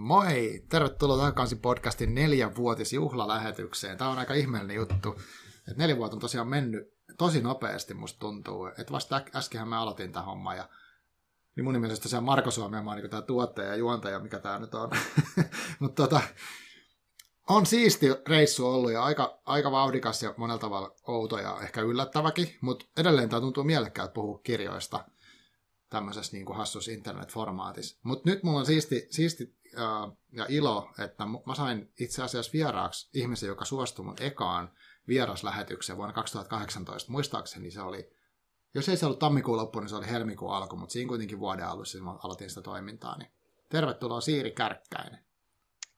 Moi! Tervetuloa takaisin podcastin neljänvuotisjuhlalähetykseen. Tämä on aika ihmeellinen juttu. Et neljä vuotta on tosiaan mennyt tosi nopeasti, musta tuntuu. Et vasta äskenhän mä aloitin tämän homman ja niin mun mielestä se on Marko Suomenmaa, niin tämä tuottaja ja juontaja, mikä tämä nyt on. Mutta tota, on siisti reissu ollut ja aika, aika vauhdikas ja monella tavalla outo ja ehkä yllättäväkin, mutta edelleen tämä tuntuu mielekkäältä puhua kirjoista tämmöisessä niin kuin hassus internetformaatissa. Mutta nyt mulla on siisti, siisti ja ilo, että mä sain itse asiassa vieraaksi ihmisen, joka suostui mun ekaan vieraslähetykseen vuonna 2018. Muistaakseni se oli, jos ei se ollut tammikuun loppu, niin se oli helmikuun alku, mutta siinä kuitenkin vuoden alussa mä aloitin sitä toimintaa. Niin tervetuloa Siiri Kärkkäinen.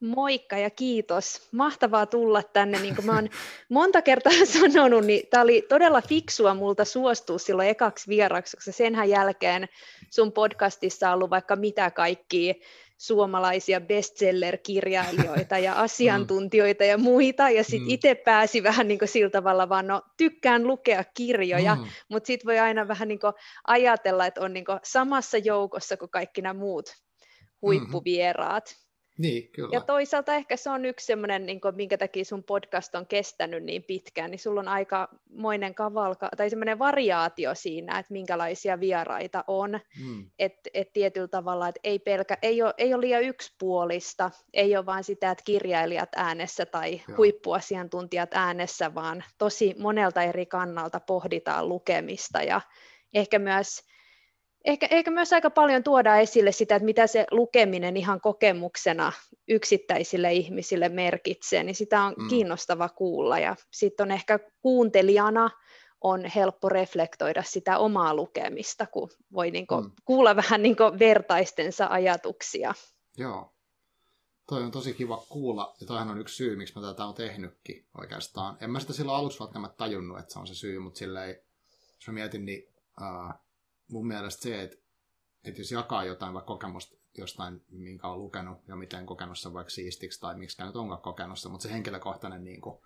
Moikka ja kiitos. Mahtavaa tulla tänne. Niin kuin mä oon monta kertaa sanonut, niin tämä oli todella fiksua multa suostua silloin ekaksi vieraksi, koska senhän jälkeen sun podcastissa on ollut vaikka mitä kaikkia suomalaisia bestseller-kirjailijoita ja asiantuntijoita ja muita, ja sitten mm. itse pääsi vähän niin sillä tavalla vaan, no tykkään lukea kirjoja, mm. mutta sitten voi aina vähän niin ajatella, että on niin samassa joukossa kuin kaikki nämä muut mm-hmm. huippuvieraat. Niin, kyllä. Ja toisaalta ehkä se on yksi semmoinen, niin minkä takia sun podcast on kestänyt niin pitkään, niin sulla on aika moinen kavalka, tai semmoinen variaatio siinä, että minkälaisia vieraita on. Mm. Että et tietyllä tavalla, että ei, pelkä, ei, ole, ei ole liian yksipuolista, ei ole vain sitä, että kirjailijat äänessä tai Joo. huippuasiantuntijat äänessä, vaan tosi monelta eri kannalta pohditaan lukemista ja ehkä myös ehkä, ehkä myös aika paljon tuoda esille sitä, että mitä se lukeminen ihan kokemuksena yksittäisille ihmisille merkitsee, niin sitä on mm. kiinnostava kuulla. Ja sitten on ehkä kuuntelijana on helppo reflektoida sitä omaa lukemista, kun voi niinku mm. kuulla vähän niinku vertaistensa ajatuksia. Joo. Toi on tosi kiva kuulla, ja toihan on yksi syy, miksi mä tätä on tehnytkin oikeastaan. En mä sitä silloin aluksi välttämättä tajunnut, että se on se syy, mutta silleen, jos mä mietin, niin uh, mun mielestä se, että, että jos jakaa jotain vaikka kokemusta jostain, minkä on lukenut ja miten kokenut sen vaikka siistiksi tai miksi nyt onkaan kokenut sen, mutta se henkilökohtainen niin kuin,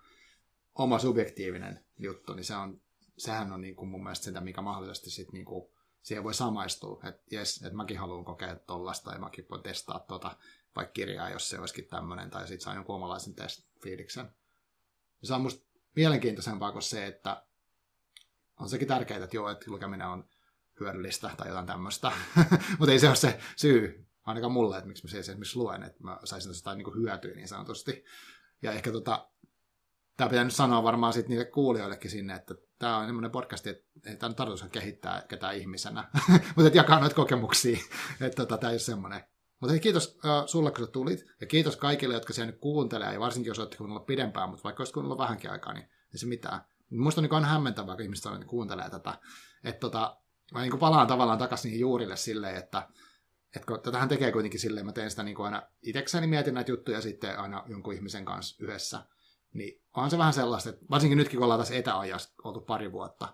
oma subjektiivinen juttu, niin se on, sehän on niin kuin mun mielestä sitä, mikä mahdollisesti sit, niin kuin, siihen voi samaistua, että jes, että mäkin haluan kokea tollasta ja mäkin voin testaa tota, vaikka kirjaa, jos se olisikin tämmöinen, tai sitten saa jonkun omalaisen test fiiliksen. Se on musta mielenkiintoisempaa kuin se, että on sekin tärkeää, että joo, että lukeminen on hyödyllistä tai jotain tämmöistä. Mutta ei se ole se syy, ainakaan mulle, että miksi mä se esimerkiksi luen, että mä saisin tästä jotain niin hyötyä niin sanotusti. Ja ehkä tota, tämä pitää nyt sanoa varmaan sitten niille kuulijoillekin sinne, että tämä on semmoinen podcast, että tämä on tarkoitus kehittää ketään ihmisenä, mutta että jakaa noita kokemuksia, että tota, tämä ei ole semmoinen. Mutta kiitos äh, sulle, kun sä tulit, ja kiitos kaikille, jotka siellä nyt kuuntelee, ja varsinkin jos olette kuunnella pidempään, mutta vaikka olisi kuunnella vähänkin aikaa, niin ei se mitään. Minusta on niin aina hämmentävää, kun ihmiset kuuntelee tätä, että tota, mä niin palaan tavallaan takaisin niihin juurille silleen, että, että kun tätähän tekee kuitenkin silleen, mä teen sitä niin aina itsekseni, mietin näitä juttuja sitten aina jonkun ihmisen kanssa yhdessä, niin onhan se vähän sellaista, että varsinkin nytkin kun ollaan tässä etäajassa oltu pari vuotta,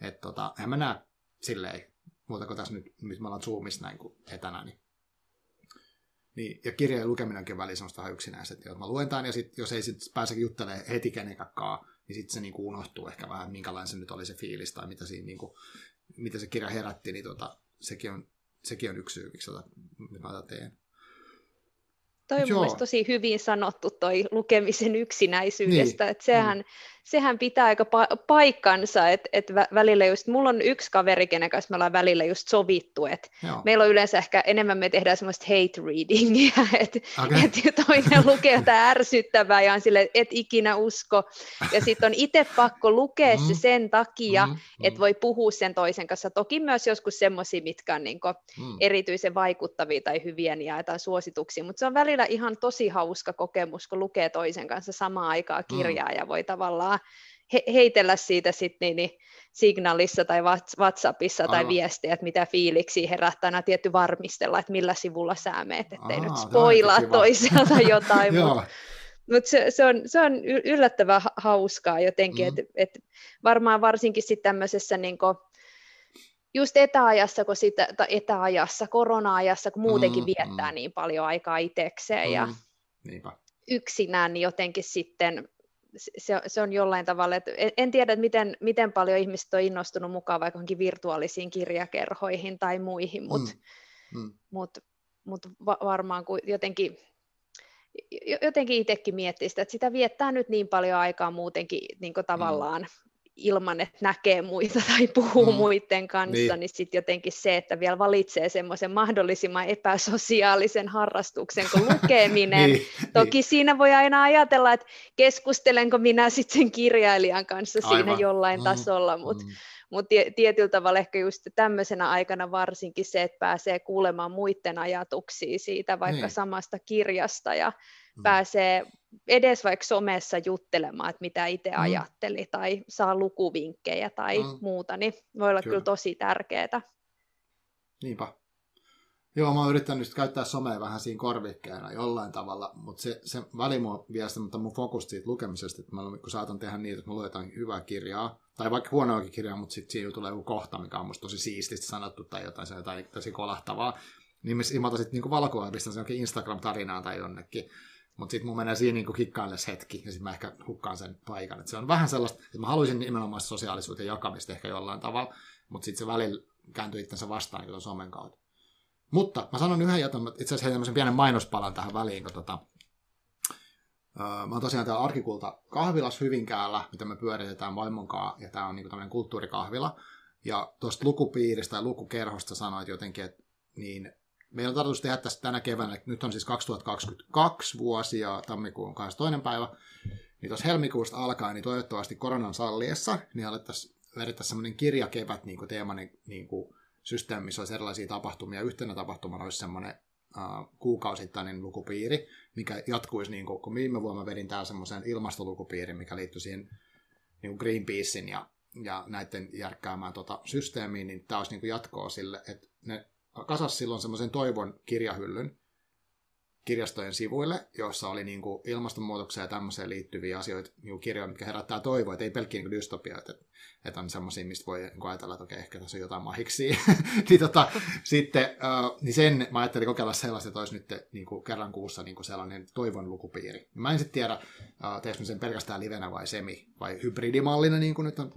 että tota, en mä näe silleen, muuta kuin tässä nyt, missä me ollaan Zoomissa näin kuin etänä, niin niin, ja kirjojen lukeminenkin väliin semmoista vähän yksinäistä, että mä luen tämän, ja sit, jos ei sit pääse juttelemaan heti kenenkään niin sitten se niinku unohtuu ehkä vähän, minkälainen se nyt oli se fiilis, tai mitä siinä niinku mitä se kirja herätti, niin tota, sekin, on, sekin on yksi syy, miksi tota, mä tätä teen. Toi on tosi hyvin sanottu toi lukemisen yksinäisyydestä, niin. että sehän, mm sehän pitää aika pa- paikkansa, että et välillä just, mulla on yksi kaveri, kenen kanssa me ollaan välillä just sovittu, että meillä on yleensä ehkä enemmän me tehdään semmoista hate readingia, että okay. et toinen lukee jotain ärsyttävää ja on sille, et ikinä usko, ja sitten on itse pakko lukea mm. se sen takia, mm. että voi puhua sen toisen kanssa, toki myös joskus semmoisia, mitkä on niinku mm. erityisen vaikuttavia tai hyviä, niin jaetaan suosituksia, mutta se on välillä ihan tosi hauska kokemus, kun lukee toisen kanssa samaan aikaan kirjaa mm. ja voi tavallaan saa he, heitellä siitä sitten niin, niin signaalissa tai WhatsAppissa tai viestiä, että mitä fiiliksi herättää, aina tietty varmistella, että millä sivulla sä meet, ettei Aa, nyt spoilaa toiselta jotain, mutta mut se, se, on, se on yllättävän hauskaa jotenkin, mm. että et varmaan varsinkin sitten tämmöisessä niin just etäajassa, kun sitä, etäajassa, korona-ajassa, kun muutenkin mm, viettää mm. niin paljon aikaa itsekseen mm. ja Niinpä. yksinään, niin jotenkin sitten se, se on jollain tavalla, että en, en tiedä, että miten, miten paljon ihmiset on innostunut mukaan vaikka virtuaalisiin kirjakerhoihin tai muihin, mutta mm. mm. mut, mut va- varmaan kun jotenkin jotenkin itsekin miettii sitä, että sitä viettää nyt niin paljon aikaa muutenkin niin tavallaan mm ilman, että näkee muita tai puhuu mm. muiden kanssa, niin, niin sitten jotenkin se, että vielä valitsee semmoisen mahdollisimman epäsosiaalisen harrastuksen kuin lukeminen. niin, Toki niin. siinä voi aina ajatella, että keskustelenko minä sitten sen kirjailijan kanssa Aivan. siinä jollain mm. tasolla, mutta mm. mut tietyllä tavalla ehkä just tämmöisenä aikana varsinkin se, että pääsee kuulemaan muiden ajatuksia siitä vaikka niin. samasta kirjasta ja mm. pääsee edes vaikka somessa juttelemaan, että mitä itse mm. ajatteli, tai saa lukuvinkkejä tai mm. muuta, niin voi olla kyllä, kyllä tosi tärkeää. Niinpä. Joo, mä oon yrittänyt käyttää somea vähän siinä korvikkeena jollain tavalla, mutta se, se väli mua vie sitä, mutta mun fokus siitä lukemisesta, että mä, kun saatan tehdä niin, että mä luen jotain hyvää kirjaa, tai vaikka huonoakin kirjaa, mutta sitten siinä tulee joku kohta, mikä on musta tosi siististi sanottu tai jotain, se jotain tosi kolahtavaa, niin mä otan sitten niin valkoa ja pistän sen Instagram-tarinaan tai jonnekin, mutta sitten mun menee siinä niinku kikkaille hetki, ja sitten mä ehkä hukkaan sen paikan. Et se on vähän sellaista, että mä haluaisin nimenomaan sosiaalisuuden jakamista ehkä jollain tavalla, mutta sitten se välillä kääntyy itsensä vastaan niin somen kautta. Mutta mä sanon yhden jätön, itse asiassa tämmöisen pienen mainospalan tähän väliin, kun tota, öö, mä oon tosiaan täällä Arkikulta kahvilas Hyvinkäällä, mitä me pyöritetään vaimonkaan, ja tämä on niinku tämmöinen kulttuurikahvila. Ja tuosta lukupiiristä ja lukukerhosta sanoit jotenkin, että niin meillä on tarkoitus tehdä tästä tänä keväänä, nyt on siis 2022 vuosi ja tammikuun 22. päivä, niin tuossa helmikuusta alkaen, niin toivottavasti koronan salliessa, niin alettaisiin vedettäisiin semmoinen kirjakevät niin kuin teemainen niin kuin systeemi, missä olisi erilaisia tapahtumia. Yhtenä tapahtumana olisi semmoinen uh, kuukausittainen lukupiiri, mikä jatkuisi, niin kuin, kun viime vuonna vedin täällä semmoisen ilmastolukupiirin, mikä liittyi siihen niin Greenpeacein ja, ja näiden järkkäämään tota systeemiin, niin tämä olisi niin kuin jatkoa sille, että ne kasas silloin semmoisen toivon kirjahyllyn kirjastojen sivuille, joissa oli niin kuin ilmastonmuutokseen ja tämmöiseen liittyviä asioita, niin kirjoja, mitkä herättää toivoa, että ei pelkkiä niin dystopia, että, että on semmoisia, mistä voi niin ajatella, että okei, ehkä tässä on jotain mahiksi. niin, tota, sitten, uh, niin sen mä ajattelin kokeilla sellaista, että olisi nyt niin kuin kerran kuussa niin kuin sellainen toivon lukupiiri. Mä en sitten tiedä, uh, teekö sen pelkästään livenä vai semi, vai hybridimallina, niin kuin nyt on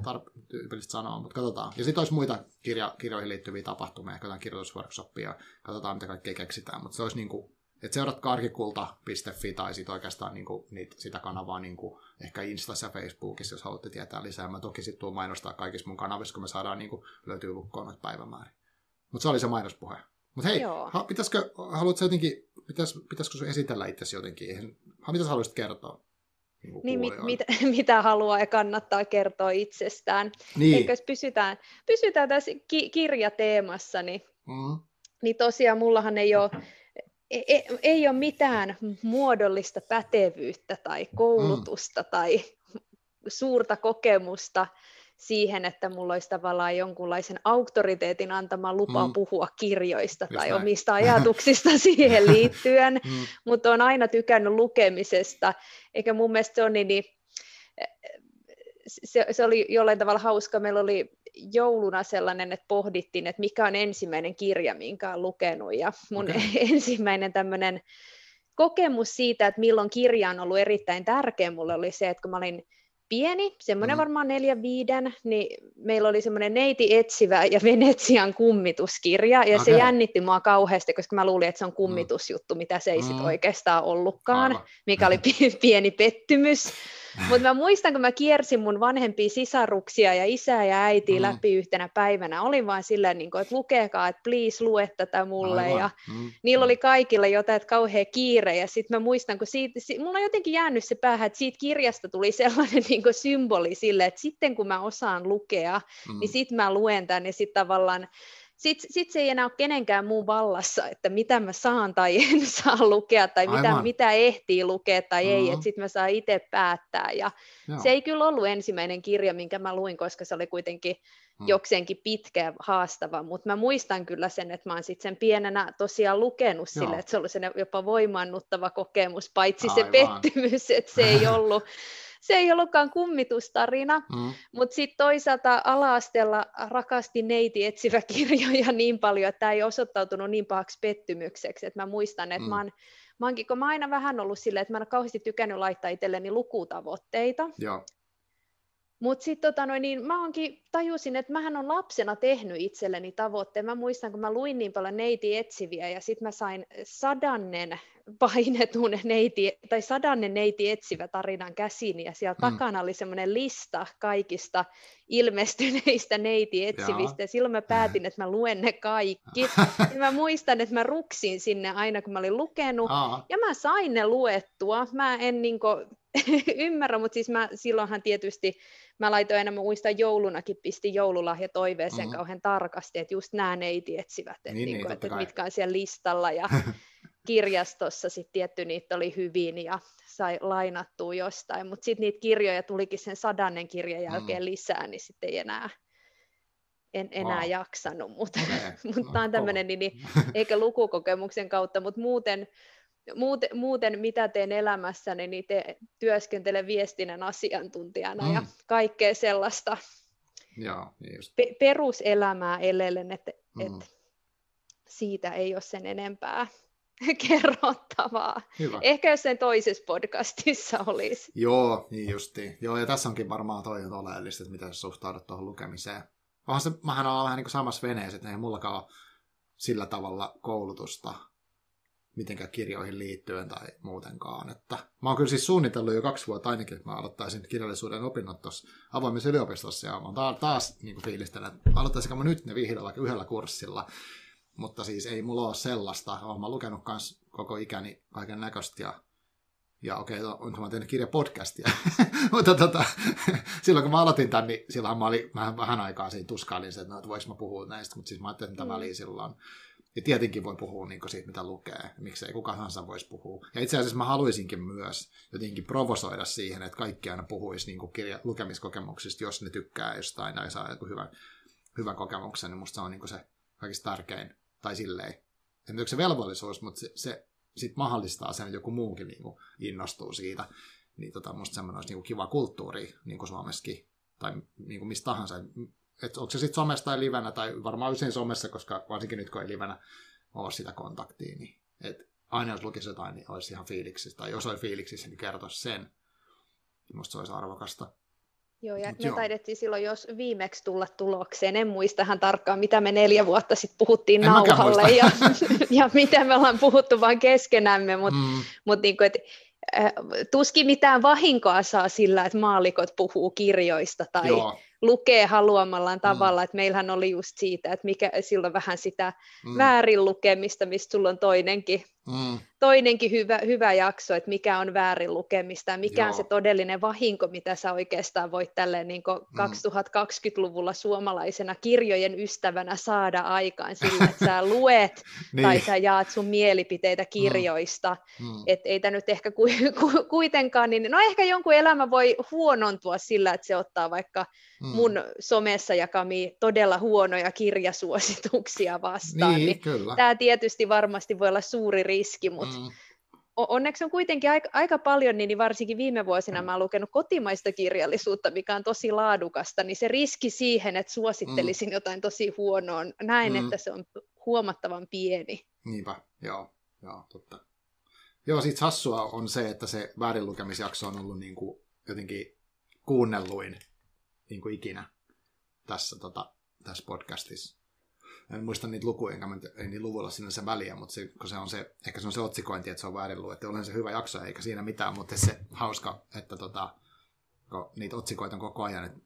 tyypillistä sanoa, mutta katsotaan. Ja sitten olisi muita kirja, kirjoihin liittyviä tapahtumia, ehkä jotain kirjoitusworkshoppia, katsotaan mitä kaikkea keksitään, mutta se olisi niin kuin et seuratkaa arkikulta.fi tai sit oikeastaan niinku, niitä, sitä kanavaa niinku, ehkä Instassa ja Facebookissa, jos haluatte tietää lisää. Mä toki sitten tuon mainostaa kaikissa mun kanavissa, kun me saadaan niinku, löytyy lukkoon noita päivämääriä. Mutta se oli se mainospuhe. Mutta hei, ha, pitäisikö, haluatko jotenkin, pitäis, pitäisikö sun esitellä itsesi jotenkin? Mitä sä haluaisit kertoa? Niin, niin mit, mit, mitä haluaa ja kannattaa kertoa itsestään. Niin. Eikä jos pysytään, pysytään tässä ki- kirjateemassa, niin, mm. niin tosiaan mullahan ei ole ei, ei ole mitään muodollista pätevyyttä tai koulutusta mm. tai suurta kokemusta siihen, että mulla olisi tavallaan jonkunlaisen auktoriteetin antama lupa mm. puhua kirjoista Just tai näin. omista ajatuksista siihen liittyen, mm. mutta on aina tykännyt lukemisesta, eikä mun mielestä se on niin, niin se, se oli jollain tavalla hauska. Meillä oli jouluna sellainen, että pohdittiin, että mikä on ensimmäinen kirja, minkä olen lukenut. Ja mun okay. ensimmäinen tämmöinen kokemus siitä, että milloin kirja on ollut erittäin tärkeä mulle, oli se, että kun mä olin pieni, semmoinen mm. varmaan neljä viiden, niin meillä oli semmoinen neiti etsivä ja Venetsian kummituskirja, ja okay. se jännitti mua kauheasti, koska mä luulin, että se on mm. kummitusjuttu, mitä se ei mm. sit oikeastaan ollutkaan, Aivan. mikä oli pieni pettymys. Mutta mä muistan, kun mä kiersin mun vanhempia sisaruksia ja isää ja äitiä mm. läpi yhtenä päivänä, olin vaan silleen, niin että lukekaa, että please lue tätä mulle. Aivan. Ja mm. niillä oli kaikilla jotain, että kauhea kiire. Ja sitten mä muistan, kun siitä, mulla on jotenkin jäänyt se päähän, että siitä kirjasta tuli sellainen niin kuin symboli sille, että sitten kun mä osaan lukea, niin mm. niin sitten mä luen tämän ja sitten tavallaan sitten sit se ei enää ole kenenkään muun vallassa, että mitä mä saan tai en saa lukea, tai mitä, mitä ehtii lukea tai mm-hmm. ei, että sitten mä saan itse päättää. Ja se ei kyllä ollut ensimmäinen kirja, minkä mä luin, koska se oli kuitenkin mm. jokseenkin pitkä ja haastava, mutta mä muistan kyllä sen, että mä oon sitten sen pienenä tosiaan lukenut Joo. sille, että se oli jopa voimannuttava kokemus, paitsi Aivan. se pettymys, että se ei ollut se ei ollutkaan kummitustarina, mm. mutta sitten toisaalta ala-asteella rakasti neiti etsivä kirjoja niin paljon, että tämä ei osoittautunut niin pahaksi pettymykseksi, että mä muistan, että mm. mä oon Mä, oonkin, kun mä aina vähän ollut silleen, että mä en ole kauheasti tykännyt laittaa itselleni lukutavoitteita. Joo. Mutta sitten tota niin mä onkin, tajusin, että mähän on lapsena tehnyt itselleni tavoitteen. Mä muistan, kun mä luin niin paljon neiti etsiviä ja sitten mä sain sadannen painetun neiti, tai sadannen neiti etsivä tarinan käsiin ja siellä mm. takana oli semmoinen lista kaikista ilmestyneistä neiti etsivistä ja silloin mä päätin, että mä luen ne kaikki. ja mä muistan, että mä ruksin sinne aina, kun mä olin lukenut Aa. ja mä sain ne luettua. Mä en niinku ymmärrä, mutta siis mä silloinhan tietysti mä laitoin aina, mä muistan joulunakin, pistin joululahja toiveeseen mm-hmm. kauhean tarkasti, että just nämä neiti etsivät, että, niin, niin, että mitkä on siellä listalla ja kirjastossa sitten tietty niitä oli hyvin ja sai lainattua jostain, mutta sitten niitä kirjoja tulikin sen sadannen kirjan jälkeen mm. lisää, niin sitten ei enää, en enää wow. jaksanut, mutta okay. mut no, on tämmöinen, niin, niin, eikä lukukokemuksen kautta, mutta muuten, muuten, muuten mitä teen elämässäni, niin te, työskentelen viestinnän asiantuntijana mm. ja kaikkea sellaista Joo, niin just. Pe- peruselämää elellen, että mm. et siitä ei ole sen enempää kerrottavaa. Hyvä. Ehkä jos sen toisessa podcastissa olisi. Joo, niin justiin. Joo, ja tässä onkin varmaan toi oleellista, että miten sä suhtaudut tuohon lukemiseen. Onhan se, mähän olen vähän niin kuin samassa veneessä, että ei mullakaan ole sillä tavalla koulutusta mitenkään kirjoihin liittyen tai muutenkaan. Että mä oon kyllä siis suunnitellut jo kaksi vuotta ainakin, että mä aloittaisin kirjallisuuden opinnot tuossa avoimessa yliopistossa, ja mä oon taas niin fiilistelen, että aloittaisinko mä nyt ne vihdoin vaikka yhdellä kurssilla, mutta siis ei mulla ole sellaista. Olen mä lukenut kans koko ikäni kaiken näköistä ja, ja okei, okay, onko mä tehnyt kirjapodcastia. mutta tota, silloin kun mä aloitin tämän, niin silloin mä olin vähän, vähän aikaa siinä tuskailin se, että, no, mä puhua näistä, mutta siis mä ajattelin, että mm. väliin silloin. Ja tietenkin voi puhua niin siitä, mitä lukee. Miksei kuka tahansa voisi puhua. Ja itse asiassa mä haluaisinkin myös jotenkin provosoida siihen, että kaikki aina puhuisi niin kirja, lukemiskokemuksista, jos ne tykkää jostain tai saa joku hyvän, hyvän kokemuksen, niin musta se on niin se kaikista tärkein tai silleen, en tiedä se velvollisuus, mutta se, se sit mahdollistaa sen, että joku muukin niin kuin innostuu siitä. Niin tota, musta semmoinen olisi niin kuin kiva kulttuuri niin kuin Suomessakin, tai niin kuin mistä tahansa. Et onko se sitten somessa tai livenä, tai varmaan usein somessa, koska varsinkin nyt kun ei livenä ole sitä kontaktia, niin et aina jos lukisi jotain, niin olisi ihan fiiliksissä, tai jos olisi fiiliksissä, niin kertoisi sen. Musta se olisi arvokasta. Joo, ja Mut me joo. taidettiin silloin jos viimeksi tulla tulokseen. En muistahan tarkkaan, mitä me neljä vuotta sitten puhuttiin en nauhalle ja, ja miten me ollaan puhuttu vain keskenämme, mutta mm. mut niinku, et, äh, tuskin mitään vahinkoa saa sillä, että maalikot puhuu kirjoista tai Joo lukee haluamallaan mm. tavalla, mm. että meillähän oli just siitä, että mikä silloin vähän sitä mm. väärin lukemista, mistä sulla on toinenkin, mm. toinenkin hyvä, hyvä jakso, että mikä on väärin lukemista ja mikä Joo. on se todellinen vahinko, mitä sä oikeastaan voit tälleen niin mm. 2020-luvulla suomalaisena kirjojen ystävänä saada aikaan sillä, että sä luet niin. tai sä jaat sun mielipiteitä mm. kirjoista, mm. että ei tämä nyt ehkä ku, ku, kuitenkaan, niin no ehkä jonkun elämä voi huonontua sillä, että se ottaa vaikka mm. mun somessa jakamia todella huonoja kirjasuosituksia vastaan. Niin, niin. Tämä tietysti varmasti voi olla suuri riski, mutta mm. onneksi on kuitenkin aika, aika paljon, niin varsinkin viime vuosina mä oon lukenut kotimaista kirjallisuutta, mikä on tosi laadukasta, niin se riski siihen, että suosittelisin mm. jotain tosi huonoa, näin, mm. että se on huomattavan pieni. Niinpä, joo, joo totta. Joo, sit hassua on se, että se väärinlukemisjakso on ollut niin kuin jotenkin kuunnelluin niin kuin ikinä tässä, tota, tässä podcastissa. En muista niitä lukuja, enkä ei niillä luvuilla sinne väliä, mutta se, kun se on se, ehkä se on se otsikointi, että se on väärin luettu. Olen se hyvä jakso, eikä siinä mitään, mutta se hauska, että tota, kun niitä otsikoita on koko ajan, että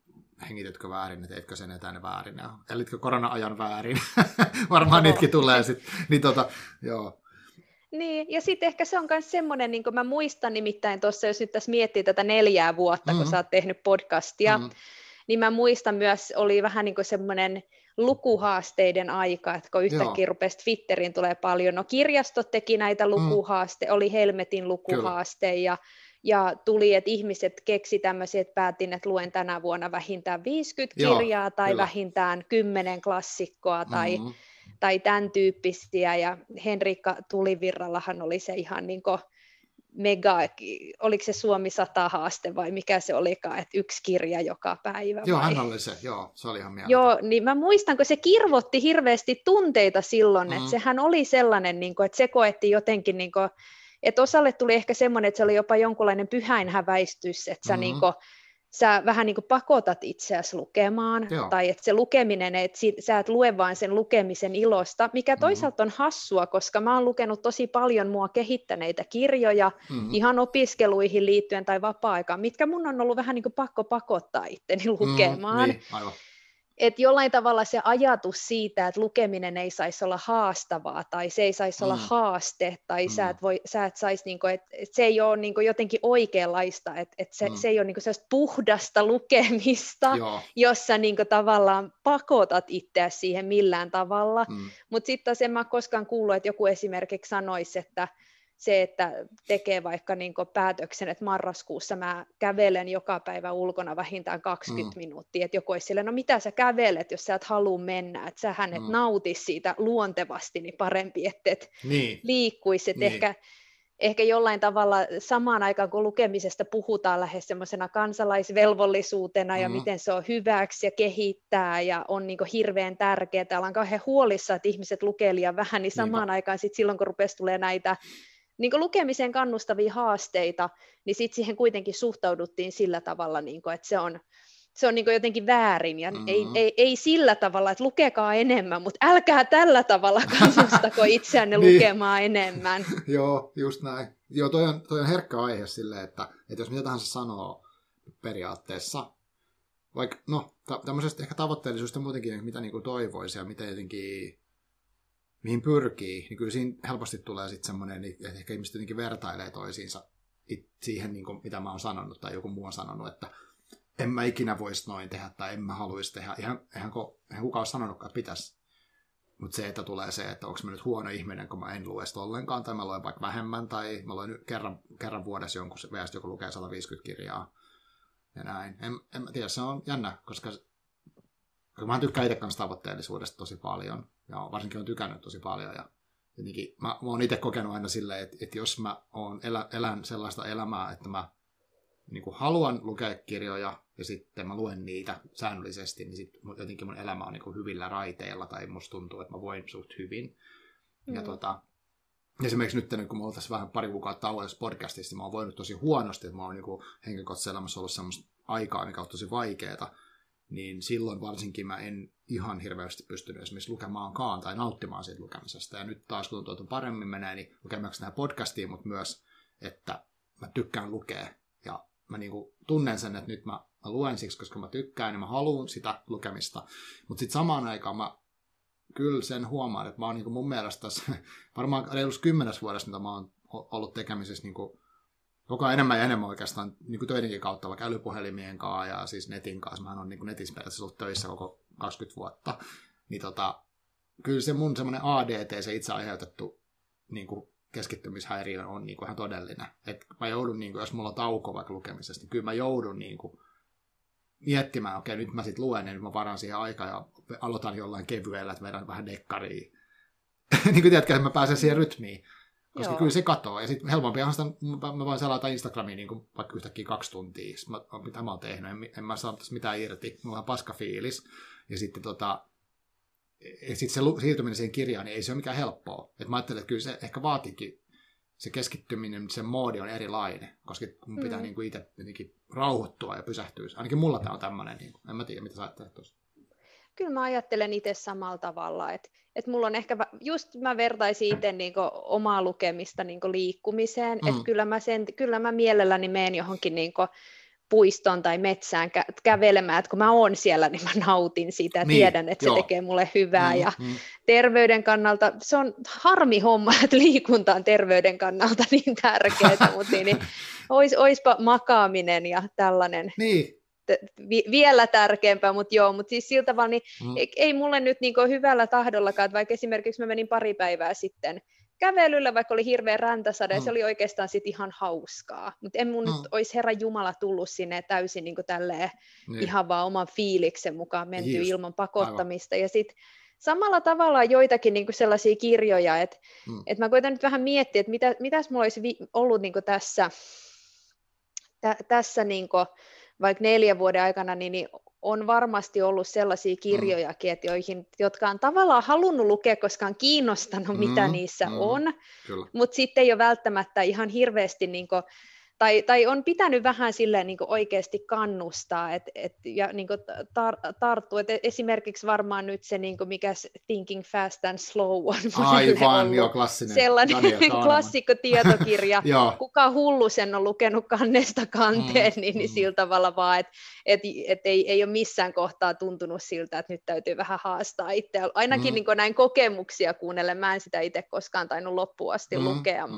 hengitytkö väärin, että teitkö sen etänä väärin, ja elitkö korona-ajan väärin. Varmaan niitäkin tulee sitten. Niin tota, joo. Niin, ja sitten ehkä se on myös semmoinen, niin kuin mä muistan nimittäin tuossa, jos nyt tässä miettii tätä neljää vuotta, mm-hmm. kun sä oot tehnyt podcastia, mm-hmm niin mä muistan myös, oli vähän niin kuin semmoinen lukuhaasteiden aika, että kun yhtäkkiä rupesi Twitteriin tulee paljon, no kirjastot teki näitä mm. lukuhaaste, mm. oli Helmetin lukuhaaste ja, ja tuli, että ihmiset keksi tämmöisiä, että päätin, että luen tänä vuonna vähintään 50 kirjaa Joo, tai kyllä. vähintään 10 klassikkoa tai, mm-hmm. tai tämän tyyppisiä ja Henrikka Tulivirrallahan oli se ihan niin kuin mega, oliko se Suomi 100 haaste vai mikä se olikaan, että yksi kirja joka päivä. Joo, vai? hän oli se, joo, se oli ihan mieltä. Joo, niin mä muistan, kun se kirvotti hirveästi tunteita silloin, mm. että sehän oli sellainen, niin kuin, että se koetti jotenkin, niin kuin, että osalle tuli ehkä semmoinen, että se oli jopa jonkunlainen pyhäinhäväistys, että sä mm-hmm. niin kuin, sä vähän niin kuin pakotat itseäsi lukemaan, Joo. tai että se lukeminen, että sä et lue vain sen lukemisen ilosta, mikä mm-hmm. toisaalta on hassua, koska mä oon lukenut tosi paljon mua kehittäneitä kirjoja mm-hmm. ihan opiskeluihin liittyen tai vapaa-aikaan, mitkä mun on ollut vähän niin kuin pakko pakottaa itteni lukemaan. Mm, niin, aivan että jollain tavalla se ajatus siitä, että lukeminen ei saisi olla haastavaa tai se ei saisi mm. olla haaste tai mm. sä et, voi, sä et saisi, niinku, että et se ei ole niinku jotenkin oikeanlaista, että et se, mm. se ei ole niinku puhdasta lukemista, Joo. jossa niinku tavallaan pakotat itseäsi siihen millään tavalla, mm. mutta sitten taas en mä koskaan kuullut, että joku esimerkiksi sanoisi, että se, että tekee vaikka niin päätöksen, että marraskuussa mä kävelen joka päivä ulkona vähintään 20 mm. minuuttia, että joku olisi no mitä sä kävelet, jos sä et halua mennä, että sähän et mm. nauti siitä luontevasti, niin parempi, että et niin. liikkuisi, että niin. ehkä, ehkä jollain tavalla samaan aikaan, kun lukemisesta puhutaan lähes semmoisena kansalaisvelvollisuutena mm. ja miten se on hyväksi ja kehittää ja on niin hirveän tärkeää, ollaan kauhean huolissa, että ihmiset lukee liian vähän, niin samaan Niinpä. aikaan sit silloin, kun rupesi tulee näitä niin kuin lukemiseen kannustavia haasteita, niin sitten siihen kuitenkin suhtauduttiin sillä tavalla, niin kuin, että se on, se on niin kuin jotenkin väärin, ja mm-hmm. ei, ei, ei sillä tavalla, että lukekaa enemmän, mutta älkää tällä tavalla kannustako itseänne niin. lukemaan enemmän. Joo, just näin. Joo, toi on, toi on herkkä aihe silleen, että, että jos mitä tahansa sanoo periaatteessa, vaikka no, tämmöisestä ehkä tavoitteellisuudesta muutenkin, mitä niin kuin toivoisi ja mitä jotenkin mihin pyrkii, niin kyllä siinä helposti tulee sitten semmoinen, että ehkä ihmiset jotenkin vertailee toisiinsa siihen, niin kuin, mitä mä oon sanonut tai joku muu on sanonut, että en mä ikinä voisi noin tehdä tai en mä haluaisi tehdä. Ihan, eihän, eihän kukaan ole sanonutkaan, että pitäisi. Mutta se, että tulee se, että onko mä nyt huono ihminen, kun mä en lue sitä ollenkaan, tai mä luen vaikka vähemmän, tai mä luen kerran, kerran vuodessa jonkun VS, joku lukee 150 kirjaa, ja näin. En, en mä tiedä, se on jännä, koska, koska mä tykkään itse kanssa tavoitteellisuudesta tosi paljon, ja varsinkin on tykännyt tosi paljon. Ja jotenkin, mä, mä oon itse kokenut aina silleen, että, että jos mä oon elä, elän sellaista elämää, että mä niin kuin haluan lukea kirjoja ja sitten mä luen niitä säännöllisesti, niin sitten jotenkin mun elämä on niin kuin hyvillä raiteilla tai musta tuntuu, että mä voin suht hyvin. Mm. Ja tota, esimerkiksi nyt, kun mä oon tässä vähän pari kuukautta tauolla podcastista, mä oon voinut tosi huonosti, että mä oon niin henkilökohtaisessa elämässä ollut semmoista aikaa, mikä on tosi vaikeaa niin silloin varsinkin mä en ihan hirveästi pystynyt esimerkiksi lukemaankaan tai nauttimaan siitä lukemisesta. Ja nyt taas kun tuntuu, paremmin menee, niin lukemaanko nämä podcastiin, mutta myös, että mä tykkään lukea. Ja mä niinku tunnen sen, että nyt mä, mä luen siksi, koska mä tykkään ja mä haluan sitä lukemista. Mutta sitten samaan aikaan mä kyllä sen huomaan, että mä oon niinku mun mielestä tässä varmaan reilussa kymmenes vuodessa, mitä mä oon ollut tekemisissä niinku koko ajan enemmän ja enemmän oikeastaan niin kuin töidenkin kautta, vaikka älypuhelimien kanssa ja siis netin kanssa. Mä oon niin netissä periaatteessa ollut töissä koko 20 vuotta. Niin tota, kyllä se mun semmoinen ADT, se itse aiheutettu niin kuin keskittymishäiriö on niin kuin ihan todellinen. Et mä joudun, niin kuin, jos mulla on tauko vaikka lukemisesta, niin kyllä mä joudun niin kuin, miettimään, okei, nyt mä sitten luen, niin nyt mä varan siihen aikaa ja aloitan jollain kevyellä, että vedän vähän dekkariin. niin kuin tiedätkö, että mä pääsen siihen rytmiin. Koska Joo. kyllä se katoaa. Ja sitten helpompiahan sitä, mä voin selata Instagramiin niin kuin vaikka yhtäkkiä kaksi tuntia, mä, mitä mä oon tehnyt, en, en mä saa mitään irti, mulla on paska fiilis. Ja sitten tota, ja sitten se siirtyminen siihen kirjaan, niin ei se ole mikään helppoa. Et mä ajattelen, että kyllä se ehkä vaatikin se keskittyminen, se moodi on erilainen, koska mun pitää mm. niin kuin itse jotenkin rauhoittua ja pysähtyä. Ainakin mulla tämä on tämmöinen, niin kuin, en mä tiedä, mitä sä ajattelet tuosta. Kyllä mä ajattelen itse samalla tavalla, että että mulla on ehkä, just mä vertaisin itse niin omaa lukemista niin liikkumiseen, mm. että kyllä mä, sen, kyllä mä mielelläni menen johonkin niin puiston tai metsään kä- kävelemään, että kun mä oon siellä, niin mä nautin siitä ja niin, tiedän, että joo. se tekee mulle hyvää. Mm, ja mm. terveyden kannalta, se on harmi homma, että liikunta on terveyden kannalta niin tärkeää, mutta niin, niin ois, oispa makaaminen ja tällainen niin vi- vielä tärkeämpää, mutta joo, mutta siis siltä vaan, niin mm. ei mulle nyt niin hyvällä tahdollakaan, että vaikka esimerkiksi mä menin pari päivää sitten kävelyllä, vaikka oli hirveä räntäsade, mm. se oli oikeastaan sit ihan hauskaa, mutta en mun mm. nyt olisi Herra Jumala tullut sinne täysin niin tälleen niin. ihan vaan oman fiiliksen mukaan menty Just. ilman pakottamista, Aivan. ja sitten samalla tavalla joitakin niin sellaisia kirjoja, että mm. et mä koitan nyt vähän miettiä, että mitä, mitäs mulla olisi vi- ollut niin tässä, tä, tässä niin kuin, vaikka neljän vuoden aikana, niin, niin on varmasti ollut sellaisia mm. kirjojakin, että joihin, jotka on tavallaan halunnut lukea, koska on kiinnostanut, mm, mitä niissä mm, on, mutta sitten ei ole välttämättä ihan hirveästi niin kuin, tai, tai on pitänyt vähän silleen niin oikeasti kannustaa et, et, ja niin tar, tarttua. Et esimerkiksi varmaan nyt se, niin mikä Thinking Fast and Slow on Aivan, jo klassinen. Sellainen klassikko tietokirja. Kuka hullu sen on lukenut kannesta kanteen, mm, niin, niin mm. sillä tavalla vaan, että et, et ei, ei ole missään kohtaa tuntunut siltä, että nyt täytyy vähän haastaa itse. Ainakin mm. niin näin kokemuksia kuunnellen. Mä en sitä itse koskaan tainnut loppuun asti mm, lukea, mm.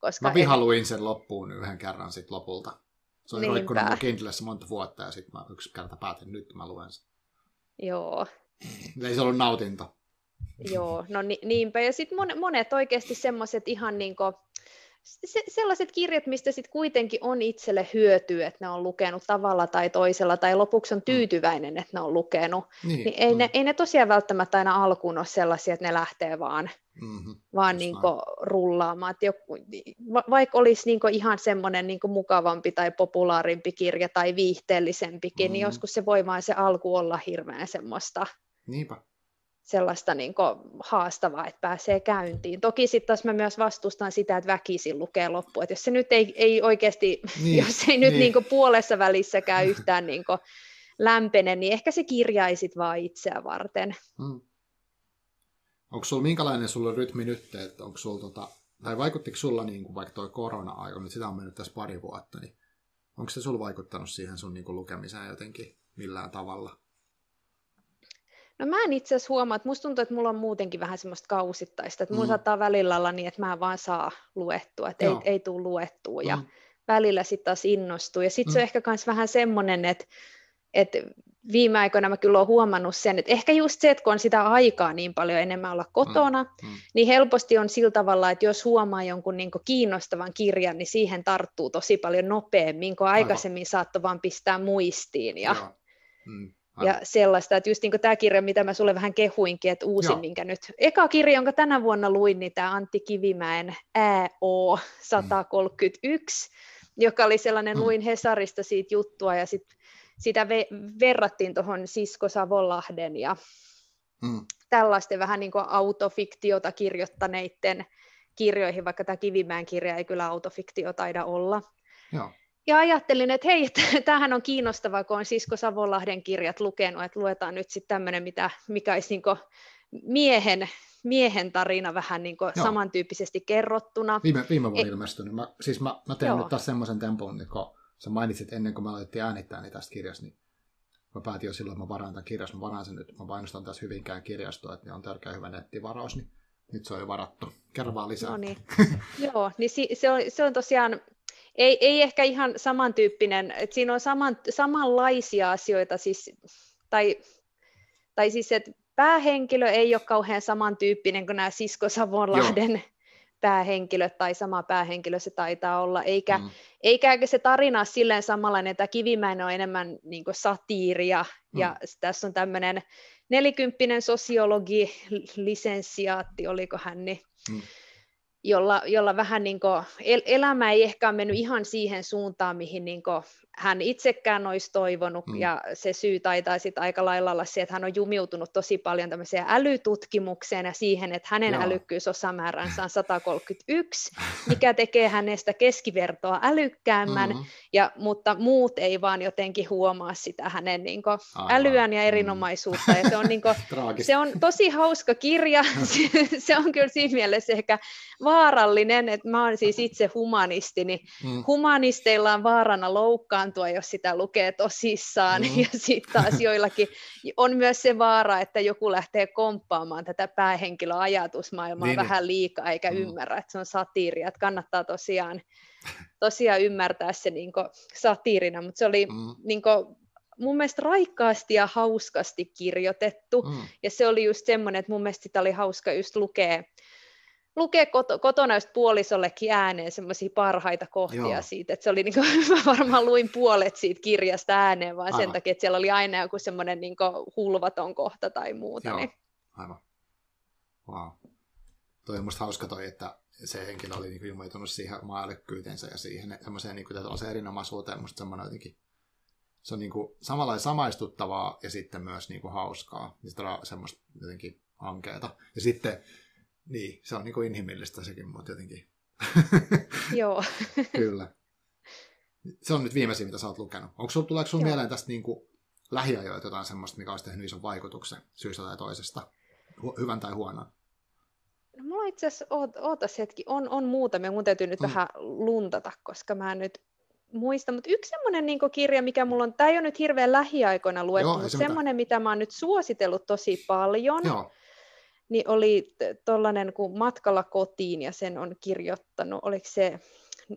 Koska mä vihaluin en... sen loppuun yhden kerran sitten lopulta. Se oli roikkunut mun Kindlessä monta vuotta ja sitten mä yksi kerta päätin, nyt mä luen sen. Joo. Ei se ollut nautinto. Joo, no ni, niinpä. Ja sitten monet, monet oikeasti semmoiset ihan niin kuin, se, sellaiset kirjat, mistä sitten kuitenkin on itselle hyötyä, että ne on lukenut tavalla tai toisella, tai lopuksi on mm. tyytyväinen, että ne on lukenut, niin, niin ei, mm. ne, ei ne tosiaan välttämättä aina alkuun ole sellaisia, että ne lähtee vaan, mm-hmm, vaan niin rullaamaan. Että joku, va, vaikka olisi niin ihan semmoinen niin mukavampi tai populaarimpi kirja tai viihteellisempikin, niin mm-hmm. niin joskus se voi vain se alku olla hirveän semmoista. Niinpä sellaista niin kuin haastavaa, että pääsee käyntiin. Toki sitten taas mä myös vastustan sitä, että väkisin lukee loppu. Että jos se nyt ei, ei oikeasti, niin, jos ei nyt niin. Niin kuin puolessa välissäkään yhtään niin kuin lämpene, niin ehkä se kirjaisit vaan itseä varten. Hmm. Onko sulla minkälainen sulla rytmi nyt, että onko sulla tota, tai vaikuttiko sulla niin kuin vaikka tuo korona-aika, nyt sitä on mennyt tässä pari vuotta, niin onko se sulla vaikuttanut siihen sun niin kuin lukemiseen jotenkin millään tavalla? No mä en itse asiassa huomaa, että musta tuntuu, että mulla on muutenkin vähän semmoista kausittaista, että mulla mm. saattaa välillä olla niin, että mä en vaan saa luettua, että Joo. ei, ei tule luettua ja mm. välillä sitten taas innostuu. Ja sitten mm. se on ehkä myös vähän semmoinen, että, että viime aikoina mä kyllä olen huomannut sen, että ehkä just se, että kun on sitä aikaa niin paljon enemmän olla kotona, mm. Mm. niin helposti on sillä tavalla, että jos huomaa jonkun niin kiinnostavan kirjan, niin siihen tarttuu tosi paljon nopeammin, kun aikaisemmin saattoi vaan pistää muistiin. Ja, mm ja sellaista, että just niin tämä kirja, mitä mä sulle vähän kehuinkin, että uusin, Joo. minkä nyt, eka kirja, jonka tänä vuonna luin, niin tämä Antti Kivimäen AO 131, mm. joka oli sellainen, mm. luin Hesarista siitä juttua ja sit sitä ve- verrattiin tuohon Sisko Savonlahden ja mm. tällaisten vähän niin kuin autofiktiota kirjoittaneiden kirjoihin, vaikka tämä Kivimäen kirja ei kyllä autofiktio taida olla. Joo ja ajattelin, että hei, tämähän on kiinnostavaa, kun on Sisko Savonlahden kirjat lukenut, että luetaan nyt sitten tämmöinen, mitä, mikä olisi niin miehen, miehen tarina vähän niin samantyyppisesti kerrottuna. Viime, viime vuonna e- ilmestynyt. Mä, siis mä, mä teen Joo. nyt taas semmoisen tempon, niin kun sä mainitsit ennen kuin me alettiin äänittää niin tästä kirjasta, niin mä päätin jo silloin, että mä varaan tämän kirjasta, mä varaan sen nyt, mä painostan tässä Hyvinkään kirjastoa, että on tärkeä hyvä nettivaraus, niin nyt se on jo varattu. Kerro vaan lisää. No niin. Joo, niin si, se, on, se on tosiaan ei, ei ehkä ihan samantyyppinen, että siinä on saman, samanlaisia asioita, siis, tai, tai siis, että päähenkilö ei ole kauhean samantyyppinen kuin nämä Sisko Savonlahden Joo. päähenkilöt, tai sama päähenkilö se taitaa olla, eikä, mm. eikä se tarina silleen samanlainen, että Kivimäinen on enemmän niin satiiria, mm. ja tässä on tämmöinen nelikymppinen sosiologi, lisensiaatti, oliko hän, niin mm jolla, jolla vähän niin kuin, el, elämä ei ehkä ole mennyt ihan siihen suuntaan, mihin niin kuin hän itsekään olisi toivonut, mm. ja se syy taitaa sitten aika lailla olla se, että hän on jumiutunut tosi paljon tämmöiseen älytutkimukseen ja siihen, että hänen Joo. älykkyysosamääränsä on 131, mikä tekee hänestä keskivertoa älykkäämmän, mm-hmm. ja, mutta muut ei vaan jotenkin huomaa sitä hänen niin kuin, älyään ja mm. erinomaisuutta, ja se on, niin kuin, se on tosi hauska kirja, se on kyllä siinä mielessä ehkä vaarallinen, että mä oon siis itse humanisti, niin mm. humanisteilla on vaarana loukkaantua, jos sitä lukee tosissaan, mm. ja sitten taas joillakin on myös se vaara, että joku lähtee komppaamaan tätä päähenkilöajatusmaailmaa niin, vähän liikaa, eikä mm. ymmärrä, että se on satiiria, että kannattaa tosiaan, tosiaan ymmärtää se niin satiirina, mutta se oli mm. niin kuin, mun mielestä raikkaasti ja hauskasti kirjoitettu, mm. ja se oli just semmoinen, että mun mielestä sitä oli hauska just lukea, lukea kot- kotona just puolisollekin ääneen semmoisia parhaita kohtia Joo. siitä, että se oli, niin kuin, mä varmaan luin puolet siitä kirjasta ääneen, vaan Aivan. sen takia, että siellä oli aina joku semmoinen niin hulvaton kohta tai muuta. Joo. Niin. Aivan. Wow. Toi on musta hauska toi, että se henkilö oli niin ilmoitunut siihen omaan älykkyytensä ja siihen semmoiseen niin kuin, erinomaisuuteen, musta semmoinen jotenkin se on niin kuin, samalla samaistuttavaa ja sitten myös niin kuin, hauskaa. Ja semmoista jotenkin ankeeta. Ja sitten niin, se on niin kuin inhimillistä sekin, mutta jotenkin. Joo. Kyllä. Se on nyt viimeisin, mitä sä oot lukenut. Onko sulla, tuleeko sulla mieleen tästä niin kuin lähiajoilta jotain semmoista, mikä olisi tehnyt ison vaikutuksen syystä tai toisesta, Hu- hyvän tai huonon? No, mulla itse asiassa, oot, ootas hetki, on, on muutamia, mun täytyy nyt mm. vähän luntata, koska mä en nyt muista, mutta yksi semmoinen niin kirja, mikä mulla on, tämä ei ole nyt hirveän lähiaikoina luettu, Joo, mutta semmoinen, mitä mä oon nyt suositellut tosi paljon, Joo. Niin oli tollainen kuin Matkalla kotiin, ja sen on kirjoittanut, oliko se,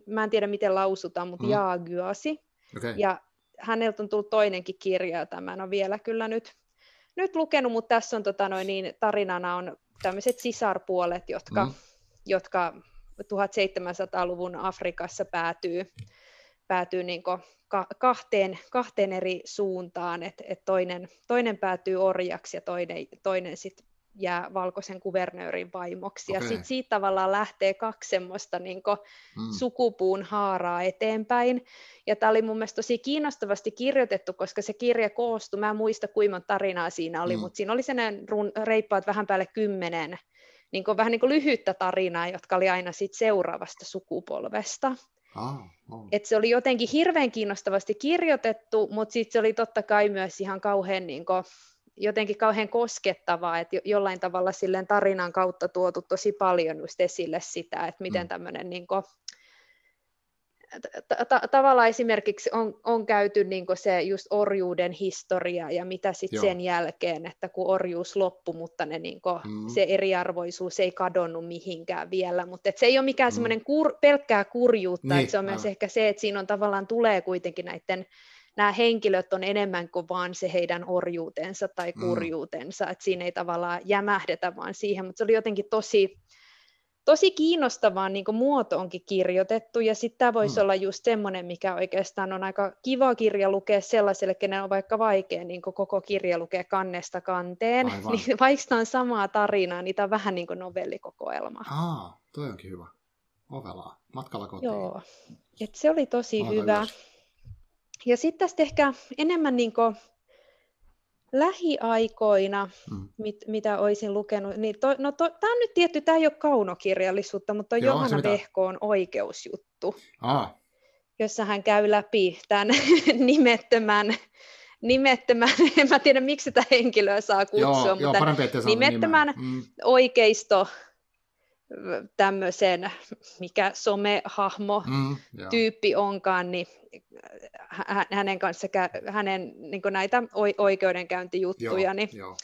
mä en tiedä miten lausutaan, mutta mm. Jaagyasi. Okay. Ja häneltä on tullut toinenkin kirja, jota mä en ole vielä kyllä nyt, nyt lukenut, mutta tässä on tota noin, niin, tarinana on tämmöiset sisarpuolet, jotka, mm. jotka 1700-luvun Afrikassa päätyy päätyy niin kahteen, kahteen eri suuntaan, että et toinen, toinen päätyy orjaksi ja toinen, toinen sitten jää valkoisen kuvernöörin vaimoksi. Okay. Ja sitten siitä tavallaan lähtee kaksi semmoista niin mm. sukupuun haaraa eteenpäin. Ja tämä oli mun mielestä tosi kiinnostavasti kirjoitettu, koska se kirja koostui, mä en muista kuinka monta tarinaa siinä oli, mm. mutta siinä oli sellainen run, reippaat vähän päälle kymmenen niin vähän niin kuin lyhyttä tarinaa, jotka oli aina sit seuraavasta sukupolvesta. Ah, oh. Et se oli jotenkin hirveän kiinnostavasti kirjoitettu, mutta sitten se oli totta kai myös ihan kauhean, niin kuin, jotenkin kauhean koskettavaa, että jollain tavalla silleen tarinan kautta tuotu tosi paljon just esille sitä, että miten mm. tämmöinen niin kuin, ta- tavallaan esimerkiksi on, on käyty niin se just orjuuden historia ja mitä sitten sen jälkeen, että kun orjuus loppui, mutta ne niin mm. se eriarvoisuus ei kadonnut mihinkään vielä, mutta se ei ole mikään mm. semmoinen kur, pelkkää kurjuutta, niin, että se on aivan. myös ehkä se, että siinä on tavallaan tulee kuitenkin näiden nämä henkilöt on enemmän kuin vaan se heidän orjuutensa tai mm. kurjuutensa, mm. että siinä ei tavallaan jämähdetä vaan siihen, mutta se oli jotenkin tosi, tosi kiinnostavaan niin muoto onkin kirjoitettu, ja sitten tämä voisi mm. olla just semmoinen, mikä oikeastaan on aika kiva kirja lukea sellaiselle, kenen on vaikka vaikea niin koko kirja lukea kannesta kanteen, Aivan. niin vaikka tämä on samaa tarinaa, niin tämä on vähän niin kuin novellikokoelma. Aa, toi onkin hyvä. Ovelaa, matkalla kotiin. Joo, Et se oli tosi Ota hyvä. Ylös. Ja sitten tästä ehkä enemmän niin kuin lähiaikoina, mm. mit, mitä olisin lukenut, niin to, no to, tämä on nyt tietty, tämä ei ole kaunokirjallisuutta, mutta Joo, Johanna Vehko on oikeusjuttu, Aa. jossa hän käy läpi tämän nimettömän, nimettömän, en mä tiedä miksi sitä henkilöä saa kutsua, Joo, mutta jo, nimettömän mm. oikeisto tämmöisen, mikä somehahmo mm, tyyppi onkaan, niin hänen kanssa hänen niin näitä oikeudenkäyntijuttuja, joo, niin, joo.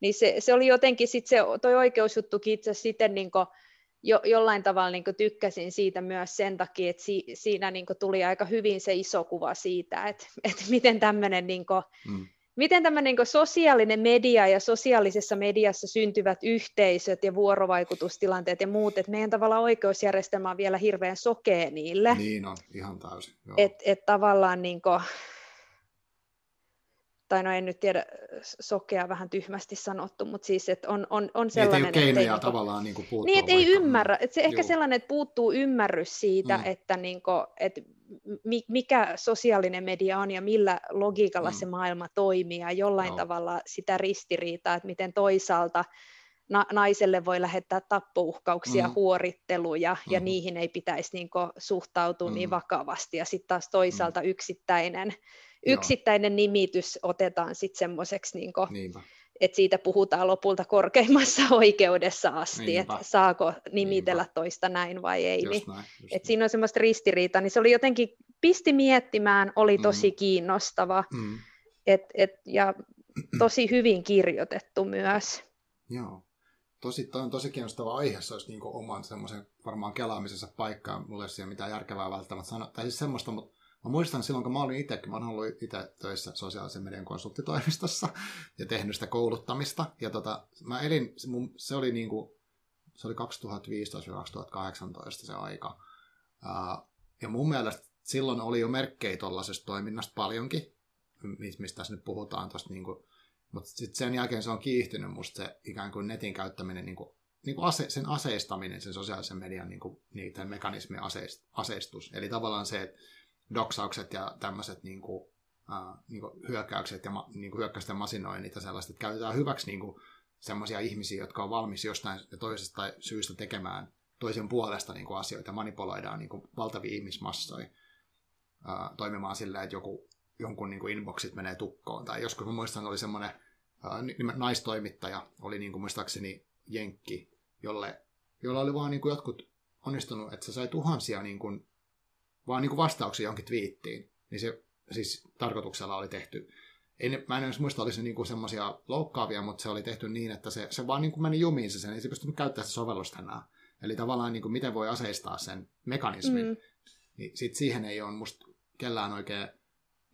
niin se, se, oli jotenkin sit se toi oikeusjuttukin itse sitten niin jo, jollain tavalla niin tykkäsin siitä myös sen takia, että si, siinä niin tuli aika hyvin se iso kuva siitä, että, että miten tämmöinen niin mm miten tämä niin sosiaalinen media ja sosiaalisessa mediassa syntyvät yhteisöt ja vuorovaikutustilanteet ja muut, että meidän tavallaan oikeusjärjestelmä on vielä hirveän sokea niille. Niin on, ihan täysin. Että et tavallaan niin kuin, tai no en nyt tiedä, sokea vähän tyhmästi sanottu, mutta siis, että on, on, on sellainen... Niin, ei ole keinoja että tavallaan niin kuin puuttua. Niin, että ei ymmärrä. Että se ehkä Juu. sellainen, että puuttuu ymmärrys siitä, mm. että, niin kuin, että mikä sosiaalinen media on ja millä logiikalla mm. se maailma toimii ja jollain no. tavalla sitä ristiriitaa, että miten toisaalta na- naiselle voi lähettää tappouhkauksia, mm. huoritteluja mm. ja niihin ei pitäisi niin kuin, suhtautua niin mm. niin vakavasti ja sitten taas toisaalta mm. yksittäinen yksittäinen nimitys otetaan sitten semmoiseksi, niin että siitä puhutaan lopulta korkeimmassa oikeudessa asti, että saako nimitellä Niinpä. toista näin vai ei. niin, näin, että siinä on semmoista ristiriitaa, niin se oli jotenkin, pisti miettimään, oli tosi mm. kiinnostava mm. Et, et, ja tosi hyvin kirjoitettu myös. Joo. Tosi, toi on tosi kiinnostava aihe, se olisi niin oman semmoisen varmaan kelaamisessa paikkaan. Mulle ei ole mitään järkevää välttämättä sanoa. Tai siis semmoista, mutta Mä muistan silloin, kun mä olin itse, kun mä olen ollut itse töissä sosiaalisen median konsulttitoimistossa ja tehnyt sitä kouluttamista. Ja tota, mä elin, se oli niin kuin, se oli 2015-2018 se aika. Ja mun mielestä silloin oli jo merkkejä tuollaisesta toiminnasta paljonkin, mistä tässä nyt puhutaan tosta niin kuin, mutta sitten sen jälkeen se on kiihtynyt musta se ikään kuin netin käyttäminen, niin kuin, niin kuin ase, sen aseistaminen, sen sosiaalisen median niin kuin, niiden mekanismien aseistus. Eli tavallaan se, että doksaukset ja tämmöiset niin kuin, niin kuin hyökkäykset ja ma, niin kuin hyökkäysten masinoinnit ja sellaiset, että käytetään hyväksi niin kuin semmoisia ihmisiä, jotka on valmis jostain toisesta syystä tekemään toisen puolesta niin kuin asioita, manipuloidaan niin kuin valtavia ihmismassoja. uh, toimimaan silleen, että joku, jonkun niin kuin inboxit menee tukkoon. Tai joskus mä muistan, oli semmoinen naistoimittaja, oli niin kuin muistaakseni Jenkki, jolle, jolla oli vaan niin kuin jotkut onnistunut, että se sai tuhansia niin kuin, vaan niin kuin vastauksia jonkin twiittiin. Niin se siis tarkoituksella oli tehty en, mä en edes muista, olisi niinku semmoisia loukkaavia, mutta se oli tehty niin, että se, se vaan niinku meni jumiin se sen, ei se pystynyt käyttämään sitä sovellusta enää. Eli tavallaan niin kuin miten voi aseistaa sen mekanismin, mm. niin sit siihen ei ole musta kellään oikein,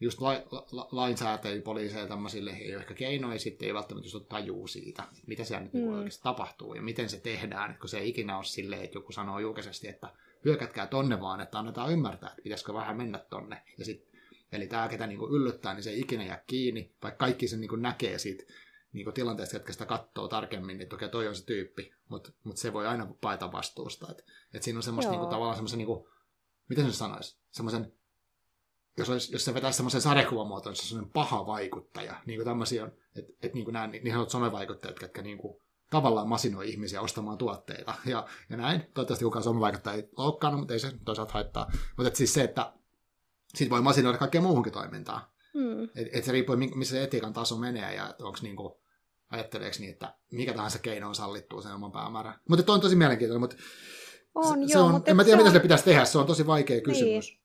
just la, la, lainsäätäjille, poliiseja tämmöisille ei ole ehkä keinoja, sitten ei välttämättä just tajuu siitä, mitä siellä nyt niinku mm. oikeasti tapahtuu ja miten se tehdään, kun se ei ikinä ole silleen, että joku sanoo julkisesti, että hyökätkää tonne vaan, että annetaan ymmärtää, että pitäisikö vähän mennä tonne. Ja sit, eli tämä, ketä niin kuin yllyttää, niin se ei ikinä jää kiinni, vaikka kaikki sen niin kuin näkee siitä niin kuin tilanteesta, jotka sitä katsoo tarkemmin, niin toki toi on se tyyppi, mutta mut se voi aina paeta vastuusta. Et, et siinä on semmoista niin kuin, tavallaan semmoisen, niin kuin, miten se sanoisi, semmoisen, jos, olisi, jos se vetäisi semmoisen sarjakuvamuotoon, se on semmoinen paha vaikuttaja. Niin kuin tämmöisiä on, että et, niin kuin nämä niin sanotut somevaikuttajat, jotka niin kuin, tavallaan masinoi ihmisiä ostamaan tuotteita. Ja, ja näin. Toivottavasti kukaan somevaikuttaja ei loukkaannut, mutta ei se toisaalta haittaa. Mutta siis se, että siitä voi masinoida kaikkea muuhunkin toimintaan. Mm. Et, et se riippuu, missä se etiikan taso menee ja onko niinku, ajatteleeko niin, että mikä tahansa keino on sallittu sen oman päämäärän. Mutta on tosi mielenkiintoinen, mutta on, se, joo, on, mutta en mä tiedä, mitä on... sille pitäisi tehdä, se on tosi vaikea kysymys. Niin.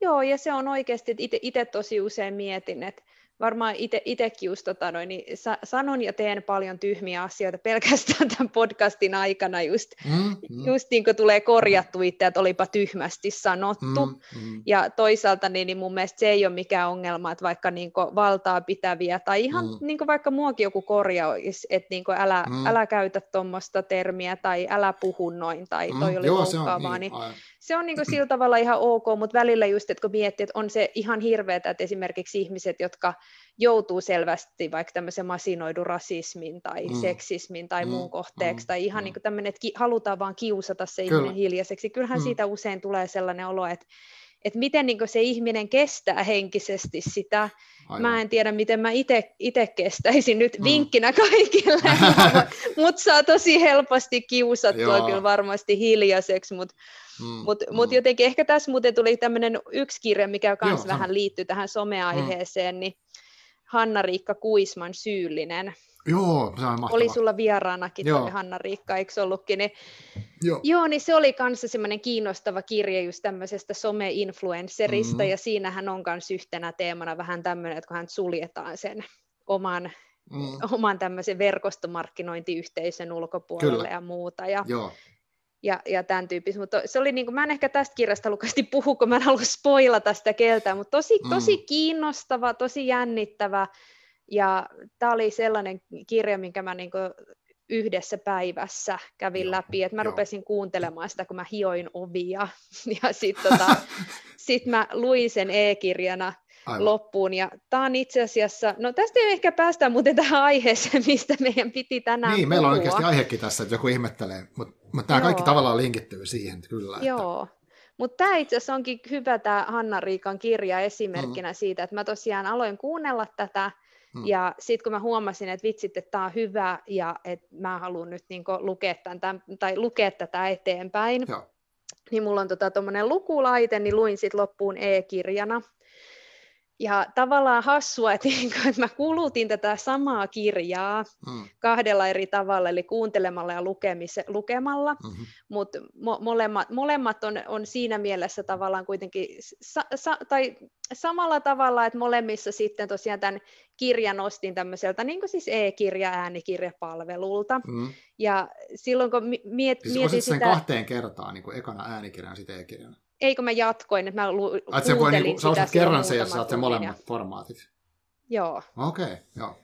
Joo, ja se on oikeasti, että itse tosi usein mietin, että varmaan itsekin just tota noin, niin sa- sanon ja teen paljon tyhmiä asioita pelkästään tämän podcastin aikana just, mm, mm. just niin kuin tulee korjattu itse, että olipa tyhmästi sanottu. Mm, mm. Ja toisaalta niin, niin mun mielestä se ei ole mikään ongelma, että vaikka niin kuin valtaa pitäviä tai ihan mm. niin kuin vaikka muakin joku korjaisi, että niin kuin älä, mm. älä käytä tuommoista termiä tai älä puhu noin tai toi mm. oli Joo, loukkaavaa, niin, niin se on niin kuin sillä tavalla ihan ok, mutta välillä just, että kun miettii, että on se ihan hirveätä, että esimerkiksi ihmiset, jotka joutuu selvästi vaikka tämmöisen masinoidun rasismin tai mm. seksismin tai mm. muun kohteeksi, mm. tai ihan mm. niin kuin tämmöinen, että halutaan vaan kiusata se Kyllä. ihminen hiljaiseksi. Kyllähän mm. siitä usein tulee sellainen olo, että että miten niin se ihminen kestää henkisesti sitä. Aivan. Mä en tiedä, miten mä itse kestäisin nyt mm. vinkkinä kaikille, mutta saa tosi helposti kiusattua kyllä varmasti hiljaiseksi, mutta mm, mut, mm. mut jotenkin ehkä tässä muuten tuli tämmöinen yksi kirja, mikä myös vähän liittyy tähän someaiheeseen, mm. niin Hanna-Riikka Kuisman Syyllinen, Joo, se on. Oli sulla vieraanakin Joo. toi Hanna-Riikka, eikö ollutkin? Niin, Joo. Joo, niin se oli kanssa semmoinen kiinnostava kirja just tämmöisestä some-influencerista, mm. ja siinähän on myös yhtenä teemana vähän tämmöinen, että kun hän suljetaan sen oman, mm. oman tämmöisen verkostomarkkinointiyhteisön ulkopuolelle Kyllä. ja muuta. Ja, Joo. Ja, ja tämän tyyppistä, mutta se oli niin kuin, mä en ehkä tästä kirjasta lukasti puhu, kun mä en halua spoilata sitä keltään, mutta tosi, mm. tosi kiinnostava, tosi jännittävä, ja tämä oli sellainen kirja, minkä mä niin yhdessä päivässä kävin joo, läpi, että mä joo. rupesin kuuntelemaan sitä, kun mä hioin ovia, ja sitten tota, sit mä luin sen e-kirjana Aivan. loppuun, ja tämä on itse asiassa, no tästä ei ehkä päästä muuten tähän aiheeseen, mistä meidän piti tänään Niin, puhua. meillä on oikeasti aihekin tässä, että joku ihmettelee, mutta, mutta tämä kaikki tavallaan linkittyy siihen, kyllä. Joo, että... Mutta tämä itse asiassa onkin hyvä tämä Hanna Riikan kirja esimerkkinä mm. siitä, että mä tosiaan aloin kuunnella tätä, Hmm. Ja sitten kun mä huomasin, että vitsit, että tämä on hyvä ja että mä haluan nyt niin lukea, tämän, tai lukea tätä eteenpäin, ja. niin mulla on tuommoinen tota, lukulaite, niin luin sitten loppuun e-kirjana. Ja tavallaan hassua, että, niinku, että mä kulutin tätä samaa kirjaa mm. kahdella eri tavalla, eli kuuntelemalla ja lukemalla, mm-hmm. mutta mo- molemmat, molemmat on, on siinä mielessä tavallaan kuitenkin, sa- sa- tai samalla tavalla, että molemmissa sitten tosiaan tämän kirjan ostin tämmöiseltä niin kuin siis e-kirja, äänikirjapalvelulta. Mm. Ja silloin kun miet, siis mietin sitä... sen kahteen kertaan, niin kuin ekana äänikirjan ja sitten e-kirjana? Eikö mä jatkoin, että mä lu- Ai, se voi, niin, sä ostat kerran sen ja saat sen molemmat ja... formaatit. Joo. Okei, okay, joo.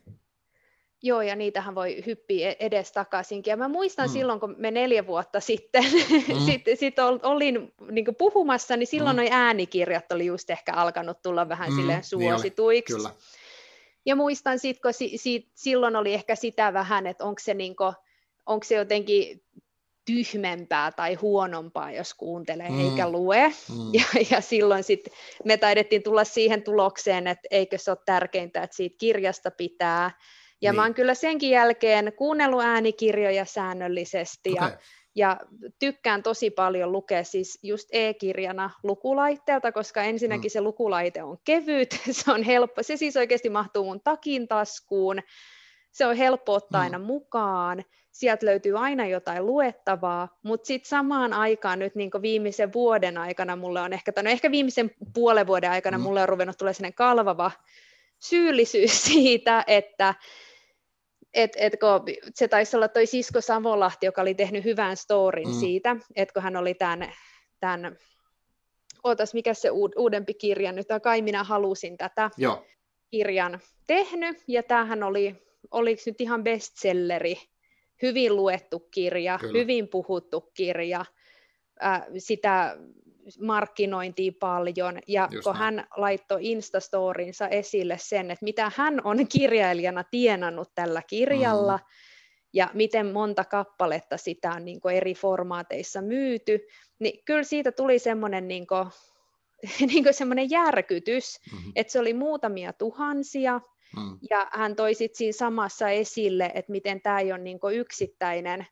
Joo, ja niitähän voi hyppiä e- edes takaisinkin. Ja mä muistan mm. silloin, kun me neljä vuotta sitten mm. sit, sit olin niin puhumassa, niin silloin mm. noi äänikirjat oli just ehkä alkanut tulla vähän mm. silleen niin suosituiksi. Niin Kyllä. Ja muistan sitten, kun si, si, silloin oli ehkä sitä vähän, että onko se, niin kuin, onko se jotenkin tyhmempää tai huonompaa, jos kuuntelee mm. eikä lue. Mm. Ja, ja silloin sitten me taidettiin tulla siihen tulokseen, että eikö se ole tärkeintä, että siitä kirjasta pitää. Ja niin. mä oon kyllä senkin jälkeen kuunnellut äänikirjoja säännöllisesti okay. ja Ja tykkään tosi paljon lukea siis just e-kirjana lukulaitteelta, koska ensinnäkin mm. se lukulaite on kevyt, se on helppo, se siis oikeasti mahtuu mun takin taskuun, se on helppo ottaa mm. aina mukaan, sieltä löytyy aina jotain luettavaa, mutta sitten samaan aikaan nyt niin viimeisen vuoden aikana mulle on ehkä, tai no ehkä viimeisen puolen vuoden aikana mm. mulle on ruvennut tulee sellainen kalvava syyllisyys siitä, että et, et kun se taisi olla toi Sisko Savolahti, joka oli tehnyt hyvän storin mm. siitä, että kun hän oli tämän, tämän ootas, mikä se uud, uudempi kirja nyt, kai minä halusin tätä Joo. kirjan tehnyt, ja tämähän oli, oliko nyt ihan bestselleri, hyvin luettu kirja, Kyllä. hyvin puhuttu kirja, äh, sitä markkinointia paljon, ja Just kun näin. hän laittoi Instastorinsa esille sen, että mitä hän on kirjailijana tienannut tällä kirjalla, mm. ja miten monta kappaletta sitä on niin eri formaateissa myyty, niin kyllä siitä tuli semmoinen niin kuin, niin kuin semmoinen järkytys, mm-hmm. että se oli muutamia tuhansia, mm. ja hän toi sitten siinä samassa esille, että miten tämä ei ole niin yksittäinen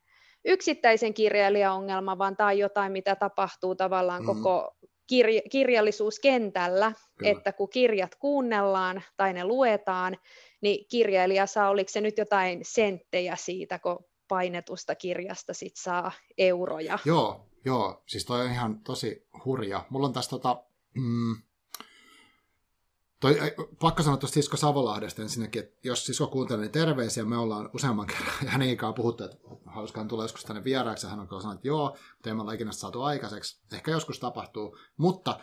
yksittäisen kirjailijan ongelma, vaan tämä on jotain, mitä tapahtuu tavallaan mm. koko kirj- kirjallisuuskentällä, Kyllä. että kun kirjat kuunnellaan tai ne luetaan, niin kirjailija saa, oliko se nyt jotain senttejä siitä, kun painetusta kirjasta sit saa euroja. Joo, joo, siis toi on ihan tosi hurja. Mulla on tässä tota, mm, Toi, pakko sanoa tuosta Sisko Savolahdesta ensinnäkin, että jos Sisko kuuntelee, niin terveisiä. Me ollaan useamman kerran hänen kanssa puhuttu, että hauskaan tulla joskus tänne vieraaksi. Hän on sanonut, että joo, mutta ei me olla ikinä saatu aikaiseksi. Ehkä joskus tapahtuu. Mutta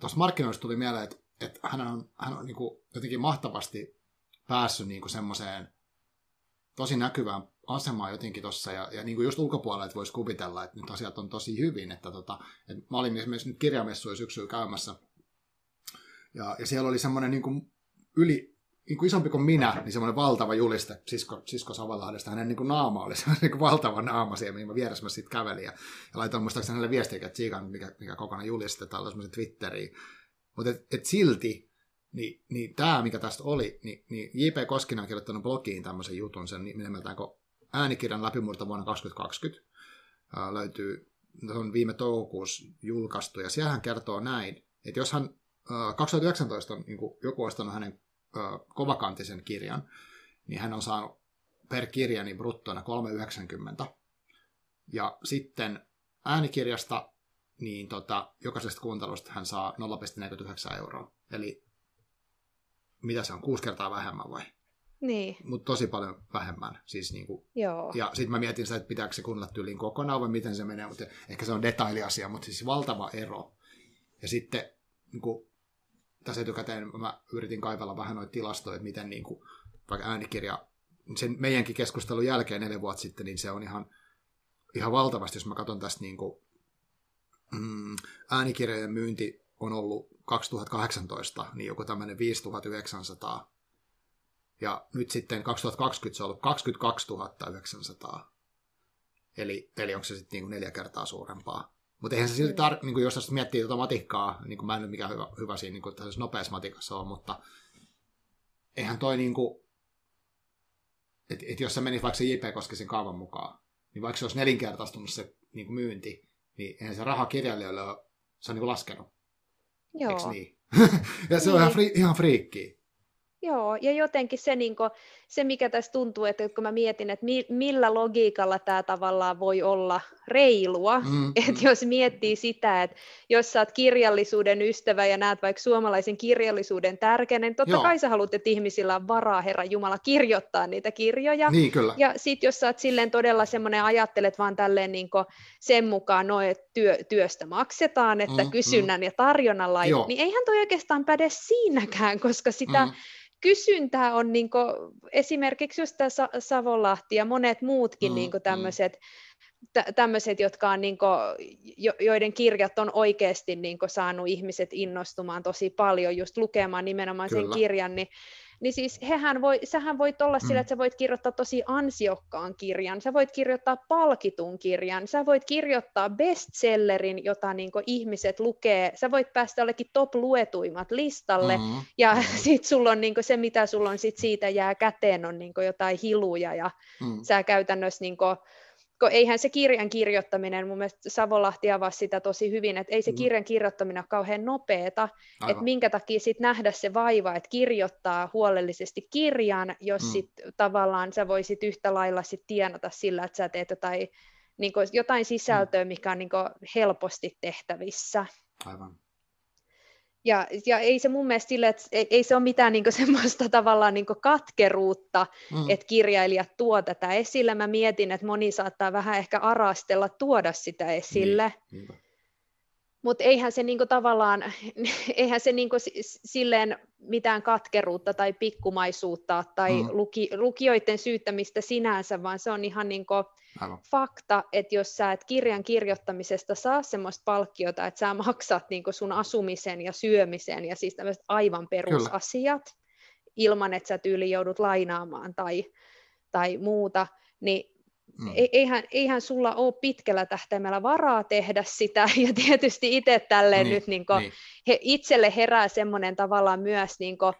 tuossa markkinoista tuli mieleen, että, että hän on, hän on niin kuin jotenkin mahtavasti päässyt niin semmoiseen tosi näkyvään asemaan jotenkin tuossa, ja, ja niin kuin just ulkopuolella, että voisi kuvitella, että nyt asiat on tosi hyvin, että, tota, että mä olin esimerkiksi nyt kirjamessuja syksyllä käymässä, ja, ja siellä oli semmoinen niin kuin yli, niin kuin isompi kuin minä, niin semmoinen valtava juliste Sisko, Sisko Savalahdesta. Hänen niin kuin naama oli semmoinen niin kuin valtava naama siellä, mihin mä vieressä mä sitten kävelin. Ja, ja laitoin muistaakseni hänelle viestiä, että tsiikan, mikä, mikä kokonaan julistetaan, semmoisen Twitteriin. Mutta et, et silti, niin, niin tämä, mikä tästä oli, niin, niin J.P. Koskinen on kirjoittanut blogiin tämmöisen jutun, sen nimeltään kun äänikirjan läpimurto vuonna 2020. Ää, löytyy, se on viime toukokuussa julkaistu, ja siellä hän kertoo näin, että jos hän 2019 on niin kuin joku ostanut hänen kovakantisen kirjan, niin hän on saanut per kirja niin bruttona 3,90. Ja sitten äänikirjasta niin tota, jokaisesta kuuntelusta hän saa 0,49 euroa. Eli mitä se on, kuusi kertaa vähemmän vai? Niin. Mutta tosi paljon vähemmän. Siis niinku, Joo. Ja sitten mä mietin sitä, että pitääkö se kuunnella tyyliin kokonaan vai miten se menee, mutta ehkä se on detailiasia, mutta siis valtava ero. Ja sitten niinku, tässä etukäteen mä yritin kaivella vähän noita tilastoja, että miten niin kuin, vaikka äänikirja, sen meidänkin keskustelun jälkeen neljä vuotta sitten, niin se on ihan, ihan valtavasti, jos mä katson tästä niin kuin, mm, äänikirjojen myynti on ollut 2018, niin joku tämmöinen 5900. Ja nyt sitten 2020 se on ollut 22 900. Eli, eli onko se sitten niin kuin neljä kertaa suurempaa. Mutta eihän se silti, tar- niin jos miettii tuota matikkaa, niin kuin mä en nyt mikään hyvä, hyvä siinä niin tässä nopeassa matikassa ole, mutta eihän toi niin kuin, että et jos se menisi vaikka se J.P. Koskisen kaavan mukaan, niin vaikka se olisi nelinkertaistunut se niin kuin myynti, niin eihän se raha kirjailijoille ole, se on niin kuin laskenut. Joo. Eikö niin? ja se niin. on ihan, fri, ihan friikkiä. Joo, ja jotenkin se, niin kuin, se mikä tässä tuntuu, että kun mä mietin, että mi, millä logiikalla tämä tavallaan voi olla reilua, mm, että jos miettii sitä, että jos sä oot kirjallisuuden ystävä ja näet vaikka suomalaisen kirjallisuuden tärkeänä, niin totta Joo. kai sä haluat, että ihmisillä on varaa, Herra Jumala, kirjoittaa niitä kirjoja. Niin, kyllä. Ja sitten jos sä oot silleen todella semmoinen, ajattelet vaan tälleen niin sen mukaan, no, että työ, työstä maksetaan, että mm, kysynnän ja tarjonnan lait, niin eihän toi oikeastaan päde siinäkään, koska sitä... Mm kysyntää on niin kuin, esimerkiksi just tämä Savonlahti ja monet muutkin mm, niin tämmöiset, mm. tämmöiset, jotka on niin kuin, joiden kirjat on oikeasti niin kuin, saanut ihmiset innostumaan tosi paljon just lukemaan nimenomaan Kyllä. sen kirjan, niin niin siis hehän voi, sähän voit olla mm. sillä, että sä voit kirjoittaa tosi ansiokkaan kirjan, sä voit kirjoittaa palkitun kirjan, sä voit kirjoittaa bestsellerin, jota niin ihmiset lukee, sä voit päästä jollekin top-luetuimmat listalle, mm. ja mm. sit sulla on niin se, mitä sulla on sit siitä jää käteen, on niin jotain hiluja, ja mm. sä käytännössä niin kun eihän se kirjan kirjoittaminen, mun mielestä Savolahti avasi sitä tosi hyvin, että ei se mm. kirjan kirjoittaminen ole kauhean nopeeta, että minkä takia sitten nähdä se vaiva, että kirjoittaa huolellisesti kirjan, jos mm. sit tavallaan sä voisit yhtä lailla sit tienata sillä, että sä teet jotain, niin kuin, jotain sisältöä, mm. mikä on niin kuin, helposti tehtävissä. Aivan. Ja, ja ei se mun mielestä sille, että ei, ei se ole mitään niin semmoista tavallaan niin katkeruutta, mm. että kirjailijat tuo tätä esille. Mä mietin, että moni saattaa vähän ehkä arastella tuoda sitä esille. Niin, Mutta eihän se niinku tavallaan, eihän se niinku silleen mitään katkeruutta tai pikkumaisuutta tai mm. luki, lukijoiden syyttämistä sinänsä, vaan se on ihan niinku, Aivan. fakta, että jos sä et kirjan kirjoittamisesta saa semmoista palkkiota, että sä maksat niin sun asumisen ja syömisen ja siis tämmöiset aivan perusasiat Kyllä. ilman, että sä tyyli joudut lainaamaan tai, tai muuta, niin Mm. Eihän, eihän sulla ole pitkällä tähtäimellä varaa tehdä sitä, ja tietysti itse tälleen niin, nyt niin niin. He, itselle herää semmoinen tavallaan myös niin kuin,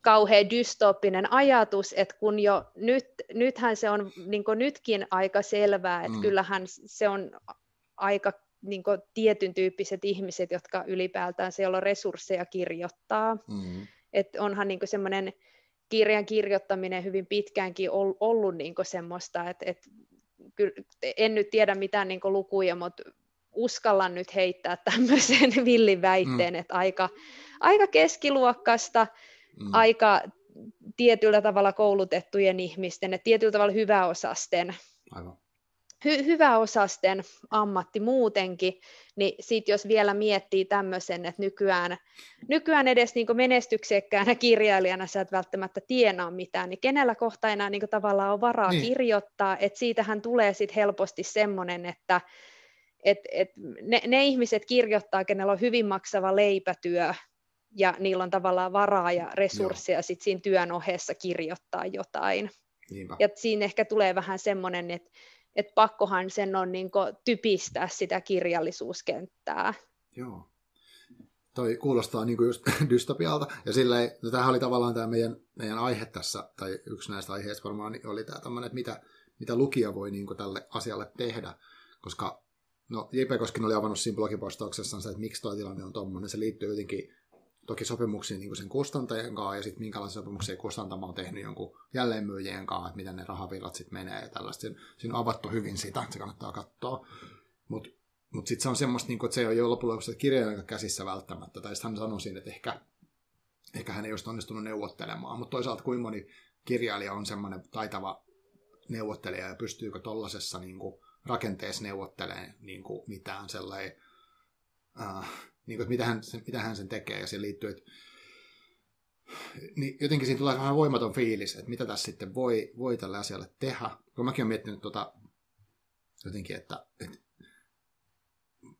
kauhean dystooppinen ajatus, että kun jo nyt, nythän se on niin nytkin aika selvää, että mm. kyllähän se on aika niin tietyn tyyppiset ihmiset, jotka ylipäätään se, on resursseja kirjoittaa. Mm. Että onhan niin semmoinen kirjan kirjoittaminen hyvin pitkäänkin ollut niin semmoista, että, että en nyt tiedä mitään niin lukuja, mutta uskallan nyt heittää tämmöisen villin väitteen, mm. että aika, aika keskiluokkasta, mm. aika tietyllä tavalla koulutettujen ihmisten, että tietyllä tavalla hyväosasten, Aivan. Hy- hyväosasten ammatti muutenkin, niin sitten jos vielä miettii tämmöisen, että nykyään, nykyään edes niin menestyksekkäänä kirjailijana sä et välttämättä tienaa mitään, niin kenellä kohta enää niin tavallaan on varaa niin. kirjoittaa, että siitähän tulee sitten helposti semmoinen, että et, et ne, ne ihmiset kirjoittaa, kenellä on hyvin maksava leipätyö, ja niillä on tavallaan varaa ja resursseja sit siinä työn ohessa kirjoittaa jotain. Niinpä. Ja siinä ehkä tulee vähän semmoinen, että et pakkohan sen on niin typistää sitä kirjallisuuskenttää. Joo. Toi kuulostaa niin just dystopialta. Ja silleen, no tämähän oli tavallaan tämä meidän, meidän aihe tässä, tai yksi näistä aiheista varmaan oli tämä tämmöinen, että mitä, mitä lukija voi niin tälle asialle tehdä. Koska no, J.P. Koskin oli avannut siinä blogipostauksessaan että miksi tuo tilanne on tuommoinen. Se liittyy jotenkin toki sopimuksiin niin sen kustantajien kanssa ja sitten minkälaisia sopimuksia kustantama on tehnyt jonkun jälleenmyyjien kanssa, että miten ne rahavirrat sitten menee ja tällaista. Siinä on avattu hyvin sitä, se kannattaa katsoa. Mutta mut sitten se on semmoista, niin että se ei ole loppujen kirjailijan käsissä välttämättä. Tai sitten hän sanoi siinä, että ehkä, ehkä hän ei olisi onnistunut neuvottelemaan. Mutta toisaalta kuinka moni kirjailija on semmoinen taitava neuvottelija ja pystyykö tuollaisessa niin rakenteessa neuvottelemaan niin mitään sellainen äh, niin kuin, että mitä hän, mitä hän sen tekee, ja siihen liittyy, että niin jotenkin siinä tulee vähän voimaton fiilis, että mitä tässä sitten voi, voi tälle asialle tehdä. Kun mäkin olen miettinyt tota, jotenkin, että, että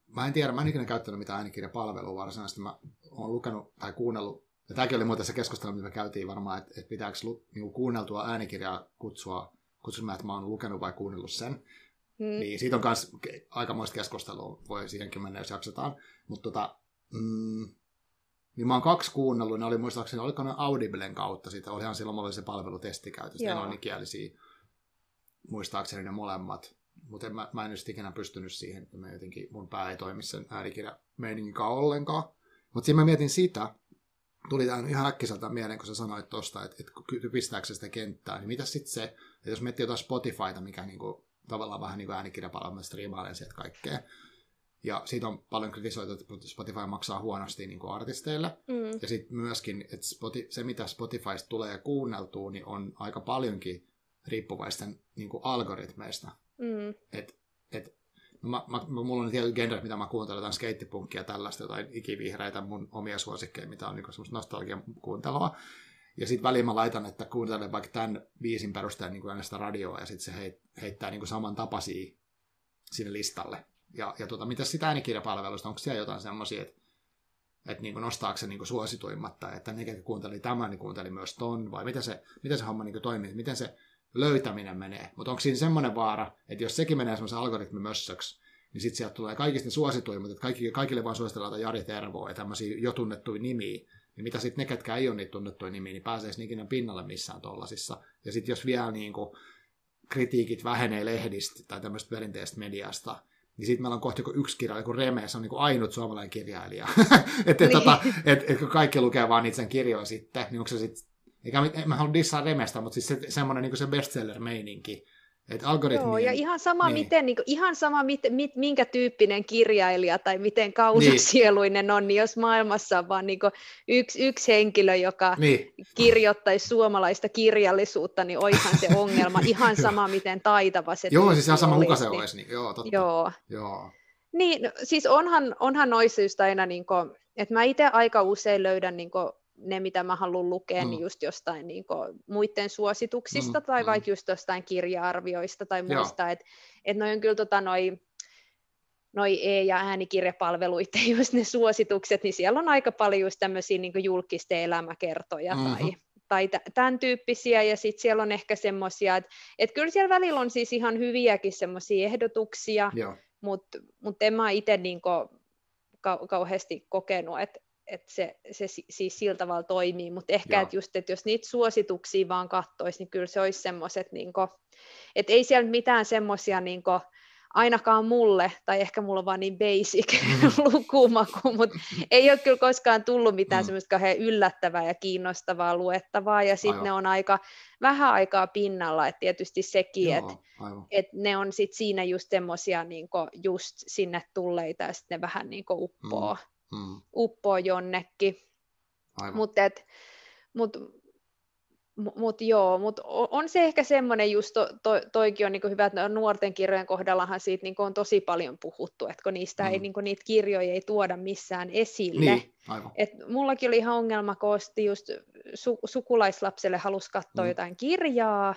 mä en tiedä, mä en ikinä käyttänyt mitään äänikirjapalvelua varsinaisesti. Mä oon lukenut tai kuunnellut, ja tämäkin oli muuten se keskustelu, mitä me käytiin varmaan, että, että pitääkö lu, niin kuunneltua äänikirjaa kutsua, kutsumaan, että mä oon lukenut vai kuunnellut sen. Mm. Niin siitä on myös aikamoista keskustelua, voi siihenkin mennä, jos jaksetaan. Mutta tota, mm, niin mä oon kaksi kuunnellut, ne oli muistaakseni, oliko ne Audiblen kautta, sitä olihan silloin mulla oli se palvelutesti käytössä, ne on kielisiä, muistaakseni ne molemmat, mutta mä, mä en just ikinä pystynyt siihen, että mä jotenkin, mun pää ei toimi sen äänikirja meininkaan ollenkaan. Mutta siinä mä mietin sitä, tuli tämä ihan äkkiseltä mieleen, kun sä sanoit tuosta, että, että pistääkö se sitä kenttää, niin mitä sitten se, että jos miettii jotain Spotifyta, mikä niinku, tavallaan vähän niin kuin äänikirjapalvelu, striimailen sieltä kaikkea, ja siitä on paljon kritisoitu, että Spotify maksaa huonosti niin kuin artisteille. Mm. Ja sitten myöskin, että Spotify, se mitä Spotifysta tulee kuunneltua, niin on aika paljonkin riippuvaisten niin kuin algoritmeista. Mm. Et, et, no mä, mä, mulla on tietyt genret, mitä mä kuuntelen, jotain skeittipunkkia tällaista, jotain ikivihreitä, mun omia suosikkeja, mitä on niin semmoista nostalgian kuuntelua. Ja sitten väliin mä laitan, että kuuntelen vaikka tämän viisin perusteella niin sitä radioa, ja sitten se heittää niin kuin saman tapaisia sinne listalle. Ja, ja tota, mitä sitä äänikirjapalvelusta, onko siellä jotain semmoisia, että, että niin nostaako se niin suosituimmat, tai että ne, ketkä kuunteli tämän, niin kuunteli myös ton, vai miten se, miten se homma niin toimii, miten se löytäminen menee. Mutta onko siinä semmoinen vaara, että jos sekin menee semmoisen algoritmimössöksi, niin sitten sieltä tulee kaikista suosituimmat, että kaikki, kaikille vaan suositellaan Jari Tervoa ja tämmöisiä jo tunnettuja nimiä, niin mitä sitten ne, ketkä ei ole niitä tunnettuja nimiä, niin pääsee ikinä pinnalle missään tollasissa. Ja sitten jos vielä niin kuin, kritiikit vähenee lehdistä tai tämmöistä perinteistä mediasta, niin sitten meillä on kohta joku yksi kirjailija, kun Reme, se on niin ainut suomalainen kirjailija. että et, tota, niin. et, et, kun kaikki lukee vaan niitä sen kirjoja sitten, niin onko se sitten, eikä mä haluan dissaa Remestä, mutta siis se, semmoinen niin se bestseller-meininki, et algoritmi... Joo, ja ihan sama, niin. miten, niin kuin, ihan sama mit, mit, minkä tyyppinen kirjailija tai miten kausasieluinen niin. on, niin jos maailmassa on vain niin yksi, yksi henkilö, joka niin. kirjoittaisi suomalaista kirjallisuutta, niin oishan se ongelma. ihan sama, miten taitava se Joo, siis ihan sama kuka se olisi. Niin, joo, totta. Joo. joo. Niin, no, siis onhan, onhan noissa just aina, niin kuin, että mä itse aika usein löydän niin kuin, ne, mitä mä haluan lukea, niin mm. niin just jostain niin kuin, muiden suosituksista mm, tai mm. vaikka just jostain kirja-arvioista tai muista, että et noi on kyllä tota, noi, noi e- ja äänikirjapalveluiden just ne suositukset, niin siellä on aika paljon just tämmöisiä niin julkisten elämäkertoja mm-hmm. tai, tai tämän tyyppisiä, ja sitten siellä on ehkä semmoisia, että et kyllä siellä välillä on siis ihan hyviäkin semmoisia ehdotuksia, mutta mut en mä itse niin kau- kauheasti kokenut, että että se, se siis sillä tavalla toimii, mutta ehkä, että just, että jos niitä suosituksia vaan kattoisi, niin kyllä se olisi semmoiset, niin että ei siellä mitään semmoisia niin ainakaan mulle, tai ehkä mulla on vaan niin basic mm. lukumaku, mutta ei ole kyllä koskaan tullut mitään mm. semmoista kauhean yllättävää ja kiinnostavaa luettavaa, ja sitten ne on aika vähän aikaa pinnalla, että tietysti sekin, että et ne on sitten siinä just semmoisia niin just sinne tulleita, ja sitten ne vähän niin uppoo. Mm mm. uppoo jonnekin. Mutta mut, mut joo, mut on se ehkä semmoinen just, to, to, toikin on niinku hyvä, että nuorten kirjojen kohdallahan siitä niinku on tosi paljon puhuttu, että kun niistä mm. ei, niinku, niitä kirjoja ei tuoda missään esille. Niin, Et mullakin oli ihan ongelma, kun just su, sukulaislapselle halusi katsoa mm. jotain kirjaa,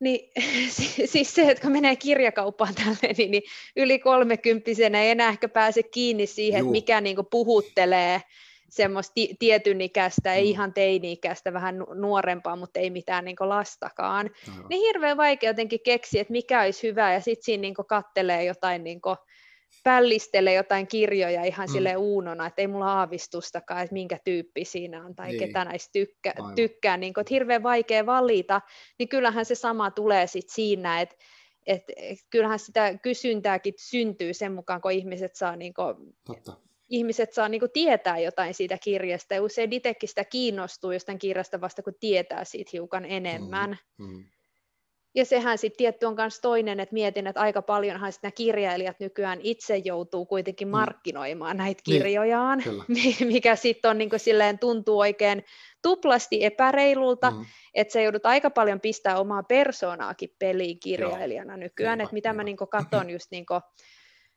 niin siis se, että kun menee kirjakauppaan tälle, niin, niin yli kolmekymppisenä ei enää ehkä pääse kiinni siihen, Juu. että mikä niin puhuttelee semmoista tietyn ikäistä, ei mm. ihan teini-ikäistä, vähän nuorempaa, mutta ei mitään niin lastakaan. Aivan. Niin hirveän vaikea jotenkin keksiä, että mikä olisi hyvä, ja sitten siinä niin kattelee jotain niin pällistelee jotain kirjoja ihan mm. sille uunona, että ei mulla aavistustakaan, että minkä tyyppi siinä on tai niin. ketä näistä tykkä, tykkää, niin kuin, että hirveän vaikea valita, niin kyllähän se sama tulee sitten siinä, että et, et, kyllähän sitä kysyntääkin syntyy sen mukaan, kun ihmiset saa, niin kuin, Totta. Ihmiset saa niin kuin, tietää jotain siitä kirjasta, ja usein itsekin sitä kiinnostuu jostain kirjasta vasta, kun tietää siitä hiukan enemmän. Mm. Mm. Ja sehän sitten tietty on myös toinen, että mietin, että aika paljonhan nämä kirjailijat nykyään itse joutuu kuitenkin mm. markkinoimaan mm. näitä niin, kirjojaan, niin, mikä sitten on niin silleen tuntuu oikein tuplasti epäreilulta, mm. että sä joudut aika paljon pistää omaa persoonaakin peliin kirjailijana Joo. nykyään, että mitä mä niin katson just niin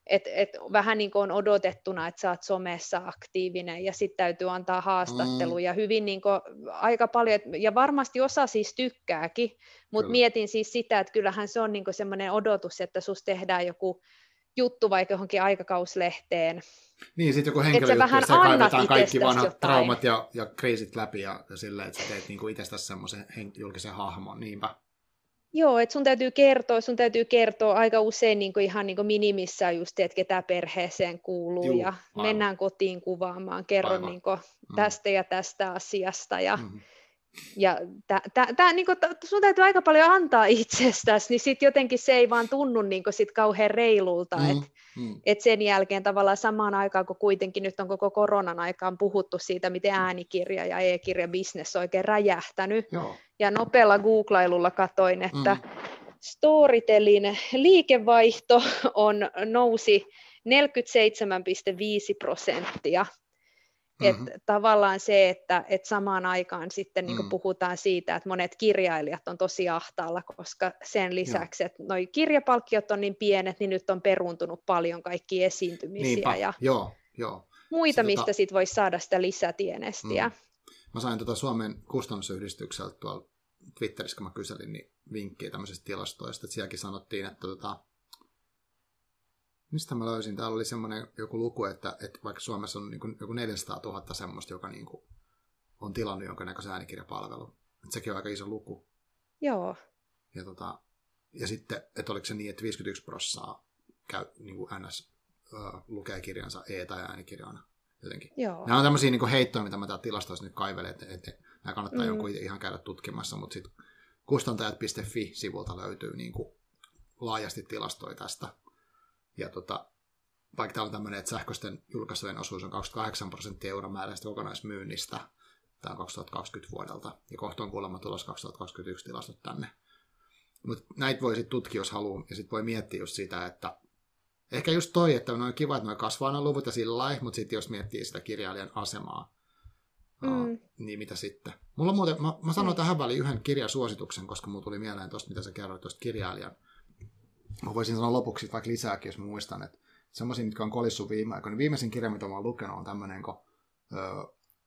et, et vähän niin kuin on odotettuna, että sä oot somessa aktiivinen ja sitten täytyy antaa haastatteluja mm. hyvin niin kuin, aika paljon, ja varmasti osa siis tykkääkin, mutta mietin siis sitä, että kyllähän se on niin semmoinen odotus, että sus tehdään joku juttu vaikka johonkin aikakauslehteen. Niin, sitten joku henkilö, jossa kaivetaan kaikki vanhat jotain. traumat ja, ja kriisit läpi ja, ja silleen, että sä teet niin itsestäsi semmoisen julkisen hahmon, niinpä. Joo, että sun täytyy kertoa, sun täytyy kertoa aika usein niin kuin ihan niin kuin minimissä just, että ketä perheeseen kuuluu Juu, ja aivan. mennään kotiin kuvaamaan, kerron niin kuin mm. tästä ja tästä asiasta ja mm. Ja tä, tä, tä, niin kuin, sun täytyy aika paljon antaa itsestäsi, niin sitten jotenkin se ei vaan tunnu niin kuin sit kauhean reilulta, mm, että mm. et sen jälkeen tavallaan samaan aikaan, kun kuitenkin nyt on koko koronan aikaan puhuttu siitä, miten äänikirja ja e-kirja business on oikein räjähtänyt, Joo. ja nopealla googlailulla katoin, että mm. Storytelin liikevaihto on nousi 47,5 prosenttia Mm-hmm. Että tavallaan se, että, että samaan aikaan sitten niin mm. puhutaan siitä, että monet kirjailijat on tosi ahtaalla, koska sen lisäksi, Joo. että noi kirjapalkkiot on niin pienet, niin nyt on peruuntunut paljon kaikki esiintymisiä Niinpä. ja Joo, jo. muita, se, mistä tota... sitten voisi saada sitä lisätienestiä. Mm. Mä sain tota Suomen kustannusyhdistykseltä tuolla Twitterissä, kun mä kyselin, niin vinkkiä tämmöisestä tilastoista, että sielläkin sanottiin, että tota, mistä mä löysin, täällä oli semmoinen joku luku, että, että vaikka Suomessa on niin kuin, joku 400 000 semmoista, joka niin kuin, on tilannut jonkinnäköisen äänikirjapalvelu. Että sekin on aika iso luku. Joo. Ja, tota, ja sitten, että oliko se niin, että 51 prosenttia käy, niin kuin NS lukee kirjansa e- tai äänikirjana jotenkin. Joo. Nämä on tämmöisiä niin heittoja, mitä mä täällä tilastoissa nyt kaivelen, että, että nämä kannattaa mm. jonkun ihan käydä tutkimassa, mutta sitten kustantajat.fi-sivulta löytyy niin kuin laajasti tilastoja tästä. Ja tota, vaikka tämä on tämmöinen, että sähköisten julkaisujen osuus on 28 prosenttia euromääräistä kokonaismyynnistä, tämä on 2020 vuodelta, ja kohta on kuulemma tulossa 2021 tilastot tänne. Mutta näitä voi sitten tutkia, jos haluaa, ja sitten voi miettiä just sitä, että ehkä just toi, että on kiva, että noin kasvaa nämä luvut ja sillä lailla, mutta sitten jos miettii sitä kirjailijan asemaa, mm. niin mitä sitten? Mulla muuten, mä, mä sanon mm. tähän väliin yhden kirjasuosituksen, koska mulla tuli mieleen tuosta, mitä sä kerroit tuosta kirjailijan. Mä voisin sanoa lopuksi vaikka lisääkin, jos mä muistan, että semmoisia, mitkä on kolissut viime aikoina. Niin viimeisin kirja, mitä mä oon lukenut, on tämmöinen kuin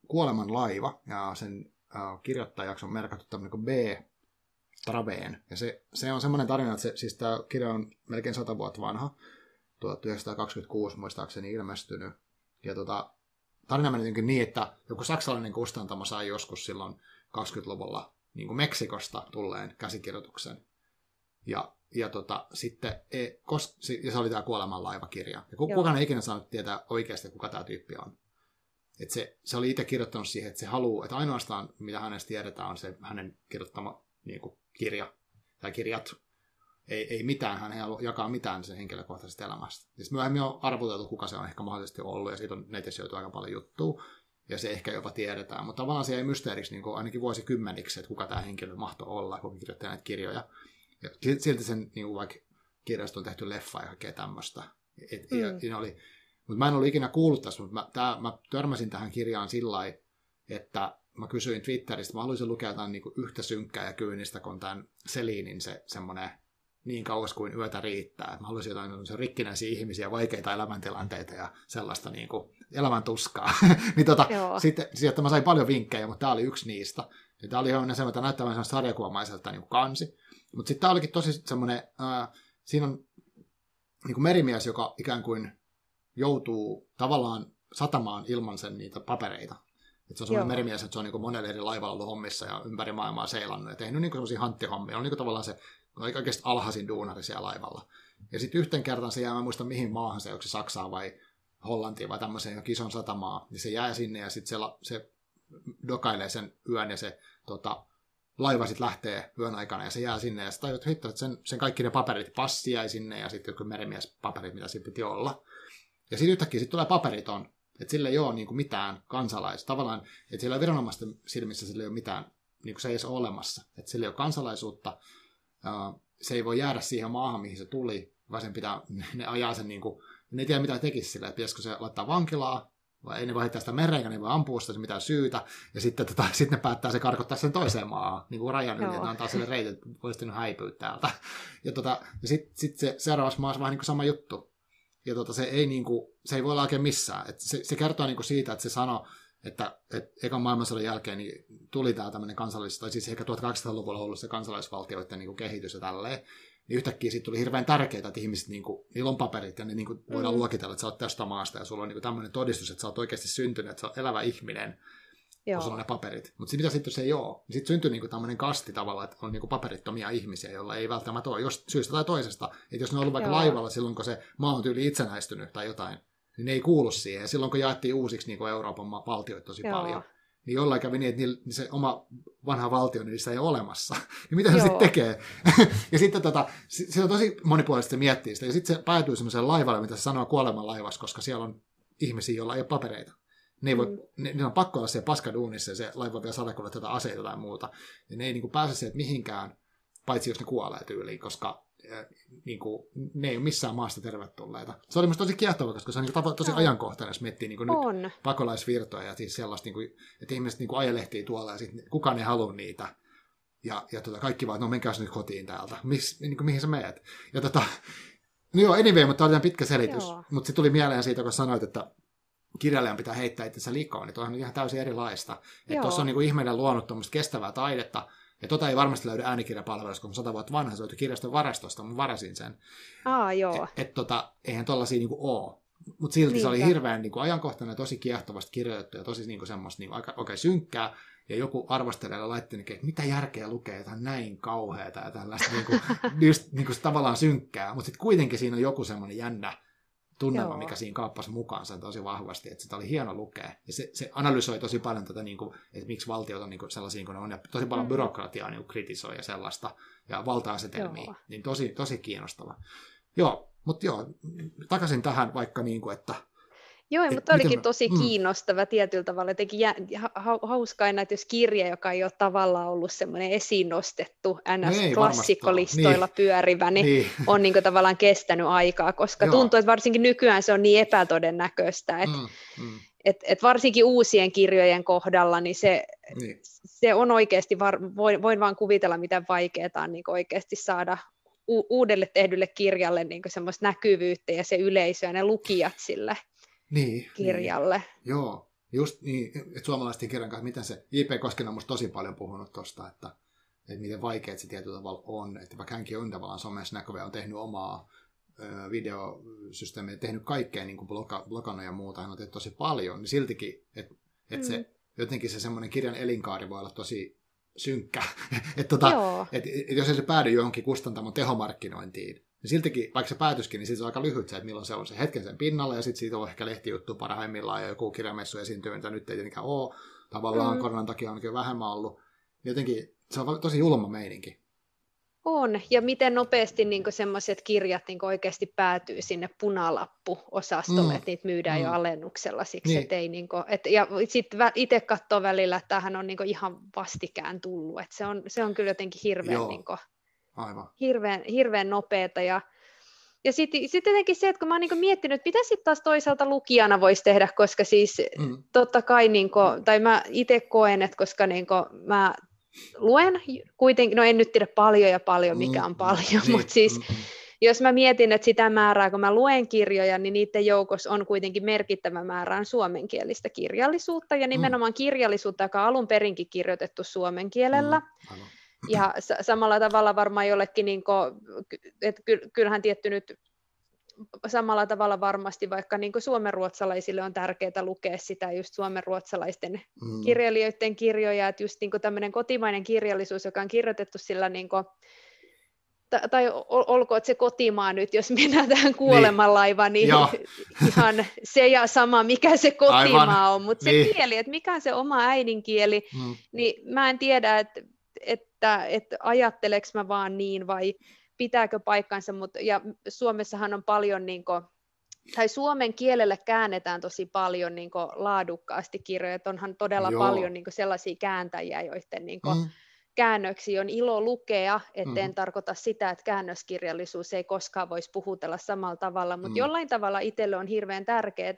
Kuoleman laiva, ja sen ö, kirjoittajaksi on merkattu tämmöinen kuin B. Traveen. Ja se, se on semmoinen tarina, että se, siis tämä kirja on melkein 100 vuotta vanha, 1926 muistaakseni ilmestynyt. Ja tota, tarina meni niin, että joku saksalainen kustantamo sai joskus silloin 20-luvulla niin kuin Meksikosta tulleen käsikirjoituksen. Ja ja tota, sitten, e, kos, ja se oli tämä Kuolemanlaiva-kirja. Ja kukaan ei ikinä saanut tietää oikeasti, kuka tämä tyyppi on. Et se, se oli itse kirjoittanut siihen, että se haluaa, että ainoastaan mitä hänestä tiedetään on se hänen kirjoittama niin kuin, kirja tai kirjat. Ei, ei mitään, hän ei halua jakaa mitään sen henkilökohtaisesta elämästä. Ja myöhemmin on arvoteltu, kuka se on ehkä mahdollisesti ollut, ja siitä on netissä joutuu aika paljon juttua, ja se ehkä jopa tiedetään. Mutta tavallaan se ei mysteeriksi niin kuin ainakin vuosikymmeniksi, että kuka tämä henkilö mahtoi olla, kuka kirjoittaa näitä kirjoja. Ja silti sen niin kuin vaikka kirjasta on tehty leffa ja kaikkea tämmöistä. Et, mm. ja, ja oli, mutta mä en ollut ikinä kuullut tästä, mutta mä, tää, mä törmäsin tähän kirjaan sillä että mä kysyin Twitteristä, mä haluaisin lukea jotain niin kuin yhtä synkkää ja kyynistä kuin tämän Selinin se semmoinen niin kauas kuin yötä riittää. Mä haluaisin jotain se rikkinäisiä ihmisiä, vaikeita elämäntilanteita ja sellaista niin kuin elämän tuskaa. niin tota, sitten sieltä mä sain paljon vinkkejä, mutta tämä oli yksi niistä. Ja tämä oli ihan semmoinen, että näyttää sarjakuvamaiselta niin kuin kansi. Mutta sitten tämä olikin tosi semmoinen, siinä on niin kuin merimies, joka ikään kuin joutuu tavallaan satamaan ilman sen niitä papereita. Et se on semmoinen merimies, että se on niin monella eri laivalla ollut hommissa ja ympäri maailmaa seilannut ja tehnyt niin semmoisia hanttihommia. On niin tavallaan se oikeasti alhaisin duunari siellä laivalla. Ja sitten yhten kertaan se jää, mä muista mihin maahan se, onko se Saksaa vai Hollantiin vai tämmöiseen johonkin ison satamaa, niin se jää sinne ja sitten se, se dokailee sen yön ja se tota, laiva sitten lähtee yön aikana ja se jää sinne ja sä tajut että sen, sen kaikki ne paperit, passi jäi sinne ja sitten jotkut merimiespaperit, mitä siinä piti olla. Ja sitten yhtäkkiä sitten tulee paperiton, että sillä ei ole niin kuin mitään kansalaista. Tavallaan, että sillä viranomaisten silmissä sillä ei ole mitään, niin kuin se ei edes ole olemassa. Että sillä ei ole kansalaisuutta, se ei voi jäädä siihen maahan, mihin se tuli, vaan sen pitää, ne ajaa sen niin kuin, ne ei tiedä mitä tekisi sillä, että pitäisikö se laittaa vankilaa, vai ei ne voi sitä mereen, niin voi ampua sitä mitään syytä, ja sitten tota, sit ne päättää se karkottaa sen toiseen maahan, niin kuin rajan yli, että antaa sille reitit, että voisi nyt häipyä täältä. Ja, tota, ja sitten sit se seuraavassa maassa vähän niin kuin sama juttu. Ja tota, se, ei, niin kuin, se ei voi olla oikein missään. Et se, se kertoo niin kuin siitä, että se sanoo, että, että ekan maailmansodan jälkeen niin tuli tämä tämmöinen kansallis, tai siis ehkä 1800-luvulla ollut se kansalaisvaltioiden niin kuin kehitys ja tälleen, niin yhtäkkiä siitä tuli hirveän tärkeää, että ihmiset, niin kuin, niillä on paperit ja ne niin kuin, voidaan mm. luokitella, että sä oot tästä maasta ja sulla on niin kuin, tämmöinen todistus, että sä oot oikeasti syntynyt, että sä oot elävä ihminen, Joo. kun sulla on ne paperit. Mutta mitä sitten, jos ei ole, niin sitten syntyy niin tämmöinen kasti tavallaan, että on niin kuin paperittomia ihmisiä, joilla ei välttämättä ole, jos syystä tai toisesta. Että jos ne on ollut vaikka Joo. laivalla silloin, kun se maa on tyyli itsenäistynyt tai jotain, niin ne ei kuulu siihen. Ja silloin, kun jaettiin uusiksi niin kuin Euroopan valtioita tosi Joo. paljon, niin jollain kävi niin, että niin se oma vanha valtio, niin se ei ole olemassa. Ja mitä se sitten tekee? ja sitten tota, se on tosi monipuolisesti se miettii sitä. Ja sitten se päätyy semmoiseen laivalle, mitä se sanoo kuoleman laivassa, koska siellä on ihmisiä, joilla ei ole papereita. Ne, ei voi, mm. ne, ne on pakko olla siellä paskaduunissa ja se laiva vielä salakulla tätä aseita tai muuta. Ja ne ei niin kuin pääse sieltä mihinkään, paitsi jos ne kuolee tyyliin, koska niin kuin, ne ei ole missään maasta tervetulleita. Se oli minusta tosi kiehtova, koska se on niin tosi no. ajankohtainen, jos miettii niin kuin nyt pakolaisvirtoja ja siis sellaista, niin kuin, että ihmiset niin kuin ajelehtii tuolla ja sitten kukaan ei halua niitä. Ja, ja tota, kaikki vaan, no menkääs nyt kotiin täältä. Mis, niin kuin, mihin sä meet? Ja tota, no joo, anyway, mutta tämä oli pitkä selitys. Mutta se tuli mieleen siitä, kun sanoit, että kirjailijan pitää heittää itsensä likoon, niin tuohan on ihan täysin erilaista. Että tuossa on niin kuin ihminen luonut kestävää taidetta, ja tota ei varmasti löydy äänikirjapalvelussa, kun sata vuotta vanha, se löytyi kirjaston varastosta, mä varasin sen. Aa, joo. Et, et tota, eihän tollasia niinku oo. Mutta silti Niinpä. se oli hirveän niinku, ajankohtainen ja tosi kiehtovasti kirjoitettu ja tosi niinku, semmoista niinku, aika okay, synkkää. Ja joku arvostelija laittoi, että mitä järkeä lukee jotain näin kauheata ja tällaista niinku, just, niinku, tavallaan synkkää. Mutta sitten kuitenkin siinä on joku semmoinen jännä tunnelma, Joo. mikä siinä kaappasi mukaansa tosi vahvasti, että sitä oli hieno lukea. Ja se, se analysoi tosi paljon tätä, niin kuin, että miksi valtiot on niin kuin sellaisia kuin ne on, ja tosi paljon mm. byrokratiaa niin kritisoi ja sellaista, ja valta-asetelmia, joo. niin tosi, tosi kiinnostava. Joo, mutta joo, takaisin tähän vaikka niin kuin, että Joo, mutta olikin tosi mm. kiinnostava tietyllä tavalla. Jä, ha, hauskaa että jos kirja, joka ei ole tavallaan ollut semmoinen esiin nostettu NS-klassikkolistoilla niin. pyörivä, niin, niin. on niin kuin tavallaan kestänyt aikaa, koska Joo. tuntuu, että varsinkin nykyään se on niin epätodennäköistä, että mm, mm. Et, et varsinkin uusien kirjojen kohdalla, niin se, niin. se on oikeasti, var, voin, voin vaan kuvitella, miten vaikeaa on niin oikeasti saada u- uudelle tehdylle kirjalle niin semmoista näkyvyyttä ja se yleisö ja ne lukijat sille niin, niin, kirjalle. Niin. Joo, just niin, että suomalaisten kirjan kanssa, miten se, J.P. Kosken on musta tosi paljon puhunut tuosta, että, että miten vaikeat se tietyllä tavalla on, että vaikka hänkin on tavallaan somessa näkyvä on tehnyt omaa videosysteemiä, tehnyt kaikkea niin kuin bloka, blokannut ja muuta, hän on tehnyt tosi paljon, niin siltikin, että että mm. se, jotenkin se semmoinen kirjan elinkaari voi olla tosi synkkä. että tota, et, et, jos ei se päädy johonkin kustantamon tehomarkkinointiin, niin siltikin, vaikka se päätyskin, niin se on aika lyhyt se, että milloin se on se hetken sen pinnalla, ja sitten siitä on ehkä lehtijuttu parhaimmillaan, ja joku kirjamessu esiintyy, mitä nyt ei tietenkään ole, tavallaan mm. koronan takia on vähemmän ollut. Jotenkin se on tosi julma meininki. On, ja miten nopeasti niin semmoiset kirjat niin oikeasti päätyy sinne punalappu-osastolle, mm. että niitä myydään mm. jo alennuksella siksi, niin. että ei, niin kuin, et, ja sitten itse katsoo välillä, että tämähän on niin ihan vastikään tullut, että se on, se on kyllä jotenkin hirveän niin kuin, Aivan. Hirveän, hirveän nopeata ja ja sitten sit jotenkin se, että kun mä oon niinku miettinyt, että mitä sitten taas toisaalta lukijana voisi tehdä, koska siis mm. totta kai, niinku, tai mä itse koen, että koska niinku mä luen kuitenkin, no en nyt tiedä paljon ja paljon, mikä mm, on paljon, niin, mutta siis mm, jos mä mietin, että sitä määrää, kun mä luen kirjoja, niin niiden joukossa on kuitenkin merkittävä määrä suomenkielistä kirjallisuutta, ja nimenomaan kirjallisuutta, joka on alun perinkin kirjoitettu suomen kielellä. Mm, ja samalla tavalla varmaan jollekin, niin kuin, että kyllähän tietty nyt samalla tavalla varmasti vaikka niin suomenruotsalaisille on tärkeää lukea sitä just suomenruotsalaisten mm. kirjailijoiden kirjoja, että just niin tämmöinen kotimainen kirjallisuus, joka on kirjoitettu sillä niin kuin, tai olkoon se kotimaa nyt, jos mennään tähän kuolemanlaivaan, niin, niin ihan se ja sama, mikä se kotimaa Aivan. on, mutta se niin. kieli, että mikä on se oma äidinkieli, mm. niin mä en tiedä, että että, että ajatteleks mä vaan niin vai pitääkö paikkansa, mutta ja Suomessahan on paljon niin kuin, tai suomen kielelle käännetään tosi paljon niin kuin, laadukkaasti kirjoja, että onhan todella Joo. paljon niin kuin, sellaisia kääntäjiä, joiden niin kuin, mm käännöksiä on ilo lukea, etten mm. tarkoita sitä, että käännöskirjallisuus ei koskaan voisi puhutella samalla tavalla, mutta mm. jollain tavalla itselle on hirveän tärkeää,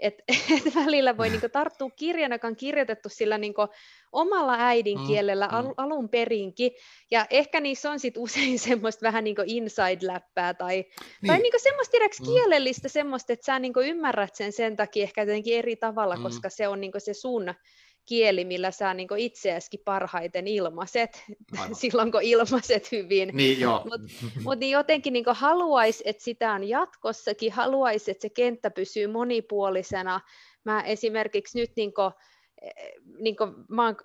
että et välillä voi niinku tarttua kirjan, joka on kirjoitettu sillä niinku omalla äidinkielellä mm. al- alun perinkin, ja ehkä niissä on sit usein semmoista vähän niinku inside-läppää, tai, niin. tai niinku semmoista mm. kielellistä semmoista, että sä niinku ymmärrät sen sen takia ehkä jotenkin eri tavalla, mm. koska se on niinku se sun kieli, millä sä niin itseäskin parhaiten ilmaiset, Aivan. silloin kun ilmaiset hyvin. Niin, Mutta mut niin jotenkin niin haluaisi, että sitä on jatkossakin, haluaisi, että se kenttä pysyy monipuolisena. Mä esimerkiksi nyt niin kuin, eh, niin kuin, mä oon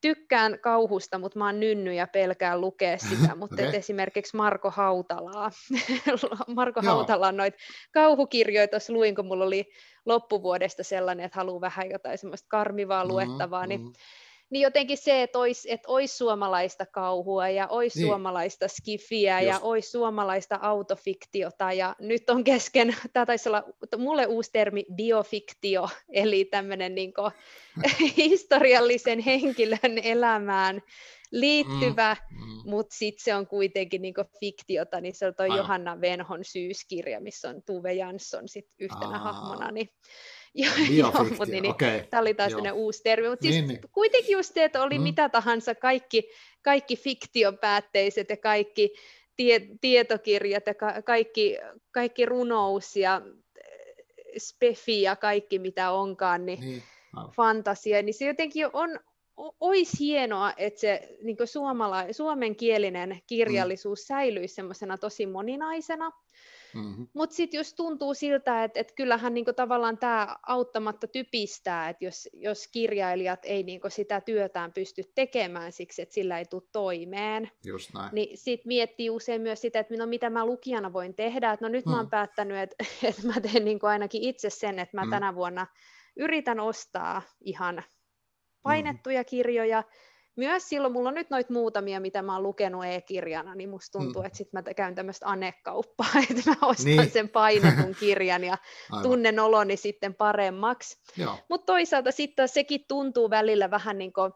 tykkään kauhusta, mutta mä oon nynny ja pelkään lukea sitä, mutta okay. esimerkiksi Marko Hautalaa, Marko Joo. Hautalan noita kauhukirjoja tuossa luin, kun mulla oli loppuvuodesta sellainen, että haluaa vähän jotain semmoista karmivaa mm-hmm, luettavaa, mm-hmm. niin niin jotenkin se, että olisi, että olisi suomalaista kauhua ja olisi niin. suomalaista skifiä Just. ja olisi suomalaista autofiktiota ja nyt on kesken, tämä taisi olla mulle uusi termi biofiktio, eli tämmöinen niin historiallisen henkilön elämään liittyvä, mm, mm. mutta sitten se on kuitenkin niin fiktiota, niin se on tuo Johanna Venhon syyskirja, missä on Tuve Jansson sit yhtenä Aa. hahmona, niin Joo, joo mutta niin, niin okay. tämä oli taas uusi termi, mutta siis niin, niin. kuitenkin just se, että oli mm. mitä tahansa, kaikki, kaikki fiktiopäätteiset ja kaikki tie, tietokirjat ja ka, kaikki, kaikki runous ja eh, spefi ja kaikki mitä onkaan, niin, niin. fantasia, niin se jotenkin on, olisi hienoa, että se niin suomala, suomenkielinen kirjallisuus mm. säilyisi semmoisena tosi moninaisena, Mm-hmm. Mutta sitten just tuntuu siltä, että et kyllähän niinku tavallaan tämä auttamatta typistää, että jos, jos kirjailijat ei niinku sitä työtään pysty tekemään siksi, että sillä ei tule toimeen, just näin. niin sitten miettii usein myös sitä, että no mitä mä lukijana voin tehdä, että no nyt mm. mä oon mm. päättänyt, että, että mä teen niinku ainakin itse sen, että mä mm. tänä vuonna yritän ostaa ihan. Painettuja kirjoja, myös silloin, mulla on nyt noit muutamia, mitä mä oon lukenut e-kirjana, niin musta tuntuu, mm. että sitten mä käyn tämmöistä anekauppaa, että mä ostan niin. sen painetun kirjan ja Aivan. tunnen oloni sitten paremmaksi. Mutta toisaalta sitten sekin tuntuu välillä vähän niin kuin,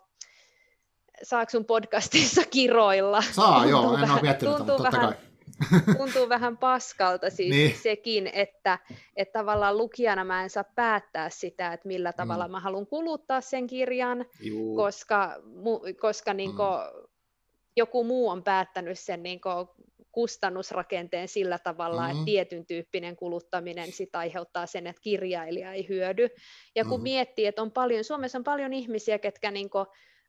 saako sun podcastissa kiroilla? Saa, tuntuu joo, en ole miettinyt, tuntuu mutta vähän, kai tuntuu vähän paskalta siis niin. sekin, että, että tavallaan lukijana mä en saa päättää sitä, että millä mm. tavalla mm. mä haluan kuluttaa sen kirjan, Juu. koska, koska niin mm. joku muu on päättänyt sen niin kustannusrakenteen sillä tavalla, mm. että tietyn tyyppinen kuluttaminen sit aiheuttaa sen, että kirjailija ei hyödy. Ja kun mm. miettii, että on paljon, Suomessa on paljon ihmisiä, ketkä niin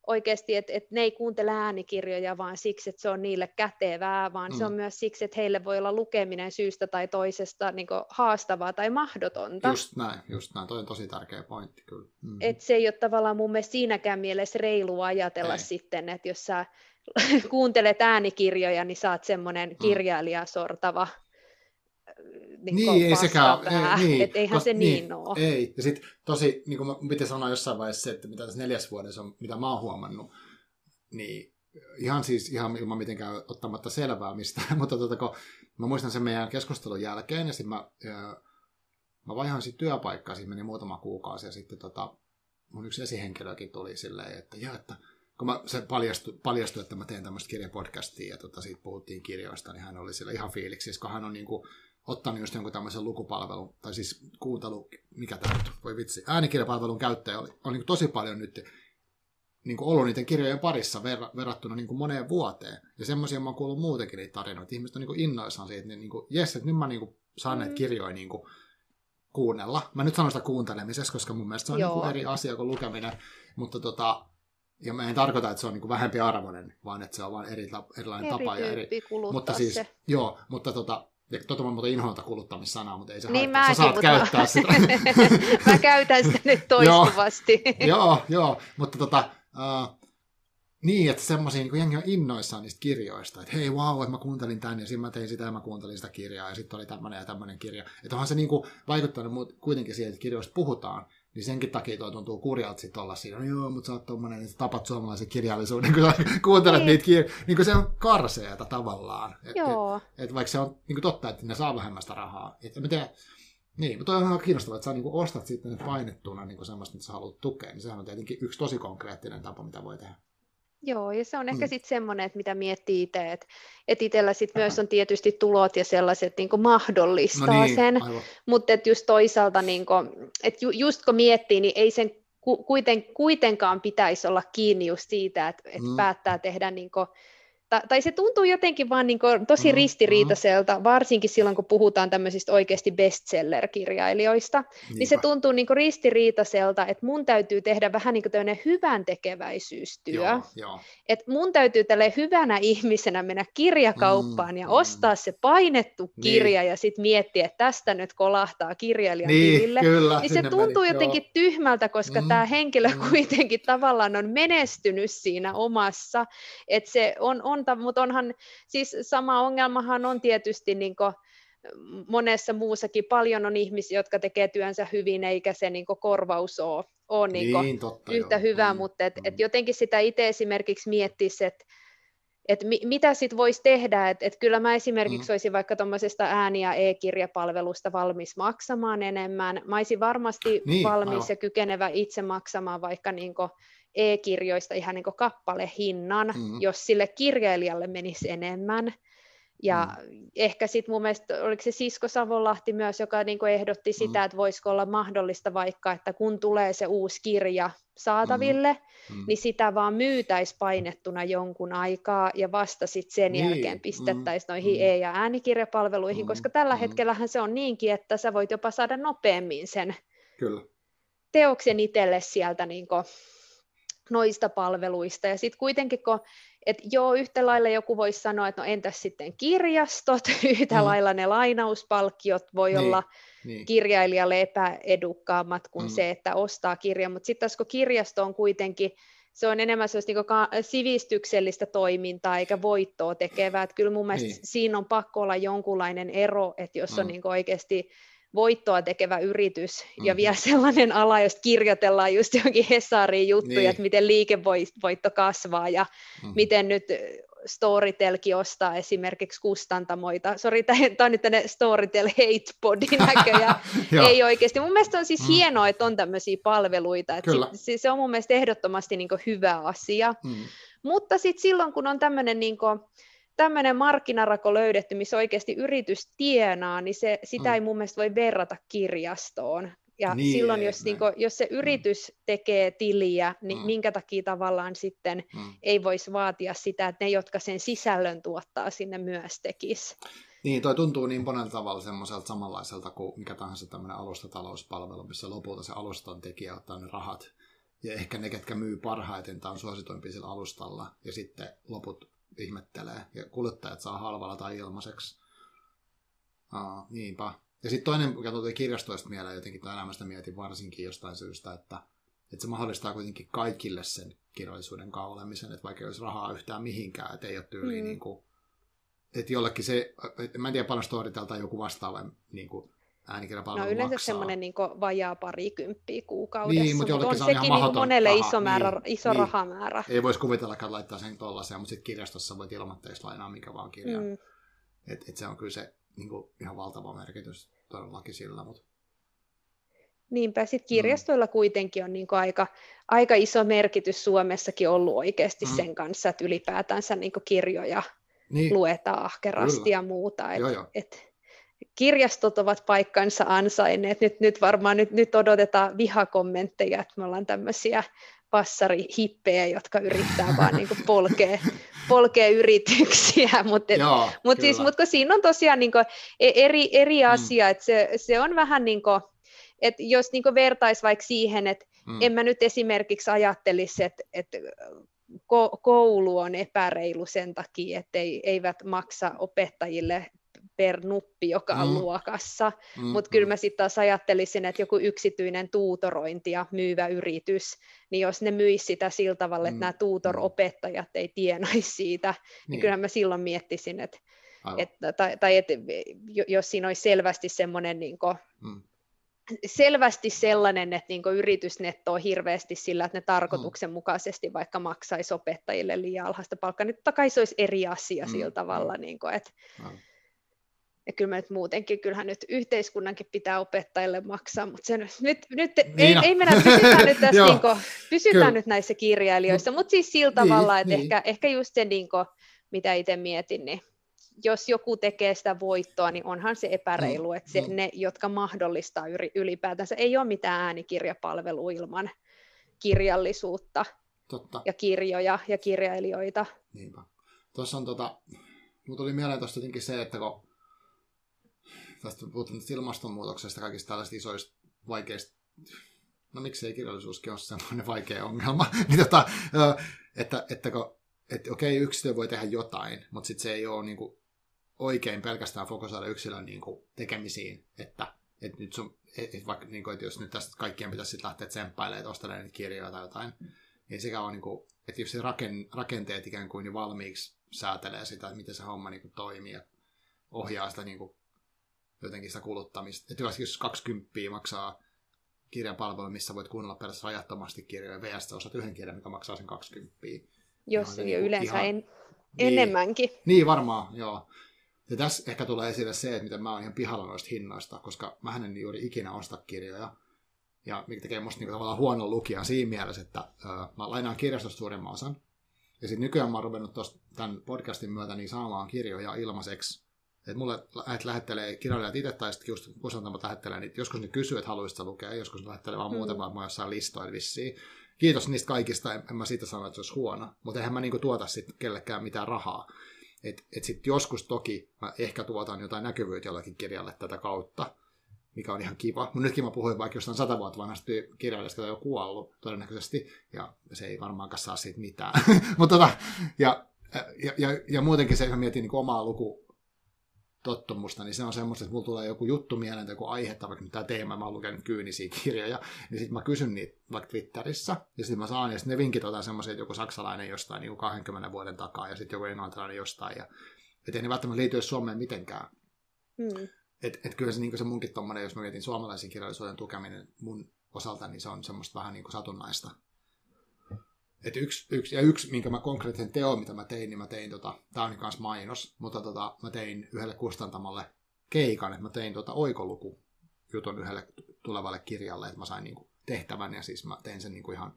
oikeasti, että, että ne ei kuuntele äänikirjoja vaan siksi, että se on niille kätevää, vaan mm. se on mm. myös siksi, että heille voi olla lukeminen syystä tai toisesta niin haastavaa tai mahdotonta. Just näin, just näin. Toi on tosi tärkeä pointti kyllä. Mm. Et se ei ole tavallaan mun mielestä siinäkään mielessä reilua ajatella ei. sitten, että jos sä kuuntelet äänikirjoja, niin saat semmoinen mm. kirjailijasortava niin, niin ei sekään, ei, niin, että eihän kos, se niin, niin ole. Ei, ja sitten tosi, niin kuin mä piti sanoa jossain vaiheessa se, että mitä tässä neljäs vuodessa on, mitä mä oon huomannut, niin ihan siis ihan ilman mitenkään ottamatta selvää mistään, mutta tota, kun mä muistan sen meidän keskustelun jälkeen, ja sitten mä, mä vaihan sitten työpaikkaa, siinä meni muutama kuukausi, ja sitten tota, mun yksi esihenkilökin tuli silleen, että joo, että kun mä, se paljastui, paljastui, että mä teen tämmöistä kirjapodcastia ja tota, siitä puhuttiin kirjoista, niin hän oli sillä ihan fiiliksi, kun hän on niin kuin, ottanut just jonkun tämmöisen lukupalvelun, tai siis kuuntelu, mikä tämä nyt, voi vitsi, äänikirjapalvelun käyttäjä oli, on niin tosi paljon nyt niin kuin ollut niiden kirjojen parissa ver, verrattuna niin kuin moneen vuoteen. Ja semmoisia mä oon kuullut muutenkin niitä tarinoita. Ihmiset on niin kuin innoissaan siitä, että niin kuin, jes, että nyt mä niin kuin saan näitä mm. kirjoja niin kuin kuunnella. Mä nyt sanon sitä kuuntelemisessa, koska mun mielestä se on niin kuin eri asia kuin lukeminen. Mutta tota, ja mä en tarkoita, että se on niin kuin vähempi arvoinen, vaan että se on vain eri, erilainen eri tapa. Ja eri, mutta siis, se. Joo, mutta tota, tota mä muuten inhoita kuluttamissanaa, mutta ei se niin haittaa. Sä saat käyttää sitä. mä käytän sitä nyt toistuvasti. joo, joo, joo, mutta tota, uh, niin, että semmoisia niin jengi on innoissaan niistä kirjoista, että hei wow, että mä kuuntelin tän ja sitten mä tein sitä ja mä kuuntelin sitä kirjaa ja sitten oli tämmöinen ja tämmöinen kirja. Että onhan se niin kuin vaikuttanut kuitenkin siihen, että kirjoista puhutaan, niin senkin takia toi tuntuu kurjalta sitten olla siinä, no joo, mutta sä oot tommonen, että tapat suomalaisen kirjallisuuden, kun sä kuuntelet niin. niitä kirjoja. Niin kuin se on karseeta tavallaan. Et, joo. Et, et vaikka se on niin kuin totta, että ne saa vähemmästä rahaa. Et, mä tiedän, niin, mutta on ihan kiinnostavaa, että sä niin ostat sitten ne painettuna niin kuin semmoista, mitä sä haluat tukea, niin sehän on tietenkin yksi tosi konkreettinen tapa, mitä voi tehdä. Joo, ja se on ehkä mm. sitten semmoinen, että mitä miettii itse, että et itsellä sitten myös on tietysti tulot ja sellaiset niin mahdollistaa no niin, sen, mutta että just toisaalta, niin kuin, että ju, just kun miettii, niin ei sen kuiten, kuitenkaan pitäisi olla kiinni just siitä, että, että mm. päättää tehdä niin kuin, tai se tuntuu jotenkin vaan niin kuin tosi mm, ristiriitaiselta, varsinkin silloin kun puhutaan tämmöisistä oikeasti bestseller-kirjailijoista, Niinpä. niin se tuntuu niin kuin ristiriitaiselta, että mun täytyy tehdä vähän niin kuin tämmöinen hyvän tekeväisyystyö, joo, joo. että mun täytyy tälle hyvänä ihmisenä mennä kirjakauppaan mm, ja mm. ostaa se painettu niin. kirja niin. ja sitten miettiä, että tästä nyt kolahtaa kirjailijan niin, tilille, kyllä, niin se tuntuu meni, jotenkin joo. tyhmältä, koska mm, tämä henkilö mm. kuitenkin tavallaan on menestynyt siinä omassa, että se on, on on, mutta onhan siis sama ongelmahan on tietysti niin monessa muussakin. Paljon on ihmisiä, jotka tekee työnsä hyvin, eikä se niin korvaus ole, ole niin niin, totta, yhtä joo. hyvä, mm, mutta et, mm. et jotenkin sitä itse esimerkiksi miettisi, että et mi, mitä sitten voisi tehdä, että et kyllä mä esimerkiksi mm. olisin vaikka tuommoisesta ääni- ja e-kirjapalvelusta valmis maksamaan enemmän. Mä olisin varmasti niin, valmis aivan. ja kykenevä itse maksamaan vaikka niinku e-kirjoista ihan niin kappalehinnan, mm. jos sille kirjailijalle menisi enemmän. Ja mm. ehkä sitten mun mielestä, oliko se Sisko Savonlahti myös, joka niin ehdotti mm. sitä, että voisiko olla mahdollista vaikka, että kun tulee se uusi kirja saataville, mm. Mm. niin sitä vaan myytäisi painettuna jonkun aikaa ja vasta sitten sen niin. jälkeen pistettäisiin mm. noihin mm. e- ja äänikirjapalveluihin, mm. koska tällä mm. hetkellähän se on niinkin, että sä voit jopa saada nopeammin sen Kyllä. teoksen itselle sieltä niin noista palveluista. Ja sitten kuitenkin, kun, että joo, yhtä lailla joku voisi sanoa, että no entäs sitten kirjastot, yhtä mm. lailla ne lainauspalkkiot voi niin, olla niin. kirjailijalle epäedukkaammat kuin mm. se, että ostaa kirjan, mutta sitten taas kun kirjasto on kuitenkin se on enemmän sellaista niin sivistyksellistä toimintaa eikä voittoa tekevää. Että kyllä mun mielestä niin. siinä on pakko olla jonkunlainen ero, että jos mm. on niin oikeasti voittoa tekevä yritys mm. ja vielä sellainen ala, josta kirjoitellaan just johonkin Hesariin juttuja, niin. että miten liikevoitto kasvaa ja mm. miten nyt Storytelki ostaa esimerkiksi kustantamoita. Sori, tämä on nyt tänne Storytel hate body näköjään. Ei oikeasti. Mun mielestä on siis mm. hienoa, että on tämmöisiä palveluita. Että sit, se on mun mielestä ehdottomasti niin hyvä asia. Mm. Mutta sitten silloin, kun on tämmöinen niin tämmöinen markkinarako löydetty, missä oikeasti yritys tienaa, niin se, sitä mm. ei mun mielestä voi verrata kirjastoon. Ja niin, silloin, jos, niin kuin, jos se mm. yritys mm. tekee tiliä, niin mm. minkä takia tavallaan sitten mm. ei voisi vaatia sitä, että ne, jotka sen sisällön tuottaa sinne myös tekis. Niin, toi tuntuu niin monella tavalla semmoiselta samanlaiselta kuin mikä tahansa tämmöinen alustatalouspalvelu, missä lopulta se alustan tekijä ottaa ne rahat. Ja ehkä ne, ketkä myy parhaiten, tai on suosituimpi sillä alustalla, ja sitten loput ihmettelee, ja kuluttajat saa halvalla tai ilmaiseksi. Aa, niinpä. Ja sitten toinen, mikä tuli kirjastoista mieleen jotenkin tai elämästä mietin varsinkin jostain syystä, että, että se mahdollistaa kuitenkin kaikille sen kirjallisuuden kaulemisen, että vaikka ei olisi rahaa yhtään mihinkään, että ei ole tyyliin mm. niin kuin, että jollekin se, että mä en tiedä paljon Storytel tai joku vastaava niin kuin äänikirjapalvelu No yleensä maksaa. semmoinen niin vajaa parikymppiä kuukaudessa, niin, mutta, mutta on se on sekin niin monelle raha. iso, määrä, niin, iso niin. rahamäärä. Ei voisi kuvitellakaan laittaa sen tuollaiseen, mutta sitten kirjastossa voit ilmoitteeksi lainaa mikä vaan kirja. Mm. Et, et se on kyllä se niin kuin, ihan valtava merkitys todellakin sillä. Mutta... Niinpä, sitten kirjastoilla mm. kuitenkin on niin aika, aika iso merkitys Suomessakin ollut oikeasti mm. sen kanssa, että ylipäätänsä niin kirjoja niin. luetaan ahkerasti Kyllä. ja muuta. Et, joo, joo. Et, kirjastot ovat paikkansa ansainneet. Nyt, nyt varmaan nyt, nyt odotetaan vihakommentteja, että me ollaan tämmöisiä passarihippejä, jotka yrittää vaan niin kuin polkea, polkea yrityksiä, mutta mut siis, mut siinä on tosiaan niin kuin eri, eri mm. asia, mm. että se, se on vähän niin kuin, että jos niin vertaisi vaikka siihen, että mm. en mä nyt esimerkiksi ajattelisi, että, että koulu on epäreilu sen takia, että eivät maksa opettajille per nuppi, joka on mm. luokassa, mm, mutta kyllä mm. mä sitten taas ajattelisin, että joku yksityinen tuutorointi ja myyvä yritys, niin jos ne myisi sitä sillä tavalla, että mm. nämä tuutoropettajat ei tienaisi siitä, niin, niin kyllä mä silloin miettisin, että, että tai, tai että jos siinä olisi selvästi semmoinen niin kuin, mm selvästi sellainen, että niin yritys nettoo hirveästi sillä, että ne tarkoituksenmukaisesti vaikka maksaisi opettajille liian alhaista palkkaa, niin totta kai se olisi eri asia mm. sillä tavalla, mm. niin kuin, että, mm ja kyllä nyt muutenkin, kyllähän nyt yhteiskunnankin pitää opettajille maksaa, mutta se, nyt, nyt ei, ei mennä, pysytään nyt tässä, niin kuin, pysytään nyt näissä kirjailijoissa, mutta siis sillä niin, tavalla, että niin. ehkä, ehkä just se, niin kuin, mitä itse mietin, niin jos joku tekee sitä voittoa, niin onhan se epäreilu, mm, että se, mm. ne, jotka mahdollistaa ylipäätänsä, ei ole mitään äänikirjapalvelua ilman kirjallisuutta Totta. ja kirjoja ja kirjailijoita. Niinpä. Tuossa on tota, mutta tuli mieleen tuosta jotenkin se, että kun tästä puhutaan ilmastonmuutoksesta, kaikista tällaisista isoista vaikeista, no miksei kirjallisuuskin ole semmoinen vaikea ongelma, niin tota, että, että, kun, että okei, yksityö voi tehdä jotain, mutta sitten se ei ole niin kuin, oikein pelkästään fokusoida yksilön niin kuin, tekemisiin, että, että nyt sun, et, vaikka, niin kuin, että jos nyt tästä kaikkien pitäisi sitten lähteä tsemppailemaan, että ostelemaan niitä kirjoja tai jotain, niin sekä on, niin kuin, että jos se raken, rakenteet ikään kuin niin valmiiksi säätelee sitä, että miten se homma niin kuin, toimii ja ohjaa sitä niin kuin, jotenkin sitä kuluttamista. Että jos 20 maksaa kirjapalvelu, missä voit kuunnella periaatteessa rajattomasti kirjoja, VS osat yhden kirjan, mikä maksaa sen 20. Jos niin yleensä ihan, en, niin, enemmänkin. Niin, varmaan, joo. Ja tässä ehkä tulee esille se, että miten mä oon ihan pihalla noista hinnoista, koska mä en juuri ikinä osta kirjoja. Ja mikä tekee musta niinku tavallaan huonon lukijan siinä mielessä, että ö, mä lainaan kirjastosta suurimman osan. Ja sitten nykyään mä oon ruvennut tämän podcastin myötä niin saamaan kirjoja ilmaiseksi että mulle et lähettelee kirjailijat itse, tai sitten just kustantamot lähettelee, niin joskus ne kysyy, että haluaisitko lukea, joskus ne lähettelee vaan mm. muuten, vaan mä jossain vissiin. Kiitos niistä kaikista, en, en mä siitä sano, että se olisi huono, mutta eihän mä niinku tuota sitten kellekään mitään rahaa. Et, et sitten joskus toki mä ehkä tuotan jotain näkyvyyttä jollakin kirjalle tätä kautta, mikä on ihan kiva. Mutta nytkin mä puhuin vaikka jostain sata vuotta vanhasta kirjailijasta, joka on jo kuollut todennäköisesti, ja se ei varmaankaan saa siitä mitään. Mutta tota, ja, ja, ja, ja, muutenkin se, mä mietin niin omaa luku, tottumusta, niin se on semmoista, että mulla tulee joku juttu mieleen, joku aihe, tai vaikka tämä teema, mä oon lukenut kyynisiä kirjoja, niin sitten mä kysyn niitä vaikka Twitterissä, ja sitten mä saan, ja sitten ne vinkit otan semmoisia, että joku saksalainen jostain niin 20 vuoden takaa, ja sitten joku englantilainen jostain, ja et ei ne välttämättä liity Suomeen mitenkään. Mm. Et, et kyllä se, niin se munkin tommonen, jos mä mietin suomalaisen kirjallisuuden tukeminen mun osalta, niin se on semmoista vähän niin kuin satunnaista. Et yksi, yksi, ja yksi, minkä mä konkreettisen teon, mitä mä tein, niin mä tein, tota, tää on kanssa mainos, mutta tota, mä tein yhdelle kustantamalle keikan, että mä tein tota oikoluku jutun yhdelle tulevalle kirjalle, että mä sain niinku tehtävän, ja siis mä tein sen niinku ihan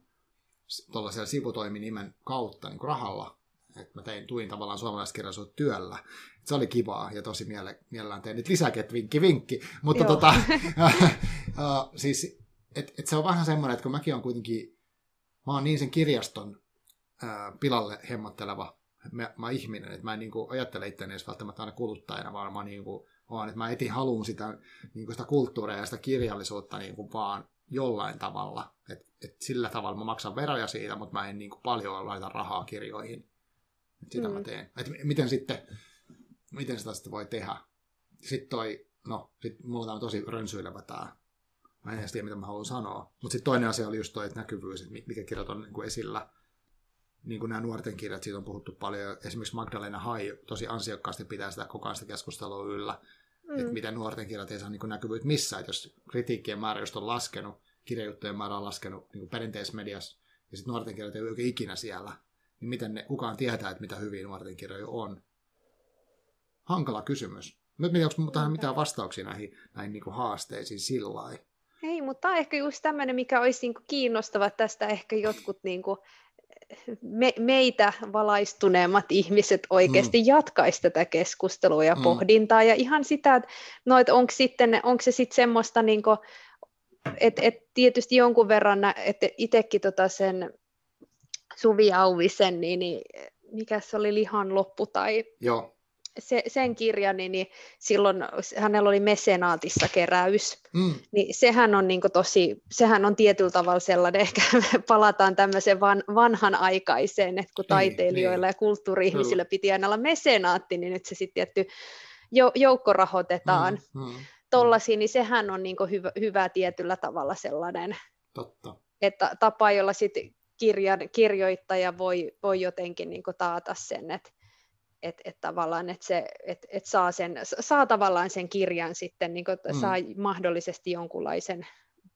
tuollaisella sivutoiminimen kautta niinku rahalla, että mä tein, tuin tavallaan suomalaiskirjallisuutta työllä. Et se oli kivaa ja tosi miele, mielellään tein nyt lisäkin, että vinkki vinkki. Mutta tota, uh, siis, et, et se on vähän semmoinen, että kun mäkin on kuitenkin mä oon niin sen kirjaston ää, pilalle hemmotteleva mä, mä ihminen, että mä en niin kuin, ajattele itseäni edes välttämättä aina kuluttajana, vaan mä, niin kuin, vaan, että mä etin haluun sitä, niin kuin sitä kulttuuria ja sitä kirjallisuutta niin kuin vaan jollain tavalla. Et, et sillä tavalla mä maksan veroja siitä, mutta mä en niin kuin, paljon laita rahaa kirjoihin. Et sitä mm. mä teen. Et miten sitten, miten sitä sitten voi tehdä? Sitten toi, no, sit mulla on tosi rönsyilevä tämä Mä en edes tiedä, mitä mä haluan sanoa. Mutta sitten toinen asia oli just toi, että näkyvyys, että mikä kirjat on niin kuin esillä. Niin kuin nämä nuorten kirjat, siitä on puhuttu paljon. Esimerkiksi Magdalena Hai tosi ansiokkaasti pitää sitä koko ajan sitä keskustelua yllä. Mm. Että miten nuorten kirjat ei saa niin näkyvyyttä missään. Että jos kritiikkien määrä just on laskenut, kirjajuttujen määrä on laskenut niin kuin perinteisessä mediassa, ja sitten nuorten kirjat ei ole ikinä siellä, niin miten ne, kukaan tietää, että mitä hyviä nuorten kirjoja on? Hankala kysymys. Nyt onko tähän mitään vastauksia näihin, näihin niin haasteisiin sillä lailla? Mutta tämä on ehkä just tämmöinen, mikä olisi niinku kiinnostava tästä ehkä jotkut niinku me, meitä valaistuneemmat ihmiset oikeasti mm. jatkaisi tätä keskustelua ja mm. pohdintaa. Ja ihan sitä, että no, et onko, sitten, onko se sitten semmoista, niinku, että et tietysti jonkun verran, että itsekin tota sen Suvi Auvisen, niin, niin mikä se oli lihan loppu tai Joo se, sen kirjan, niin, niin silloin hänellä oli mesenaatissa keräys, mm. niin sehän on niin tosi, sehän on tietyllä tavalla sellainen, ehkä palataan tämmöiseen van, vanhanaikaiseen, että kun niin, taiteilijoilla niin. ja kulttuuri-ihmisillä piti aina olla mesenaatti, niin nyt se sitten tietty joukko rahoitetaan mm, mm, tollaisia, niin sehän on niin hyvä, hyvä tietyllä tavalla sellainen, Totta. että tapa, jolla sitten kirjan, kirjoittaja voi, voi jotenkin niin taata sen, että että et tavallaan, että se, et, et saa, sen, saa tavallaan sen kirjan sitten, niin kuin, mm. saa mahdollisesti jonkunlaisen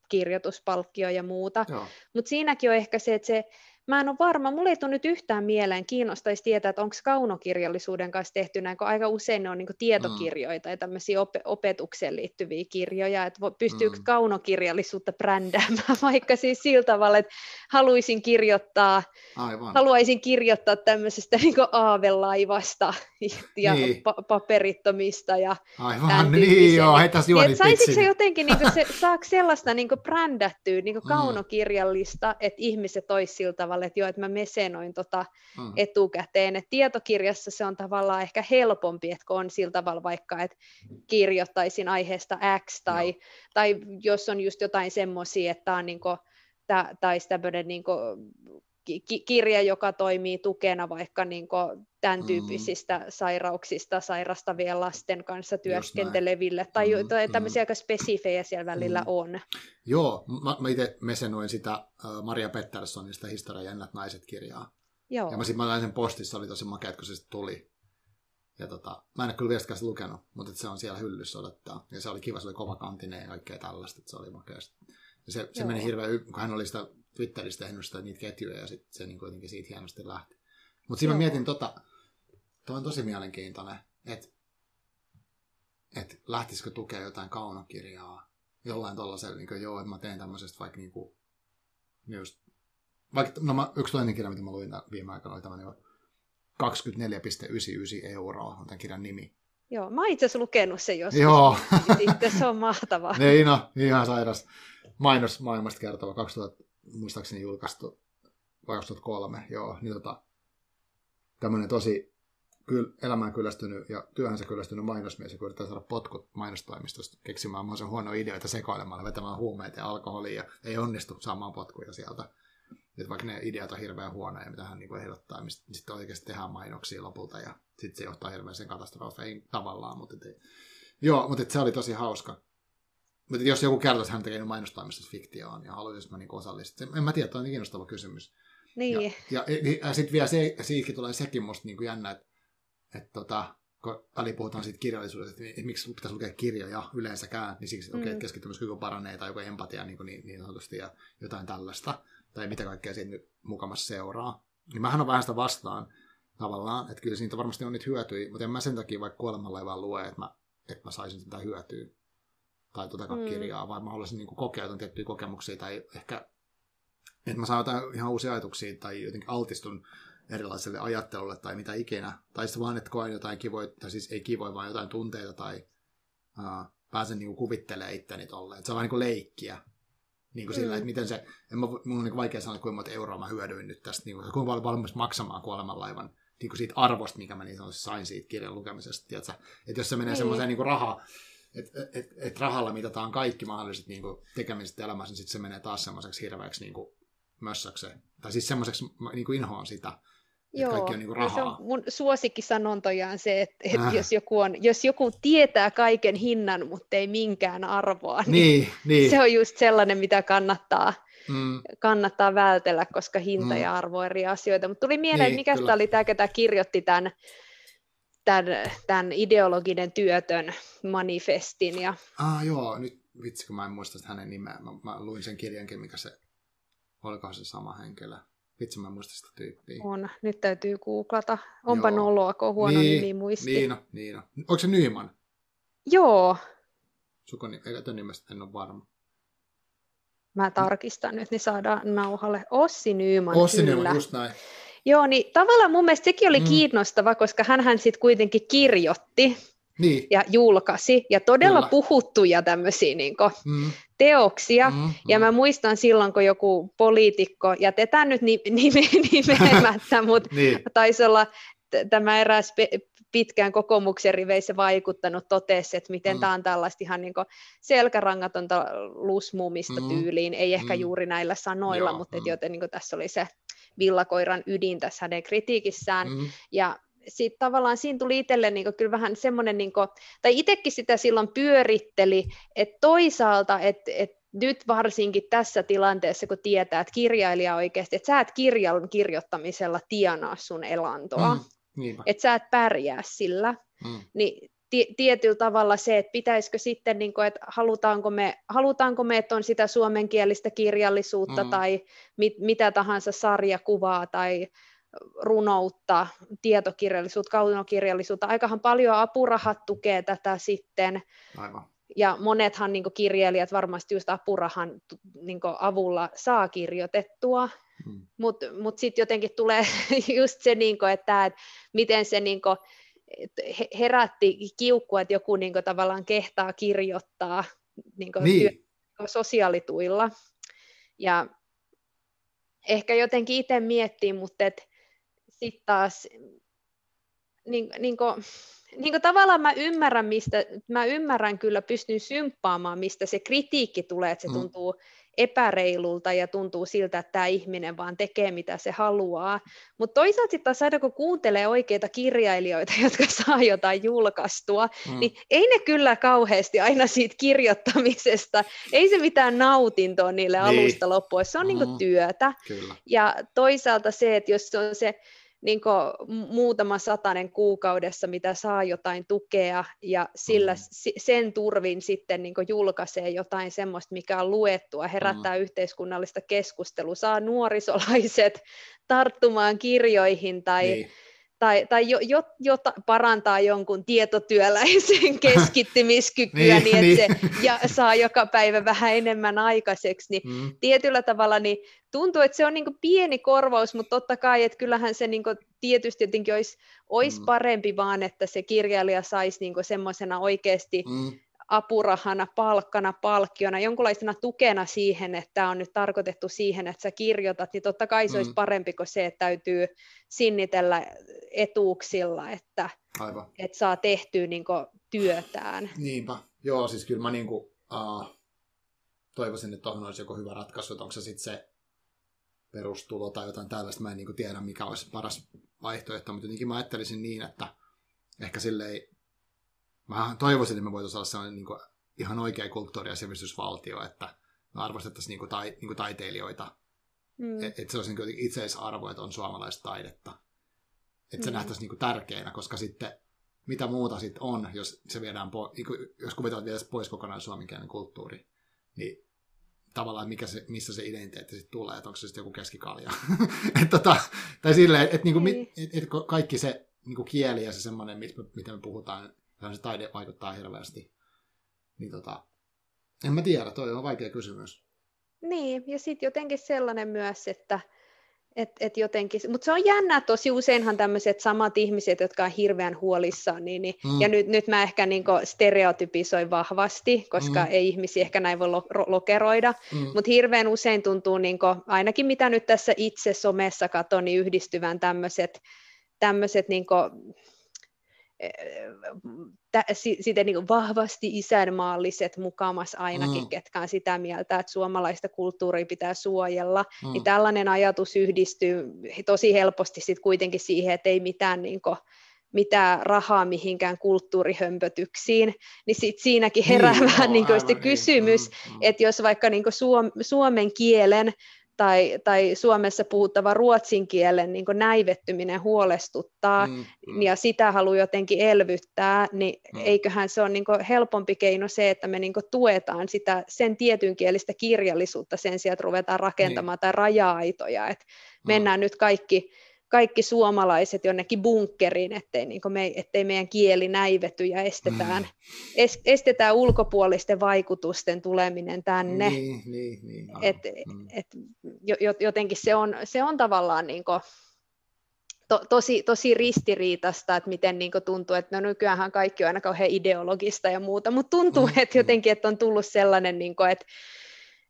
kirjoituspalkkio ja muuta. Mutta siinäkin on ehkä se, että se Mä en ole varma, mulle ei tule nyt yhtään mieleen, kiinnostaisi tietää, että onko kaunokirjallisuuden kanssa tehty näin, kun aika usein ne on niin tietokirjoita mm. ja tämmöisiä op- opetukseen liittyviä kirjoja, että pystyykö mm. kaunokirjallisuutta brändäämään, vaikka siis sillä tavalla, että haluaisin kirjoittaa, Aivan. haluaisin kirjoittaa tämmöisestä niin aavelaivasta ja niin. pa- paperittomista ja Aivan, niin joo, heitäs niin, Saisiko se jotenkin, niin se, saako sellaista niin brändättyä niin kaunokirjallista, että ihmiset olisivat sillä tavalla, tavalla, että joo, että mä mesenoin tota mm. etukäteen. Et tietokirjassa se on tavallaan ehkä helpompi, että kun on sillä tavalla vaikka, että kirjoittaisin aiheesta X, tai, no. tai jos on just jotain semmoisia, että on niinku, tai tämmöinen niinku, kirja, joka toimii tukena vaikka niin tämän mm. tyyppisistä mm. sairauksista sairastavien lasten kanssa työskenteleville, tai, mm, tai tämmöisiä mm. aika spesifejä siellä välillä mm. on. Joo, mä, mä itse mesenoin sitä Maria Petterssonista Historia jännät naiset-kirjaa. Joo. Ja mä sitten mä sen postissa, oli tosi makea, kun se sitten tuli. Ja tota, mä en ole kyllä vieläkään lukenut, mutta se on siellä hyllyssä odottaa. Ja se oli kiva, se oli kova kantinen ja kaikkea tällaista, että se oli makeasti. Ja se, se meni hirveän, kun hän oli sitä Twitteristä tehnyt sitä, niitä ketjuja ja sitten se niin kuitenkin siitä hienosti lähti. Mutta siinä mä mietin tota, Tuo on tosi mielenkiintoinen, että et lähtisikö tukea jotain kaunokirjaa jollain tuollaisella, niin kuin, joo, että mä teen tämmöisestä vaikka niin kuin, just, vaikka, no mä, yksi toinen kirja, mitä mä luin viime aikoina, oli tämmöinen 24,99 euroa on tämän kirjan nimi. Joo, mä oon itse asiassa lukenut sen joskus. Joo. Sitten se on mahtavaa. niin, no, ihan sairas. Mainos maailmasta kertova, 2000, muistaakseni julkaistu, vai 2003, joo, niin tota, tämmöinen tosi kyllä, elämään kyllästynyt ja työhönsä kyllästynyt mainosmies, joka yrittää saada potkut mainostoimistosta keksimään mahdollisimman huono ideoita sekoilemalla, vetämään huumeita ja alkoholia ja ei onnistu saamaan potkuja sieltä. Että vaikka ne ideat on hirveän huonoja, mitä hän niin ehdottaa, niin sitten oikeasti tehdään mainoksia lopulta ja sitten se johtaa hirveän katastrofeihin tavallaan. Mutta et, joo, mutta et se oli tosi hauska. Mutta jos joku kertoisi, että hän tekee mainostoimistossa fiktioon ja haluaisi mä niin osallistua. En mä tiedä, tämä on kiinnostava kysymys. Niin. Ja, ja, ja, ja sitten vielä se, siihenkin tulee sekin musta niin kuin jännä, että, että tota, kun väliin puhutaan siitä kirjallisuudesta, että miksi pitäisi lukea kirjoja yleensäkään, niin siksi, että mm. okei, keskittymiskyky paranee tai joku empatia niin, niin, niin sanotusti ja jotain tällaista, tai mitä kaikkea siitä nyt mukamassa seuraa. Niin mähän on vähän sitä vastaan tavallaan, että kyllä siitä varmasti on niitä hyötyjä, mutta en mä sen takia vaikka kuolemanlaivaan lue, että mä, että mä saisin sitä hyötyä tai tuota mm. kirjaa, vaan mä haluaisin niin kokea jotain tiettyjä kokemuksia tai ehkä, että mä saan jotain ihan uusia ajatuksia tai jotenkin altistun erilaiselle ajattelulle tai mitä ikinä. Tai sitten vaan, että koen jotain kivoja, tai siis ei kivoja, vaan jotain tunteita tai uh, pääsen niin kuvittelemaan itteni tolleen. Että se on vaan niin leikkiä. Niin kuin mm. sillä, että miten se, en mä, mun on niin vaikea sanoa, kuinka monta euroa mä hyödyin nyt tästä, niin kuin, kuinka paljon valmis maksamaan kuolemanlaivan niin kuin siitä arvosta, mikä mä niin sanotusti sain siitä kirjan lukemisesta. Tiedätkö? Että jos se menee niin. semmoiseen niin rahaa, että et, et rahalla mitataan kaikki mahdolliset niin kuin, tekemiset elämässä, niin sitten se menee taas semmoiseksi hirveäksi niin kuin, mössäksi. Tai siis semmoiseksi, niin kuin inhoan sitä. Joo, kaikki on niin kuin rahaa. Se on mun suosikkisanontoja on se, että, että äh. jos, joku on, jos joku tietää kaiken hinnan, mutta ei minkään arvoa, niin, niin, niin. se on just sellainen, mitä kannattaa, mm. kannattaa vältellä, koska hinta mm. ja arvo on eri asioita. Mutta tuli mieleen, niin, mikä tämä oli tämä, ketä kirjoitti tämän, tämän, tämän ideologinen työtön manifestin. Ja... Ah joo, nyt vitsi kun mä en muista hänen nimeä. Mä, mä luin sen kirjankin, mikä se, olikohan se sama henkilö. Vitsi mä muista sitä tyyppiä. On, nyt täytyy googlata. Onpa Joo. noloa, kun huono niin, nimi muisti. Niin, no, niin no. Onko se Nyman? Joo. Sukoni, ei nimestä en ole varma. Mä tarkistan nyt, niin saadaan nauhalle. Ossi Nyman, Ossi kyllä. Nyman, just näin. Joo, niin tavallaan mun mielestä sekin oli mm. kiinnostava, koska hän sitten kuitenkin kirjoitti niin. ja julkaisi, ja todella Kyllä. puhuttuja tämmöisiä niin kuin, mm. teoksia. Mm, mm. Ja mä muistan silloin, kun joku poliitikko, jätetään nyt nimeämättä, mutta niin. taisi olla tämä eräs pitkään kokoomuksen riveissä vaikuttanut totesi, että miten mm. tämä on tällaista ihan niin selkärangatonta lusmumista mm. tyyliin, ei ehkä mm. juuri näillä sanoilla, Joo, mutta mm. joten niin tässä oli se villakoiran ydin tässä hänen kritiikissään. Mm. Ja sitten tavallaan siinä tuli itselle niin kyllä vähän semmoinen, niin kuin, tai itsekin sitä silloin pyöritteli, että toisaalta, että, että nyt varsinkin tässä tilanteessa, kun tietää, että kirjailija oikeasti, että sä et kirjan kirjoittamisella tienaa sun elantoa, mm, että sä et pärjää sillä, mm. niin tietyllä tavalla se, että pitäisikö sitten, niin kuin, että halutaanko me, halutaanko me, että on sitä suomenkielistä kirjallisuutta mm. tai mit, mitä tahansa sarjakuvaa tai runoutta, tietokirjallisuutta, kaunokirjallisuutta. Aikahan paljon apurahat tukee tätä sitten. Aivan. Ja monethan niin kirjailijat varmasti just apurahan niin avulla saa kirjoitettua, hmm. mutta mut, mut sitten jotenkin tulee just se, niin kuin, että, että miten se niin kuin, herätti kiukkua, että joku niin kuin, tavallaan kehtaa kirjoittaa niin kuin, niin. Työ, sosiaalituilla. Ja ehkä jotenkin itse miettii, mutta sitten taas niin, niin kuin, niin kuin tavallaan mä ymmärrän, mistä, mä ymmärrän kyllä, pystyn symppaamaan, mistä se kritiikki tulee, että se mm. tuntuu epäreilulta ja tuntuu siltä, että tämä ihminen vaan tekee mitä se haluaa. Mutta toisaalta sitten taas aina kun kuuntelee oikeita kirjailijoita, jotka saa jotain julkaistua, mm. niin ei ne kyllä kauheasti aina siitä kirjoittamisesta, ei se mitään nautintoa niille niin. alusta loppuun, se on niinku mm. niinku työtä. Kyllä. Ja toisaalta se, että jos se on se niin muutama satanen kuukaudessa, mitä saa jotain tukea, ja sillä mm. sen turvin sitten niin julkaisee jotain semmoista, mikä on luettua, herättää mm. yhteiskunnallista keskustelua, saa nuorisolaiset tarttumaan kirjoihin tai niin tai, tai jo, jo, jo parantaa jonkun tietotyöläisen keskittymiskykyä niin, niin, että niin. se ja saa joka päivä vähän enemmän aikaiseksi, niin mm. tietyllä tavalla niin tuntuu, että se on niin pieni korvaus, mutta totta kai, että kyllähän se niin tietysti jotenkin olisi, olisi mm. parempi vaan, että se kirjailija saisi niin semmoisena oikeasti mm apurahana, palkkana, palkkiona, jonkunlaisena tukena siihen, että tämä on nyt tarkoitettu siihen, että sä kirjoitat, niin totta kai se mm. olisi parempi kuin se, että täytyy sinnitellä etuuksilla, että, Aivan. että saa tehtyä niin työtään. Niinpä. Joo, siis kyllä mä niin kuin, uh, toivoisin, että tuohon olisi joku hyvä ratkaisu, että onko se sitten se perustulo tai jotain tällaista. Mä en niin tiedä, mikä olisi paras vaihtoehto, mutta jotenkin mä ajattelisin niin, että ehkä silleen, mä toivoisin, että me voitaisiin olla sellainen niin kuin, ihan oikea kulttuuri- ja sivistysvaltio, että me arvostettaisiin niin kuin, tai, niin kuin taiteilijoita. Mm. Että et se olisi niin itseisarvo, että on suomalaista taidetta. Että se mm. nähtäisiin niin kuin, tärkeänä, koska sitten mitä muuta sitten on, jos se viedään po- niin jos kuvitellaan vielä pois kokonaan suomenkielinen kulttuuri, niin tavallaan mikä se, missä se identiteetti sitten tulee, että onko se sitten joku keskikalja. et, tota, tai silleen, että niinku, niin. et, et, kaikki se niinku kieli ja se semmoinen, miten me puhutaan, se taide vaikuttaa hirveästi. Niin tota, en mä tiedä, toi on vaikea kysymys. Niin, ja sitten jotenkin sellainen myös, että et, et jotenkin, mutta se on jännä, tosi useinhan tämmöiset samat ihmiset, jotka on hirveän huolissaan, niin, niin mm. ja nyt, nyt mä ehkä niin stereotypisoin vahvasti, koska mm. ei ihmisiä ehkä näin voi lo, lokeroida, mm. mutta hirveän usein tuntuu, niin kuin, ainakin mitä nyt tässä itse somessa katon, niin yhdistyvän tämmöiset tämmöiset niin sitten niin vahvasti isänmaalliset mukamas ainakin, mm. ketkä on sitä mieltä, että suomalaista kulttuuria pitää suojella, niin mm. niin tällainen ajatus yhdistyy tosi helposti sitten kuitenkin siihen, että ei mitään niin kuin, mitään rahaa mihinkään kulttuurihömpötyksiin, niin sit siinäkin herää niin, vähän niin niin kysymys, niin. Mm, mm. että jos vaikka niin suom, suomen kielen tai, tai Suomessa puhuttava ruotsin kielen niin näivettyminen huolestuttaa mm, mm. ja sitä haluaa jotenkin elvyttää, niin mm. eiköhän se ole niin helpompi keino se, että me niin tuetaan sitä sen tietynkielistä kirjallisuutta sen sijaan, että ruvetaan rakentamaan niin. tai raja-aitoja, että mm. mennään nyt kaikki kaikki suomalaiset jonnekin bunkkeriin, ettei, niin me, ettei meidän kieli näivety ja estetään, mm. es, estetään ulkopuolisten vaikutusten tuleminen tänne. Niin, niin, niin, et, mm. et, jotenkin se on, se on tavallaan niin kuin, to, tosi, tosi ristiriitasta, että miten niin tuntuu, että no nykyäänhän kaikki on aina kauhean ideologista ja muuta, mutta tuntuu, mm, että jotenkin että on tullut sellainen, niin kuin, että,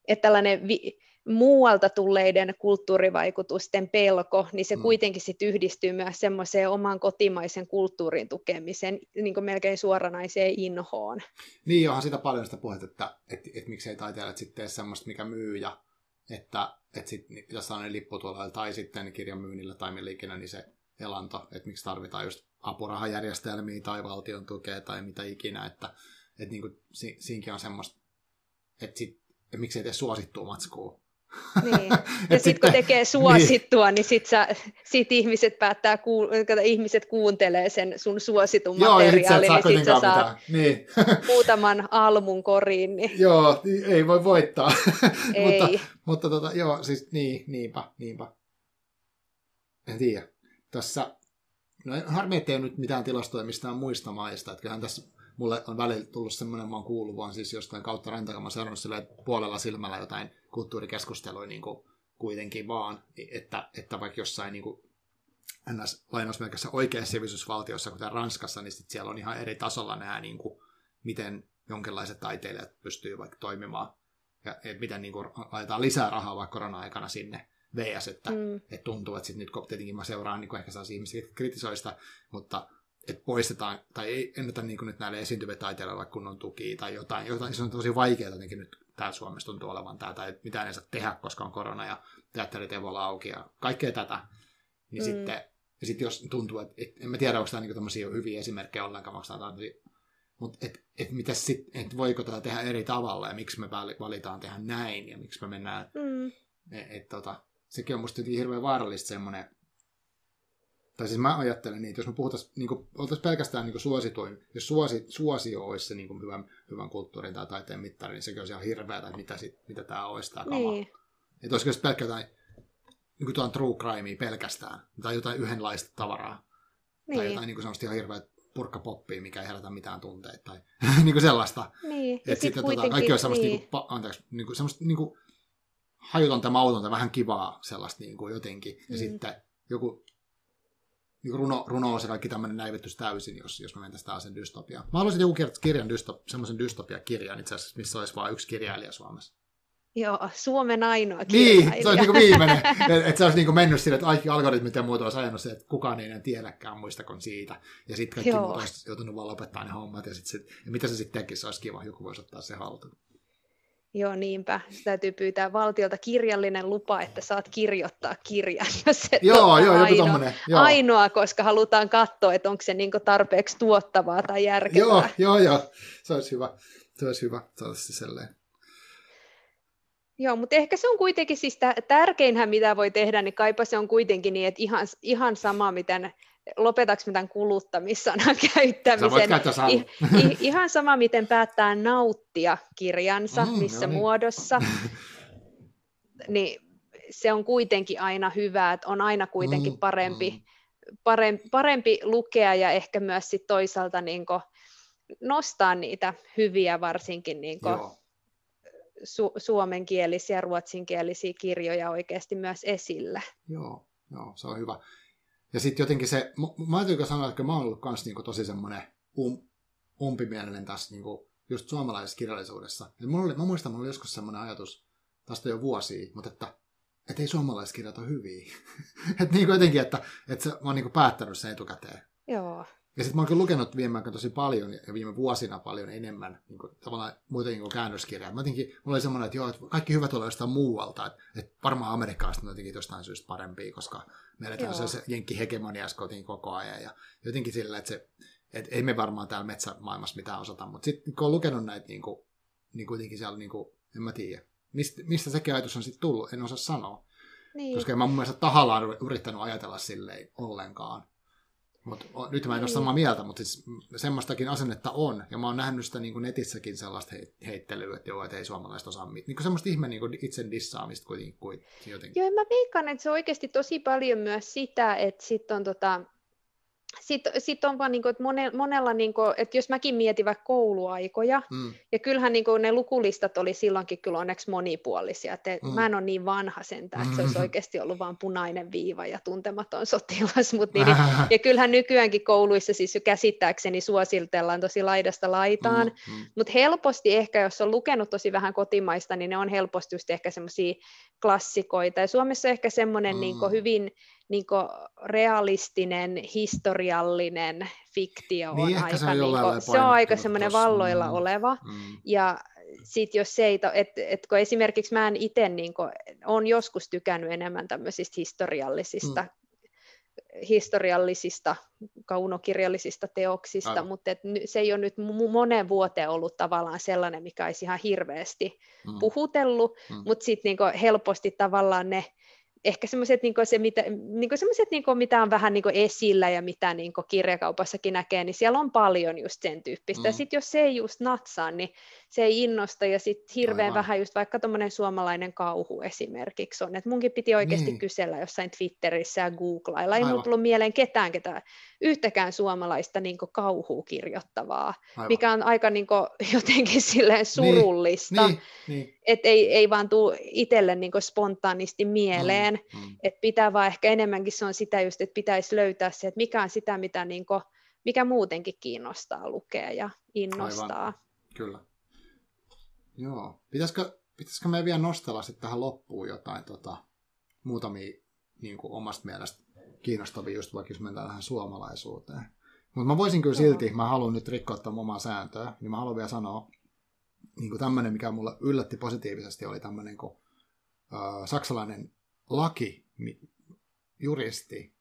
että tällainen vi, muualta tulleiden kulttuurivaikutusten pelko, niin se mm. kuitenkin sit yhdistyy myös semmoiseen oman kotimaisen kulttuurin tukemiseen, niin kuin melkein suoranaiseen inhoon. Niin, onhan sitä paljon sitä puhetta, että, että, että miksei taiteilijat sitten tee semmoista, mikä myy, ja että, että sitten niin pitäisi saada lippu tuolla, tai sitten kirjan myynnillä tai millä ikinä, niin se elanto, että miksi tarvitaan just apurahajärjestelmiä tai valtion tukea tai mitä ikinä, että, että niin kuin, si, siinäkin on semmoista, että, sit, että miksei tee suosittua matskua, niin. Ja sitten kun tekee suosittua, niin, niin sitten sit ihmiset päättää, kuul, ihmiset kuuntelee sen sun suositun Joo, materiaalin, niin sitten sä saat niin. muutaman almun koriin. Niin. Joo, ei voi voittaa. Ei. mutta mutta tota, joo, siis niin, niinpä, niinpä. En tiedä. Tässä, no harmi, ettei nyt mitään tilastoja mistään muista maista, että kyllähän tässä mulle on välillä tullut semmoinen, mä oon kuullut vaan siis jostain kautta rantakamman seurannut puolella silmällä jotain kulttuurikeskustelua niin kuin kuitenkin vaan, että, että vaikka jossain niin kuin ns. lainausmerkissä oikeassa sivistysvaltiossa, kuten Ranskassa, niin sit siellä on ihan eri tasolla nämä, niin kuin, miten jonkinlaiset taiteilijat pystyy vaikka toimimaan. Ja et miten niin kuin, laitetaan lisää rahaa vaikka korona-aikana sinne VS, että mm. et tuntuu, että sit nyt tietenkin mä seuraan niin kuin ehkä sellaisia ihmisiä kritisoista, mutta että poistetaan, tai ei ennätä niin nyt näille esiintyville taiteilijoille kunnon tuki tai jotain, jotain, se on tosi vaikeaa jotenkin nyt täällä Suomessa tuntuu olevan tämä, tai mitään ei saa tehdä, koska on korona ja teatterit ei voi olla auki ja kaikkea tätä, niin mm. sitten, ja sitten jos tuntuu, että et, en mä tiedä, onko tämä niinku tämmöisiä hyviä esimerkkejä ollenkaan, onko tämä mutta et, et, et sit, et voiko tätä tehdä eri tavalla ja miksi me valitaan tehdä näin ja miksi me mennään, mm. et, et, tota, sekin on musta hirveän vaarallista semmoinen, tai siis mä ajattelen niin, että jos me puhutaan, niin kuin, oltaisiin pelkästään niin suosituin, jos suosi, suosio olisi se niin kuin hyvän, hyvän kulttuurin tai taiteen mittari, niin sekin olisi ihan hirveätä, että mitä, sit, mitä tämä olisi tämä kama. Niin. Että olisiko pelkkä jotain, niin kuin true crimea pelkästään, tai jotain yhdenlaista tavaraa, niin. tai jotain niin kuin sellaista ihan hirveä purkkapoppia, mikä ei herätä mitään tunteita, tai niin kuin sellaista. Niin. Että sitten tota, kaikki on semmoista, niin. niin kuin, anteeksi, niin kuin, semmoista niin kuin, hajutonta, mautonta, vähän kivaa sellaista niin kuin jotenkin, ja mm. sitten joku niin runo, runous ja kaikki tämmöinen näivettyisi täysin, jos, jos me mentäisiin tällaisen dystopiaan. Mä haluaisin joku kirjan, dystop, semmoisen dystopia-kirjan itse asiassa, missä olisi vain yksi kirjailija Suomessa. Joo, Suomen ainoa kirjailija. Niin, se olisi niin viimeinen. että se olisi niin mennyt sille, että kaikki algoritmit ja muuta olisi ajanut se, että kukaan ei enää tiedäkään muistakon siitä. Ja sitten kaikki Joo. muut olisi joutunut vaan lopettaa ne hommat. Ja, sit, sit, ja mitä se sitten tekisi, se olisi kiva, joku voisi ottaa se haltuun. Joo, niinpä. Se täytyy pyytää valtiolta kirjallinen lupa, että saat kirjoittaa kirjan, jos et joo, joo, ainoa, joku joo. ainoa, koska halutaan katsoa, että onko se niin tarpeeksi tuottavaa tai järkevää. Joo, joo, joo. Se olisi hyvä. Se olisi hyvä se selleen. Joo, mutta ehkä se on kuitenkin siis tärkeinhän, mitä voi tehdä, niin kaipa se on kuitenkin niin, että ihan, ihan sama, miten lopetaks tämän kuluttamissanan käyttämisen. I, i, ihan sama, miten päättää nauttia kirjansa, mm, missä no niin. muodossa. niin se on kuitenkin aina hyvä, että on aina kuitenkin mm, parempi, mm. parempi, parempi lukea ja ehkä myös sit toisaalta niin nostaa niitä hyviä varsinkin niin su- suomenkielisiä, ruotsinkielisiä kirjoja oikeasti myös esille. Joo, joo se on hyvä. Ja sitten jotenkin se, mä täytyy sanoa, että mä oon ollut kans niinku tosi semmoinen um, umpimielinen tässä niinku just suomalaisessa kirjallisuudessa. Et mulla oli, mä muistan, mulla oli joskus semmoinen ajatus, tästä jo vuosia, mutta että et ei suomalaiskirjat ole hyviä. että niin jotenkin, että, että se, mä oon niinku päättänyt sen etukäteen. Joo. Ja sitten mä oon lukenut viime aikoina tosi paljon ja viime vuosina paljon enemmän niin kuin, tavallaan muita niin käännöskirjaa. Mä jotenkin, mulla oli semmoinen, että joo, että kaikki hyvät tulee jostain muualta, että, että varmaan amerikkalaiset on jotenkin jostain syystä parempia, koska meillä on se jenkki hegemonia kotiin koko ajan ja jotenkin sillä, että se, että ei me varmaan täällä metsämaailmassa mitään osata, mutta sitten kun on lukenut näitä niin kuin, niin kuitenkin siellä, niin kuin, en mä tiedä, mistä, mistä sekin ajatus on sitten tullut, en osaa sanoa. Niin. Koska en mä mun mielestä tahallaan yrittänyt ajatella silleen ollenkaan. Mut, nyt mä en ole niin. samaa mieltä, mutta siis semmoistakin asennetta on. Ja mä oon nähnyt sitä niin kuin netissäkin sellaista heittelyä, että joo, että ei suomalaiset osaa mitään. Niin kuin semmoista ihme niin kuin itse dissaamista kuitenkin. Joo, mä veikkaan, että se on oikeasti tosi paljon myös sitä, että sitten on tota, sitten sit on vaan, niin kuin, että monella, niin kuin, että jos mäkin mietin vaikka kouluaikoja, mm. ja kyllähän niin kuin, ne lukulistat oli silloinkin kyllä onneksi monipuolisia, että mm. mä en ole niin vanha sentään, että se olisi oikeasti ollut vain punainen viiva ja tuntematon sotilas, mutta niin, ja kyllähän nykyäänkin kouluissa siis jo käsittääkseni suosiltellaan tosi laidasta laitaan, mm. Mm. mutta helposti ehkä, jos on lukenut tosi vähän kotimaista, niin ne on helposti just ehkä semmoisia klassikoita, ja Suomessa ehkä semmoinen mm. niin hyvin niin realistinen, historiallinen fiktio niin, on aika, se on, niin kuin, se on aika semmoinen valloilla mm, oleva. Mm. Ja sitten jos se ei, että et kun esimerkiksi mä en itse niin olen joskus tykännyt enemmän tämmöisistä historiallisista mm historiallisista, kaunokirjallisista teoksista, Aivan. mutta et se ei ole nyt monen vuoteen ollut tavallaan sellainen, mikä olisi ihan hirveästi mm. puhutellut, mm. mutta sitten niinku helposti tavallaan ne ehkä semmoiset, niin se, mitä, niin niin mitä on vähän niin esillä ja mitä niin kirjakaupassakin näkee, niin siellä on paljon just sen tyyppistä. Mm. Sitten jos se ei just natsaa, niin se ei innosta ja sitten hirveän Aivan. vähän just vaikka tuommoinen suomalainen kauhu esimerkiksi on. Et munkin piti oikeasti niin. kysellä jossain Twitterissä ja googlailla. Ei mulla tullut mieleen ketään, ketään yhtäkään suomalaista niin kauhua kirjoittavaa, Aivan. mikä on aika niin jotenkin silleen niin, surullista. Niin. Niin. Niin. Että ei, ei vaan tule itselle niin spontaanisti mieleen. Mm. Mm. Että pitää vaan ehkä enemmänkin se on sitä just, että pitäisi löytää se, että mikä on sitä, mitä niin kuin, mikä muutenkin kiinnostaa lukea ja innostaa. Aivan. Kyllä. Joo. Pitäisikö, pitäisikö me vielä nostella sitten tähän loppuun jotain tota, muutamia niin kuin omasta mielestä kiinnostavia, just vaikka jos mennään tähän suomalaisuuteen. Mutta mä voisin kyllä silti, mä haluan nyt rikkoa tämän omaa sääntöä, niin mä haluan vielä sanoa, niin kuin tämmöinen, mikä mulle yllätti positiivisesti, oli tämmöinen kuin, äh, saksalainen laki, juristi,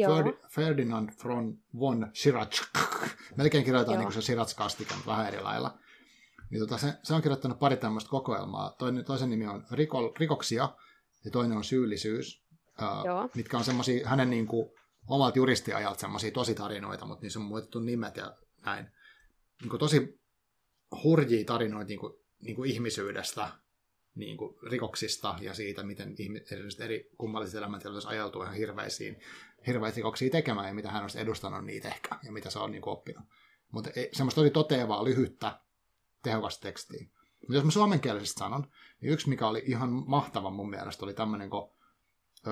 Ferd- Ferdinand von, von Schirach, melkein kirjoitetaan niin kuin se Schirach-kastike, mutta vähän eri lailla. Niin tota, se, se, on kirjoittanut pari tämmöistä kokoelmaa. Toinen, toisen nimi on Riko, Rikoksia ja toinen on Syyllisyys, uh, mitkä on semmoisia hänen niin kuin, omalta juristiajalta semmoisia tarinoita, mutta niissä on muutettu nimet ja näin. Niin kuin, tosi hurjia tarinoita niin kuin, niin kuin ihmisyydestä, niin kuin rikoksista ja siitä, miten ihmiset, eri kummalliset elämäntilanteet ajautuu ihan hirveisiin, hirveisiin rikoksia tekemään ja mitä hän on edustanut niitä ehkä ja mitä se on niin kuin oppinut. Mutta semmoista oli toteavaa, lyhyttä, tehokasta tekstiä. Mutta jos mä suomenkielisesti sanon, niin yksi mikä oli ihan mahtava mun mielestä oli tämmöinen, kun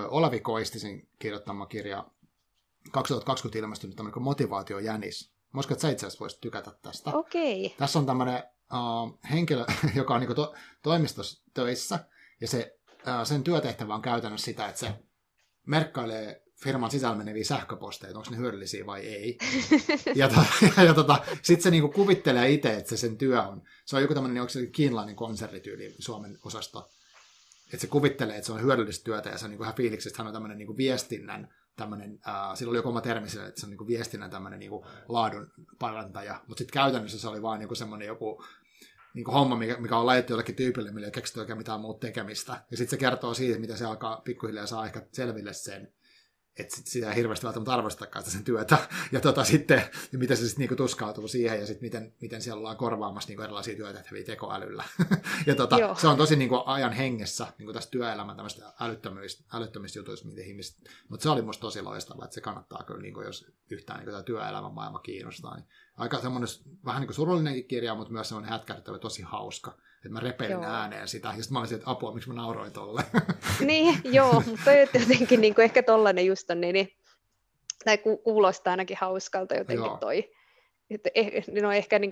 Olavi Koistisen kirjoittama kirja 2020 ilmestynyt tämmöinen motivaatio jänis. Että sä itse asiassa voisit tykätä tästä. Okei. Okay. Tässä on tämmöinen uh, henkilö, joka on niin to, toimistossa töissä, ja se, uh, sen työtehtävä on käytännössä sitä, että se merkkailee firman sisällä meneviä sähköposteja, onko ne hyödyllisiä vai ei. ja to, ja, ja tota, sitten se niinku kuvittelee itse, että se sen työ on. Se on joku tämmöinen, onko se kiinalainen konsernityyli Suomen osasto. Että se kuvittelee, että se on hyödyllistä työtä ja se on niinku ihan fiiliksi, että hän on tämmöinen niinku viestinnän tämmöinen, äh, sillä oli joku oma termi sille, että se on niinku viestinnän tämmöinen niinku laadun parantaja, mutta sitten käytännössä se oli vaan niinku semmoinen joku niin kuin homma, mikä, mikä on laitettu jollekin tyypille, millä ei keksitty oikein mitään muuta tekemistä. Ja sitten se kertoo siitä, miten se alkaa pikkuhiljaa saa ehkä selville sen, että sit sitä ei hirveästi välttämättä arvostakaan sen työtä, ja tota, sitten, ja miten se sitten niinku tuskautuu siihen, ja sitten miten, miten siellä ollaan korvaamassa niinku erilaisia työtehtäviä tekoälyllä. ja tota, se on tosi niinku ajan hengessä niinku tästä työelämän tämmöistä älyttömistä jutuista, miten ihmiset, mutta se oli musta tosi loistavaa, että se kannattaa kyllä, niinku, jos yhtään niinku tämä työelämän maailma kiinnostaa. Niin aika semmoinen vähän niinku surullinenkin kirja, mutta myös semmoinen hätkähdyttävä, tosi hauska että mä repelin joo. ääneen sitä, ja sitten mä olisin, että apua, miksi mä nauroin tolle. niin, joo, mutta jotenkin niin kuin ehkä tollainen just on, niin, niin tai kuulostaa ainakin hauskalta jotenkin joo. toi. Että eh, no ehkä niin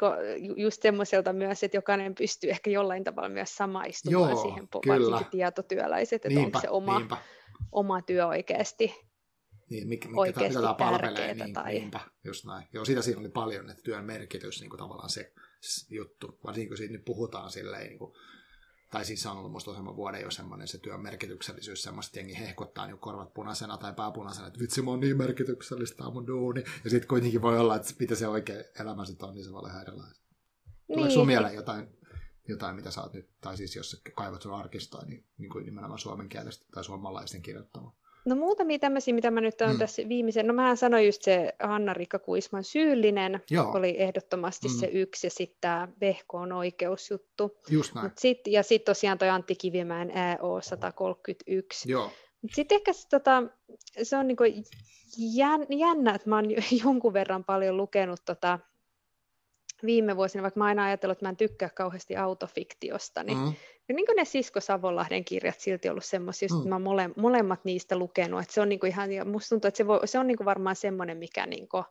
just semmoiselta myös, että jokainen pystyy ehkä jollain tavalla myös samaistumaan Joo, siihen, kyllä. varsinkin tietotyöläiset, että niinpä, onko se oma, niinpä. oma työ oikeasti niin, mikä, mikä oikeasti mitä tämä palvelee, niin, tai... niinpä, just näin. Joo, siitä siinä oli paljon, että työn merkitys, niin kuin tavallaan se juttu, varsinkin kun siitä nyt puhutaan silleen, niin kuin, tai siis on ollut musta useamman vuoden jo semmoinen se työn merkityksellisyys, semmoista jengi hehkuttaa niin korvat punaisena tai pääpunaisena, että vitsi, mä oon niin merkityksellistä, tämä mun duuni. Ja sitten kuitenkin voi olla, että mitä se oikein elämä sitten on, niin se voi olla ihan erilaista. Tuleeko niin. sun mieleen jotain, jotain, mitä sä oot nyt, tai siis jos sä kaivat sun arkistoa, niin, niin kuin nimenomaan suomen kielestä tai suomalaisten kirjoittamaan? No muutamia tämmöisiä, mitä mä nyt olen mm. tässä viimeisen, no mä sanoin just se Hanna-Rikka Kuisman syyllinen, Joo. oli ehdottomasti mm. se yksi, ja sitten tämä Vehkoon oikeusjuttu. Just näin. Mut sit, ja sitten tosiaan toi Antti Kivimäen EO 131. Joo. Sitten ehkä tota, se on niinku jännä, että mä oon jonkun verran paljon lukenut tota, viime vuosina, vaikka mä aina ajatellut, että mä en tykkää kauheasti autofiktiosta, niin, mm. Niin kuin ne Sisko Savonlahden kirjat silti ollut semmoisia, mm. että mä mole, molemmat niistä lukenut, että se on niin kuin ihan, ja musta tuntuu, että se, voi, se on niin kuin varmaan semmoinen, mikä niin kuin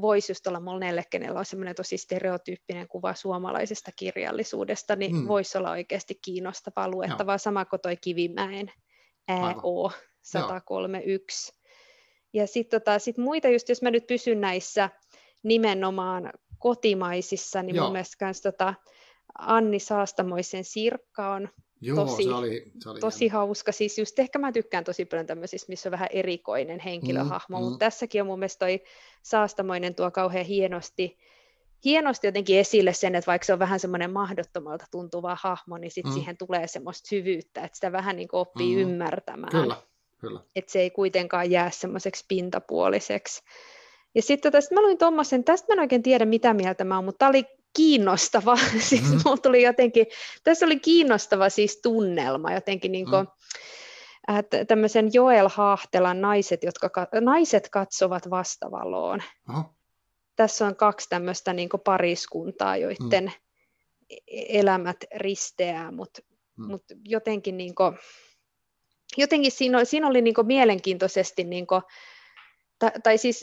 voisi just olla monelle, kenellä on semmoinen tosi stereotyyppinen kuva suomalaisesta kirjallisuudesta, niin mm. voisi olla oikeasti kiinnostavaa luettavaa, Joo. sama kuin toi Kivimäen O 131. Joo. Ja sitten tota, sit muita, just jos mä nyt pysyn näissä nimenomaan kotimaisissa, niin Joo. mun mielestä kans tota Anni Saastamoisen Sirkka on Joo, tosi, se oli, se oli tosi hauska. Siis just ehkä mä tykkään tosi paljon tämmöisistä, missä on vähän erikoinen henkilöhahmo, mm, mutta mm. tässäkin on mun mielestä toi Saastamoinen tuo kauhean hienosti, hienosti jotenkin esille sen, että vaikka se on vähän semmoinen mahdottomalta tuntuva hahmo, niin sitten mm. siihen tulee semmoista syvyyttä, että sitä vähän niin kuin oppii mm. ymmärtämään. Kyllä, kyllä. Että se ei kuitenkaan jää semmoiseksi pintapuoliseksi. Ja sitten tästä mä luin tuommoisen, tästä mä en oikein tiedä mitä mieltä mä oon, mutta tämä oli kiinnostava, siis mm-hmm. mulla tuli jotenkin, tässä oli kiinnostava siis tunnelma jotenkin niin kuin, mm. että tämmöisen Joel Haahtelan naiset, jotka, naiset katsovat vastavaloon. Aha. Tässä on kaksi tämmöistä niin pariskuntaa, joiden mm. elämät risteää, mutta mm. mut jotenkin, niin kuin, jotenkin siinä, siinä oli niin mielenkiintoisesti, niin kuin, tai, tai siis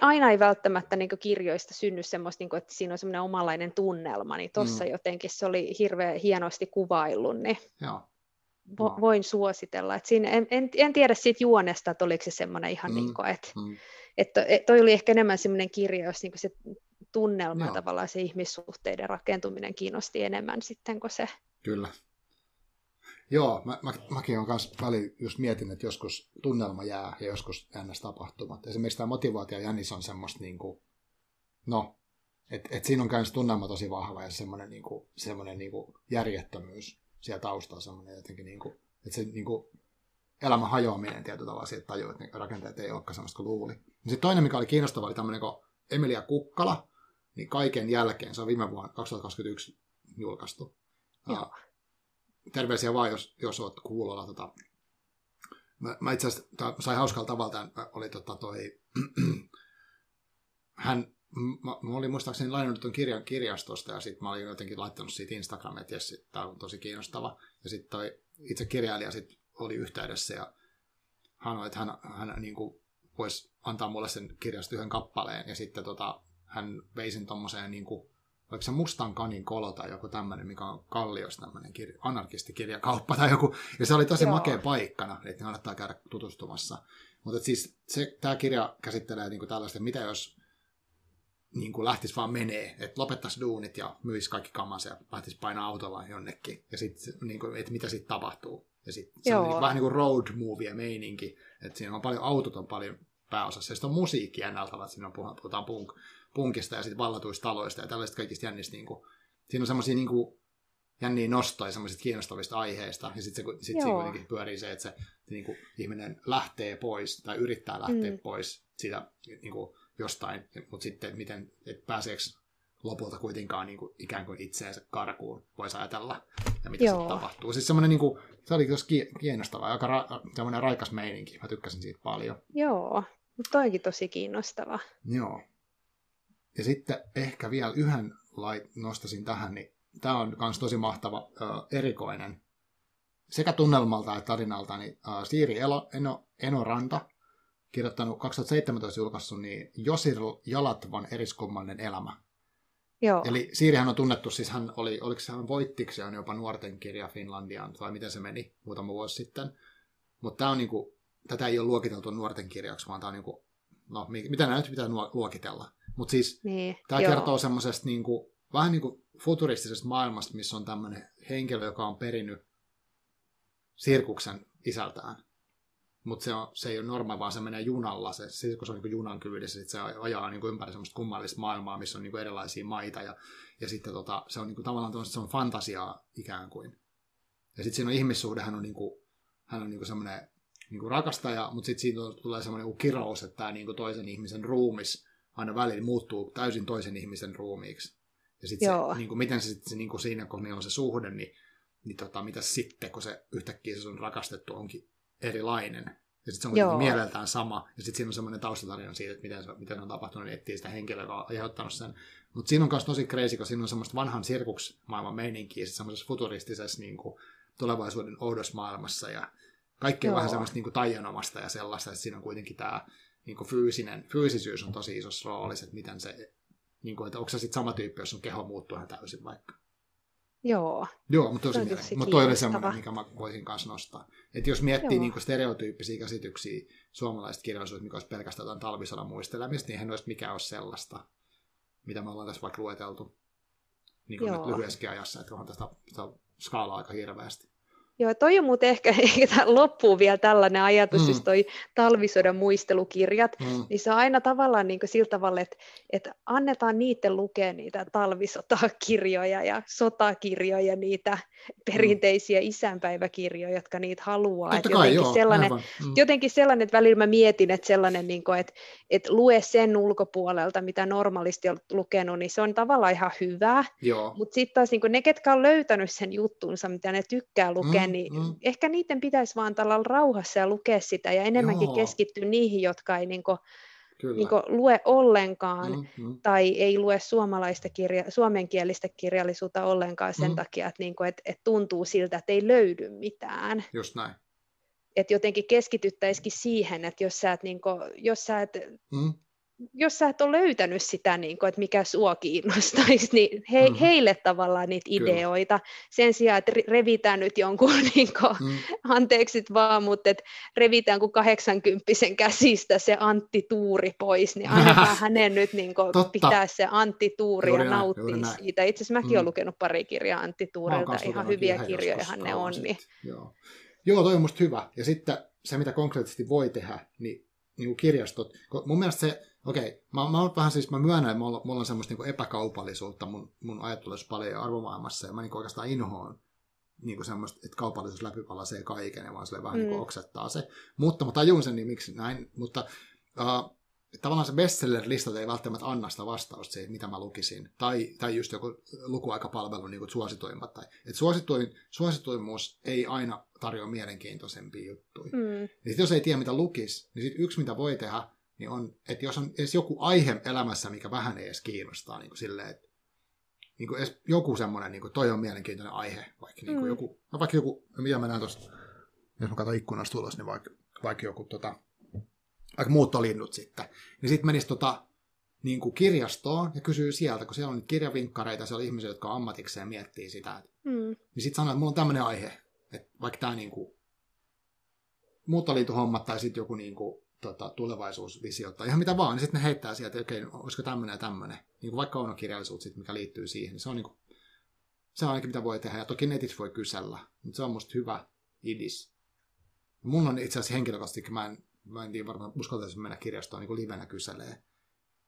aina ei välttämättä niin kirjoista synny semmoista, niin että siinä on semmoinen omanlainen tunnelma, niin tuossa mm. jotenkin se oli hirveän hienosti kuvaillut, niin Joo. Vo, voin suositella. Et siinä, en, en, en tiedä siitä juonesta, että oliko se semmoinen ihan mm. niin kuin, että mm. että toi oli ehkä enemmän semmoinen kirja, jos niin se tunnelma Joo. tavallaan se ihmissuhteiden rakentuminen kiinnosti enemmän sitten kuin se Kyllä. Joo, mä, mä, mäkin olen kanssa väli just mietin, että joskus tunnelma jää ja joskus ns. tapahtumat. Esimerkiksi tämä motivaatio jännis on semmoista niin kuin, no, että et siinä on käynyt tunnelma tosi vahva ja semmoinen, niin kuin, semmoinen niin kuin järjettömyys siellä taustalla semmoinen jotenkin, niin kuin, että se niin kuin, elämän hajoaminen tietyllä tavalla siitä tajuu, että ne rakenteet ei olekaan semmoista kuin luuli. Sitten toinen, mikä oli kiinnostava, oli tämmöinen kuin Emilia Kukkala, niin kaiken jälkeen, se on viime vuonna 2021 julkaistu. Joo terveisiä vaan, jos, jos olet kuulolla. Tota, mä, mä itse asiassa sain hauskalla tavalla, tämän, oli tota toi, hän, mä, mä olin muistaakseni lainannut tuon kirjan kirjastosta ja sitten mä olin jotenkin laittanut siitä Instagramiin, että jes, tämä on tosi kiinnostava. Ja sitten toi itse kirjailija sit oli yhteydessä ja hän että hän, hän niin kuin, voisi antaa mulle sen kirjasta yhden kappaleen, ja sitten tota, hän vei sen tommoseen niin kuin, oliko se Mustan kanin kolo tai joku tämmöinen, mikä on Kalliossa tämmöinen kirja, anarkistikirjakauppa tai joku, ja se oli tosi Joo. makea paikkana, että kannattaa käydä tutustumassa. Mutta siis se, tämä kirja käsittelee niin kuin tällaista, mitä jos niin kuin lähtisi vaan menee, että lopettaisi duunit ja myisi kaikki kamansa ja lähtisi painaa autolla jonnekin, ja sitten, niin kuin, että mitä sitten tapahtuu. Ja sitten se on niin, vähän niin kuin road movie meininki, että siinä on paljon, autot on paljon pääosassa, ja sitten on musiikki jännältä, että siinä on, puhutaan punk, punkista ja sitten vallatuista taloista ja tällaista kaikista jännistä, niin kuin, siinä on semmoisia niin kuin, jänniä nostoja semmoisista kiinnostavista aiheista, ja sitten sit siinä kuitenkin pyörii se, että se niin kuin, ihminen lähtee pois, tai yrittää lähteä mm. pois siitä niin kuin, jostain, mutta sitten miten, että pääseekö lopulta kuitenkaan niin kuin, ikään kuin itseensä karkuun, voisi ajatella, ja mitä sitten tapahtuu. Siis semmoinen, niin kuin, se oli tosi kiinnostava, aika ra- semmoinen raikas meininki, mä tykkäsin siitä paljon. Joo, mutta toikin tosi kiinnostava. Joo. Ja sitten ehkä vielä yhden lait nostasin tähän, niin tämä on myös tosi mahtava, äh, erikoinen, sekä tunnelmalta että tarinalta, niin äh, Siiri Elo, Eno, Eno Ranta, kirjoittanut 2017 julkaissut, niin Josir Jalatvan eriskummallinen elämä. Joo. Eli Siirihän on tunnettu, siis hän oli, oliko hän voittiksi on jopa nuorten kirja Finlandiaan, vai miten se meni muutama vuosi sitten. Mutta tämä on niinku, tätä ei ole luokiteltu nuorten kirjaksi, vaan tämä on niinku, no mitä näitä pitää luokitella. Mutta siis niin, tämä joo. kertoo semmoisesta niinku, vähän niin kuin futuristisesta maailmasta, missä on tämmöinen henkilö, joka on perinyt sirkuksen isältään. Mutta se, se ei ole normaali, vaan se menee junalla. Se sirkus on niin junan kyydissä, sit se ajaa niin kuin ympäri semmoista kummallista maailmaa, missä on niin kuin erilaisia maita. Ja, ja sitten tota, se on niin kuin, tavallaan se on fantasiaa ikään kuin. Ja sitten siinä on ihmissuhde, hän on, niin kuin, hän on niin kuin semmoinen niin kuin rakastaja, mutta sitten siitä tulee semmoinen niin kirous, että tämä niin kuin toisen ihmisen ruumis aina välillä muuttuu täysin toisen ihmisen ruumiiksi. Ja sitten se, niin kuin, miten se, sit, se niin kuin siinä, kun on se suhde, niin, niin tota, mitä sitten, kun se yhtäkkiä se on rakastettu onkin erilainen. Ja sitten se on niin mieleltään sama. Ja sitten siinä on semmoinen taustatarina siitä, että miten, se, miten on tapahtunut, niin etsii sitä henkilöä, joka on aiheuttanut sen. Mutta siinä on myös tosi crazy, kun siinä on semmoista vanhan sirkuksmaailman meininkiä, semmoisessa futuristisessa niin kuin, tulevaisuuden oudossa maailmassa. Ja kaikki on vähän semmoista niin kuin taianomasta ja sellaista, että siinä on kuitenkin tämä niin kuin fyysinen, fyysisyys on tosi isossa roolissa, että miten se niin kuin, että onko se sitten sama tyyppi, jos sun keho muuttuu ihan täysin vaikka. Joo. Joo, mutta tosi mielenkiintoista. Mutta toi oli semmoinen, mikä mä voisin kanssa nostaa. Että jos miettii niin kuin stereotyyppisiä käsityksiä suomalaisista kirjallisuudesta, mikä olisi pelkästään jotain talvisodan muistelemista, niin eihän olisi mikään ole sellaista, mitä me ollaan tässä vaikka lueteltu niin kuin nyt lyhyessäkin ajassa, että onhan tästä skaalaa aika hirveästi. Joo, toi on muuten ehkä, ehkä loppuu vielä tällainen ajatus, mm. siis toi talvisodan muistelukirjat, mm. niin se on aina tavallaan niin sillä tavalla, että, että annetaan niiden lukea niitä talvisotakirjoja ja sotakirjoja, niitä perinteisiä mm. isänpäiväkirjoja, jotka niitä haluaa. Totta kai, jotenkin, joo, sellainen, mm. jotenkin sellainen, että välillä mä mietin, että sellainen, niin kuin, että, että lue sen ulkopuolelta, mitä normaalisti on lukenut, niin se on tavallaan ihan hyvä, mutta sitten taas niin ne, ketkä on löytänyt sen juttunsa, mitä ne tykkää lukea, mm, niin mm. ehkä niiden pitäisi vaan tällä rauhassa ja lukea sitä ja enemmänkin Joo. keskittyä niihin, jotka ei niin kuin, niin kuin, lue ollenkaan mm, mm. tai ei lue suomalaista kirja, suomenkielistä kirjallisuutta ollenkaan sen mm. takia, että, niin kuin, että, että tuntuu siltä, että ei löydy mitään. Just näin. Että jotenkin keskityttäisikin siihen, että jos sä et, niin kuin, jos sä et mm jos sä et ole löytänyt sitä, niin kuin, että mikä sua kiinnostaisi, niin he, mm-hmm. heille tavallaan niitä Kyllä. ideoita, sen sijaan, että revitään nyt jonkun, niin kuin, mm. anteeksi vaan, mutta että revitään kuin 80 käsistä se Antti Tuuri pois, niin annetaan hänen nyt niin kuin, pitää se Antti Tuuri juuri ja näin, nauttia siitä. Itse asiassa mäkin mm. olen lukenut pari kirjaa Antti Tuurilta, ihan hyviä kirjoja ne on. Niin. Joo. Joo, toi on musta hyvä. Ja sitten se, mitä konkreettisesti voi tehdä, niin, niin kuin kirjastot, mun mielestä se Okei, mä, mä oon vähän siis, mä myönnän, että mulla, mulla on semmoista niin epäkaupallisuutta mun, mun ajattelussa paljon arvomaailmassa, ja mä niin oikeastaan inhoon niin kuin semmoista, että kaupallisuus läpipalasee kaiken, ja vaan sille vähän mm. niin oksettaa se. Mutta mä tajun sen, niin miksi näin, mutta uh, tavallaan se bestseller-listat ei välttämättä anna sitä vastausta siihen, mitä mä lukisin. Tai, tai just joku lukuaikapalvelu, niin kuin suosituimmat. Tai, että suosituin, suosituimmuus ei aina tarjoa mielenkiintoisempia juttuja. Mm. Niin jos ei tiedä, mitä lukisi, niin sit yksi, mitä voi tehdä, niin on, että jos on edes joku aihe elämässä, mikä vähän ei edes kiinnostaa, niin kuin silleen, että niin kuin edes joku semmoinen, niin kuin toi on mielenkiintoinen aihe, vaikka, niin kuin mm. joku, no vaikka joku, no mitä mä näen tuosta, jos mä katson ikkunasta tulos, niin vaikka, vaikka joku tota, vaikka muuttolinnut sitten, niin sitten menisi tota, niin kuin kirjastoon ja kysyy sieltä, kun siellä on kirjavinkkareita, siellä on ihmisiä, jotka on ammatikseen miettii sitä. Että, mm. Niin sitten sanoo, että mulla on tämmöinen aihe, että vaikka tämä niin kuin, muuttoliintuhommat tai sitten joku niin kuin, tota, tulevaisuusvisio tai ihan mitä vaan, niin sitten ne heittää sieltä, että okei, okay, olisiko tämmöinen ja tämmöinen. Niin kuin vaikka on kirjallisuutta, sit, mikä liittyy siihen, niin se on, niin kuin, se on ainakin mitä voi tehdä. Ja toki netissä voi kysellä, mutta se on musta hyvä idis. Mun on itse asiassa henkilökohtaisesti, mä en, mä en tiedä varmaan uskaltaisin mennä kirjastoon niin kuin livenä kyselee.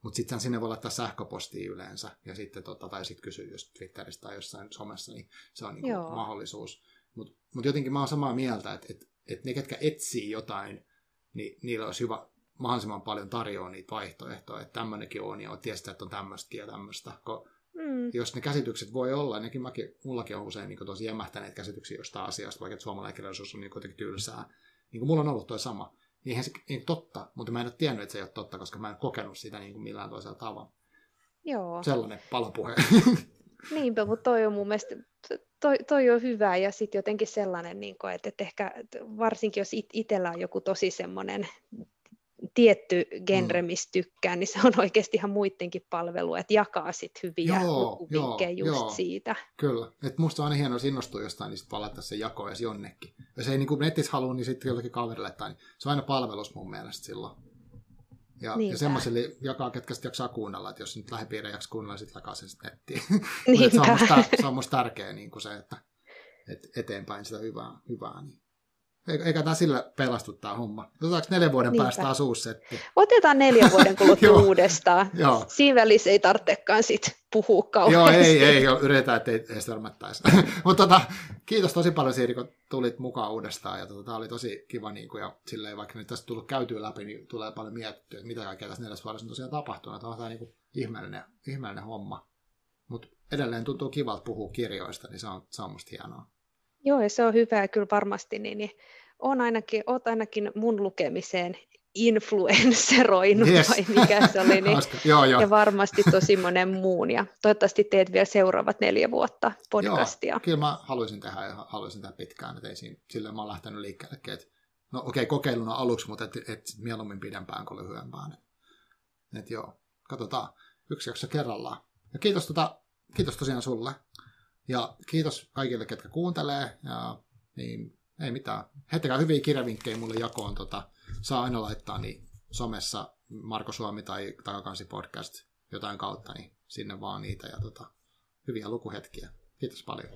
Mutta sitten sinne voi laittaa sähköpostia yleensä, ja sitten tota, tai sitten kysyä just Twitteristä tai jossain somessa, niin se on niin kuin mahdollisuus. Mutta mut jotenkin mä oon samaa mieltä, että et, et ne, ketkä etsii jotain, niin niillä olisi hyvä mahdollisimman paljon tarjoa niitä vaihtoehtoja, että tämmöinenkin on, ja tietysti, että on tämmöistäkin ja tämmöistä. Mm. Jos ne käsitykset voi olla, nekin mäkin, mullakin on usein niin tosi jämähtäneet käsityksiä jostain asiasta, vaikka suomalainen kirjallisuus on niin kuitenkin tylsää. Niin kuin mulla on ollut toi sama. Niin eihän se niin totta, mutta mä en ole tiennyt, että se ei ole totta, koska mä en kokenut sitä niin kuin millään toisella tavalla. Joo. Sellainen palopuhe. Niinpä, mutta toi on mun mielestä, toi, toi on hyvä ja sitten jotenkin sellainen, niin kuin, että, että ehkä varsinkin jos it, itsellä on joku tosi semmoinen tietty genre, mm. mistä tykkään, niin se on oikeasti ihan muidenkin palvelu, että jakaa sitten hyviä joo, joo, just joo. siitä. Kyllä, että musta on aina hienoa, jos innostuu jostain, niin sitten palata se jako edes jonnekin. Jos ei niin netissä halua, niin sitten jollekin kaverille tai niin se on aina palvelus mun mielestä silloin. Ja, ja semmoiselle jakaa, ketkä sitten jaksaa kuunnella, että jos nyt lähipiirejä jaksaa kuunnella, sitten jakaa sen sitten nettiin. se on musta, se on musta tärkeä niin kuin se, että, että eteenpäin sitä hyvää. hyvää niin. Eikä tämä sillä pelastu tämä homma. Otetaanko neljän vuoden Niinpä. päästä taas uusi setti? Otetaan neljän vuoden kuluttua uudestaan. Joo. Siinä välissä ei tarvitsekaan sit puhua kauheasti. Joo, ei, ei, yritetään, ettei edes törmättäisi. Mutta tota, kiitos tosi paljon Siiri, kun tulit mukaan uudestaan. Ja tota, tämä oli tosi kiva, niin kuin, ja silleen, vaikka nyt tästä tullut käytyä läpi, niin tulee paljon mietittyä, että mitä kaikkea tässä neljäs vuodessa on tosiaan tapahtunut. Tämä on tämä niin ihmeellinen, ihmeellinen homma. Mutta edelleen tuntuu kivalta puhua kirjoista, niin se on, se on musta hienoa. Joo, ja se on hyvä kyllä varmasti, niin, niin on ainakin, oot ainakin mun lukemiseen influenceroinut, yes. vai mikä se oli, niin, joo, joo. ja varmasti tosi monen muun, ja toivottavasti teet vielä seuraavat neljä vuotta podcastia. Joo, kyllä mä haluaisin tehdä, ja haluaisin tehdä pitkään, että ei siinä, mä oon lähtenyt liikkeelle, että no okei, okay, kokeiluna aluksi, mutta et, et mieluummin pidempään kuin lyhyempään. Et, et joo, katsotaan yksi jakso kerrallaan. Ja kiitos, tota, kiitos tosiaan sulle. Ja kiitos kaikille, ketkä kuuntelee. Ja, niin ei mitään. Heittäkää hyviä kirjavinkkejä mulle jakoon. Tota, saa aina laittaa niin somessa Marko Suomi tai Takakansi podcast jotain kautta, niin sinne vaan niitä ja tota, hyviä lukuhetkiä. Kiitos paljon.